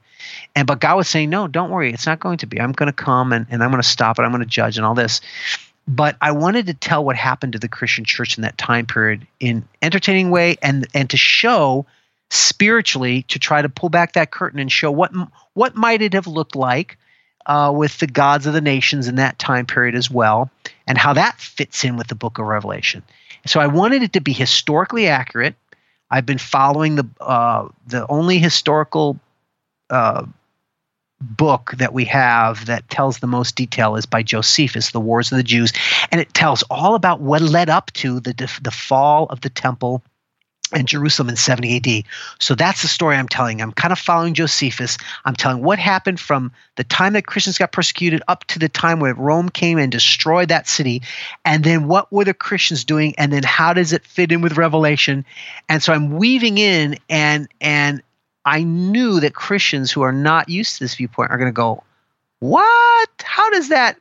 And but God was saying, no, don't worry, it's not going to be. I'm going to come and, and I'm going to stop it. I'm going to judge and all this. But I wanted to tell what happened to the Christian church in that time period in entertaining way and and to show spiritually to try to pull back that curtain and show what what might it have looked like uh, with the gods of the nations in that time period as well, and how that fits in with the Book of Revelation. So I wanted it to be historically accurate. I've been following the uh, the only historical uh, book that we have that tells the most detail is by Josephus, The Wars of the Jews, and it tells all about what led up to the the fall of the temple and Jerusalem in 70 AD. So that's the story I'm telling. I'm kind of following Josephus. I'm telling what happened from the time that Christians got persecuted up to the time where Rome came and destroyed that city. And then what were the Christians doing? And then how does it fit in with Revelation? And so I'm weaving in and and I knew that Christians who are not used to this viewpoint are going to go, "What? How does that?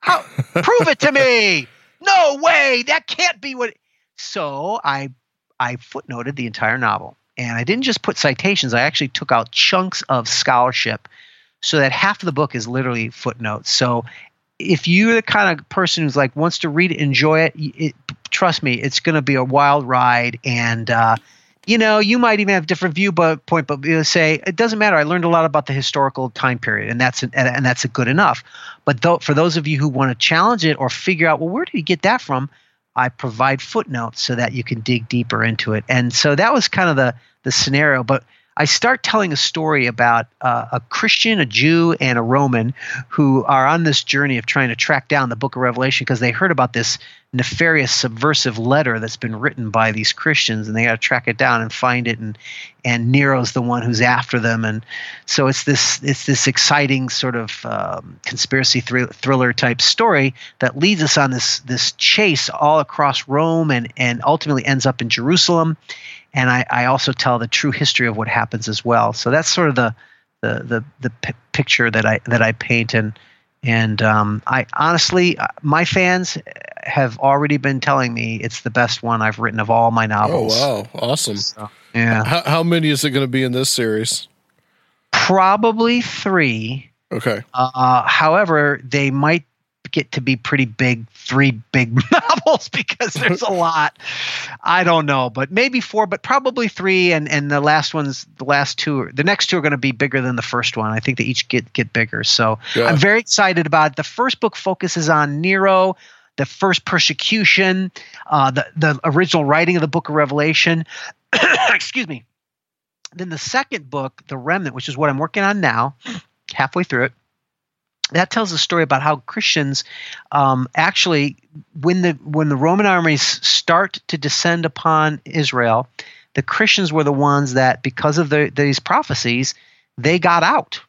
How? prove it to me! No way! That can't be what." So I I footnoted the entire novel, and I didn't just put citations. I actually took out chunks of scholarship, so that half of the book is literally footnotes. So if you're the kind of person who's like wants to read it, enjoy it, it trust me, it's going to be a wild ride and. Uh, you know, you might even have different viewpoint, but you say it doesn't matter. I learned a lot about the historical time period, and that's and, and that's good enough. But though, for those of you who want to challenge it or figure out, well, where did he get that from? I provide footnotes so that you can dig deeper into it. And so that was kind of the the scenario. But I start telling a story about uh, a Christian, a Jew, and a Roman who are on this journey of trying to track down the book of Revelation because they heard about this nefarious, subversive letter that's been written by these Christians, and they got to track it down and find it. And and Nero's the one who's after them, and so it's this it's this exciting sort of um, conspiracy thr- thriller type story that leads us on this this chase all across Rome and and ultimately ends up in Jerusalem and I, I also tell the true history of what happens as well. So that's sort of the the the, the p- picture that I that I paint and and um, I honestly, uh, my fans have already been telling me it's the best one I've written of all my novels. Oh wow, awesome! So, yeah. How, how many is it going to be in this series? Probably three. Okay. Uh, however, they might get to be pretty big, three big novels because there's a lot. I don't know, but maybe four, but probably three. And and the last ones, the last two, the next two are going to be bigger than the first one. I think they each get get bigger. So yeah. I'm very excited about it. The first book focuses on Nero. The first persecution, uh, the the original writing of the Book of Revelation. Excuse me. Then the second book, The Remnant, which is what I'm working on now, halfway through it, that tells a story about how Christians um, actually, when the when the Roman armies start to descend upon Israel, the Christians were the ones that, because of the, these prophecies, they got out.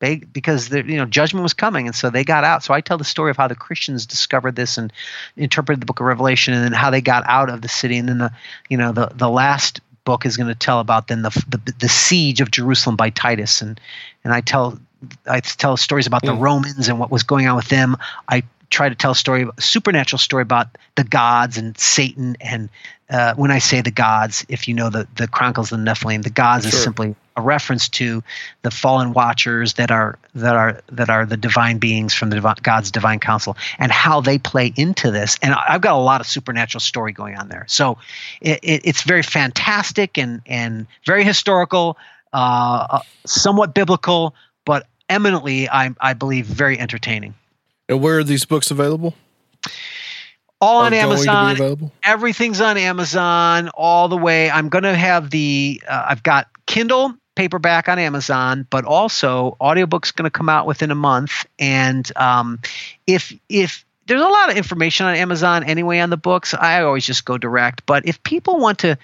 They because the you know judgment was coming, and so they got out. So I tell the story of how the Christians discovered this and interpreted the Book of Revelation, and then how they got out of the city, and then the you know the the last book is going to tell about then the, the the siege of Jerusalem by Titus, and and I tell I tell stories about the mm. Romans and what was going on with them. I try to tell a story, a supernatural story about the gods and Satan. And uh, when I say the gods, if you know the the Chronicles of the Nephilim, the gods sure. is simply a reference to the fallen watchers that are that are that are the divine beings from the God's divine council and how they play into this. And I've got a lot of supernatural story going on there. So it, it, it's very fantastic and and very historical, uh, uh somewhat biblical, but eminently, I, I believe, very entertaining. And where are these books available? All on Amazon. Everything's on Amazon all the way. I'm going to have the, uh, I've got Kindle paperback on Amazon, but also audiobook's going to come out within a month. And um, if, if, there's a lot of information on Amazon anyway on the books. I always just go direct. But if people want to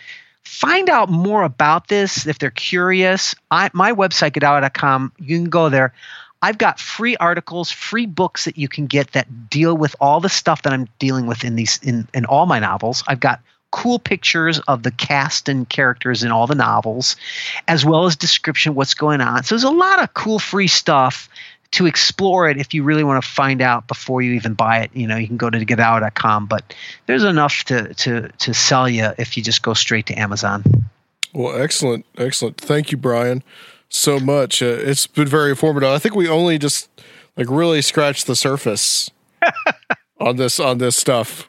find out more about this if they're curious. I, my website godawa.com you can go there. I've got free articles free books that you can get that deal with all the stuff that i'm dealing with in these in, in all my novels. I've got cool pictures of the cast and characters in all the novels as well as description what's going on. So there's a lot of cool free stuff to explore it if you really want to find out before you even buy it. You know, you can go to godawa.com, but there's enough to to to sell you if you just go straight to Amazon. Well, excellent, excellent. Thank you, Brian, so much. Uh, it's been very informative. I think we only just like really scratched the surface on this on this stuff.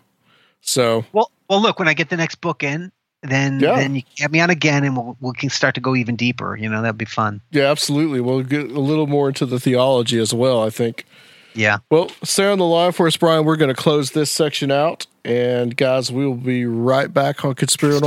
So Well, well, look, when I get the next book in, then Yeah. then you can get me on again, and we'll we can start to go even deeper. You know, that'd be fun. yeah, absolutely. We'll get a little more into the theology as well. I think. Yeah. Well, stay on the line for us, Brian. We're going to close this section out, and guys, we will be right back on Conspiro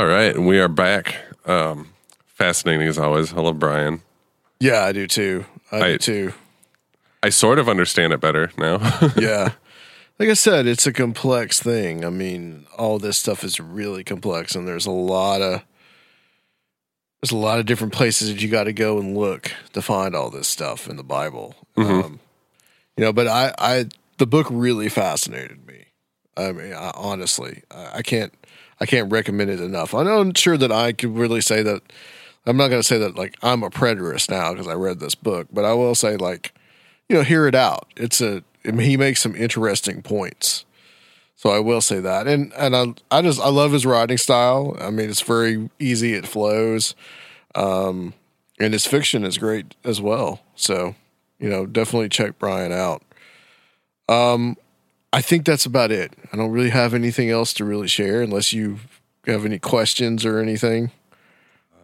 All right, we are back. Um, fascinating as always. Hello, Brian. Yeah, I do too. I, I- do too. I sort of understand it better now. yeah. Like I said, it's a complex thing. I mean, all this stuff is really complex and there's a lot of there's a lot of different places that you got to go and look to find all this stuff in the Bible. Um, you know, but I, I, the book really fascinated me. I mean, I, honestly, I, I can't, I can't recommend it enough. I'm not sure that I could really say that. I'm not going to say that like I'm a preterist now because I read this book, but I will say like, you know, hear it out. It's a, I mean, he makes some interesting points. So I will say that, and and I I just I love his writing style. I mean, it's very easy. It flows, um, and his fiction is great as well. So you know, definitely check Brian out. Um, I think that's about it. I don't really have anything else to really share, unless you have any questions or anything.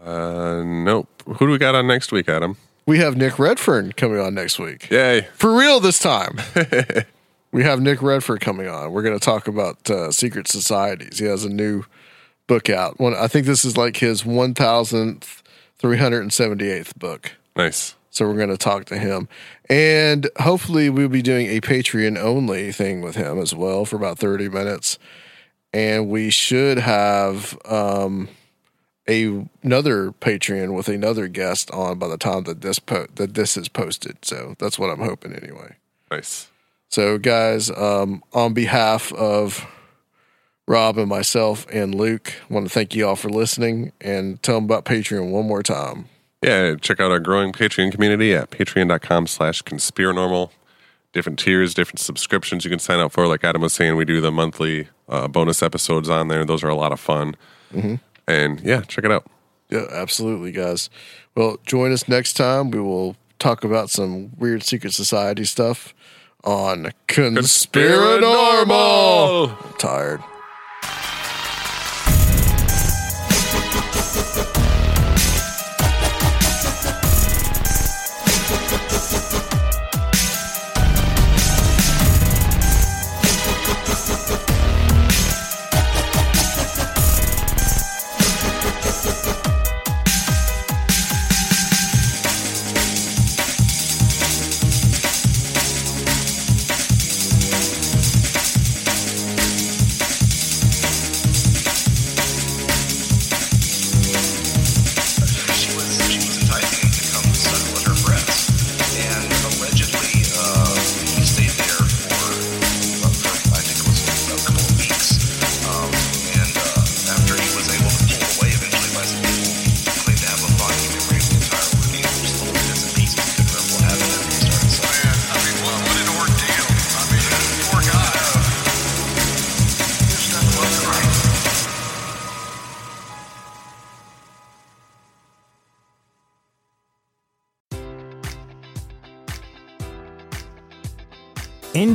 uh, nope. Who do we got on next week, Adam? We have Nick Redfern coming on next week. Yay! For real this time. we have Nick Redfern coming on. We're going to talk about uh, secret societies. He has a new book out. One, I think this is like his 1378th book. Nice. So we're going to talk to him. And hopefully we'll be doing a Patreon only thing with him as well for about 30 minutes. And we should have um, a, another Patreon with another guest on by the time that this po- that this is posted. So that's what I'm hoping anyway. Nice. So guys, um, on behalf of Rob and myself and Luke, I want to thank you all for listening and tell them about Patreon one more time. Yeah, check out our growing Patreon community at patreon.com slash conspiranormal. Different tiers, different subscriptions you can sign up for. Like Adam was saying, we do the monthly uh, bonus episodes on there. Those are a lot of fun. And yeah, check it out. Yeah, absolutely, guys. Well, join us next time. We will talk about some weird secret society stuff on Conspiranormal. I'm tired.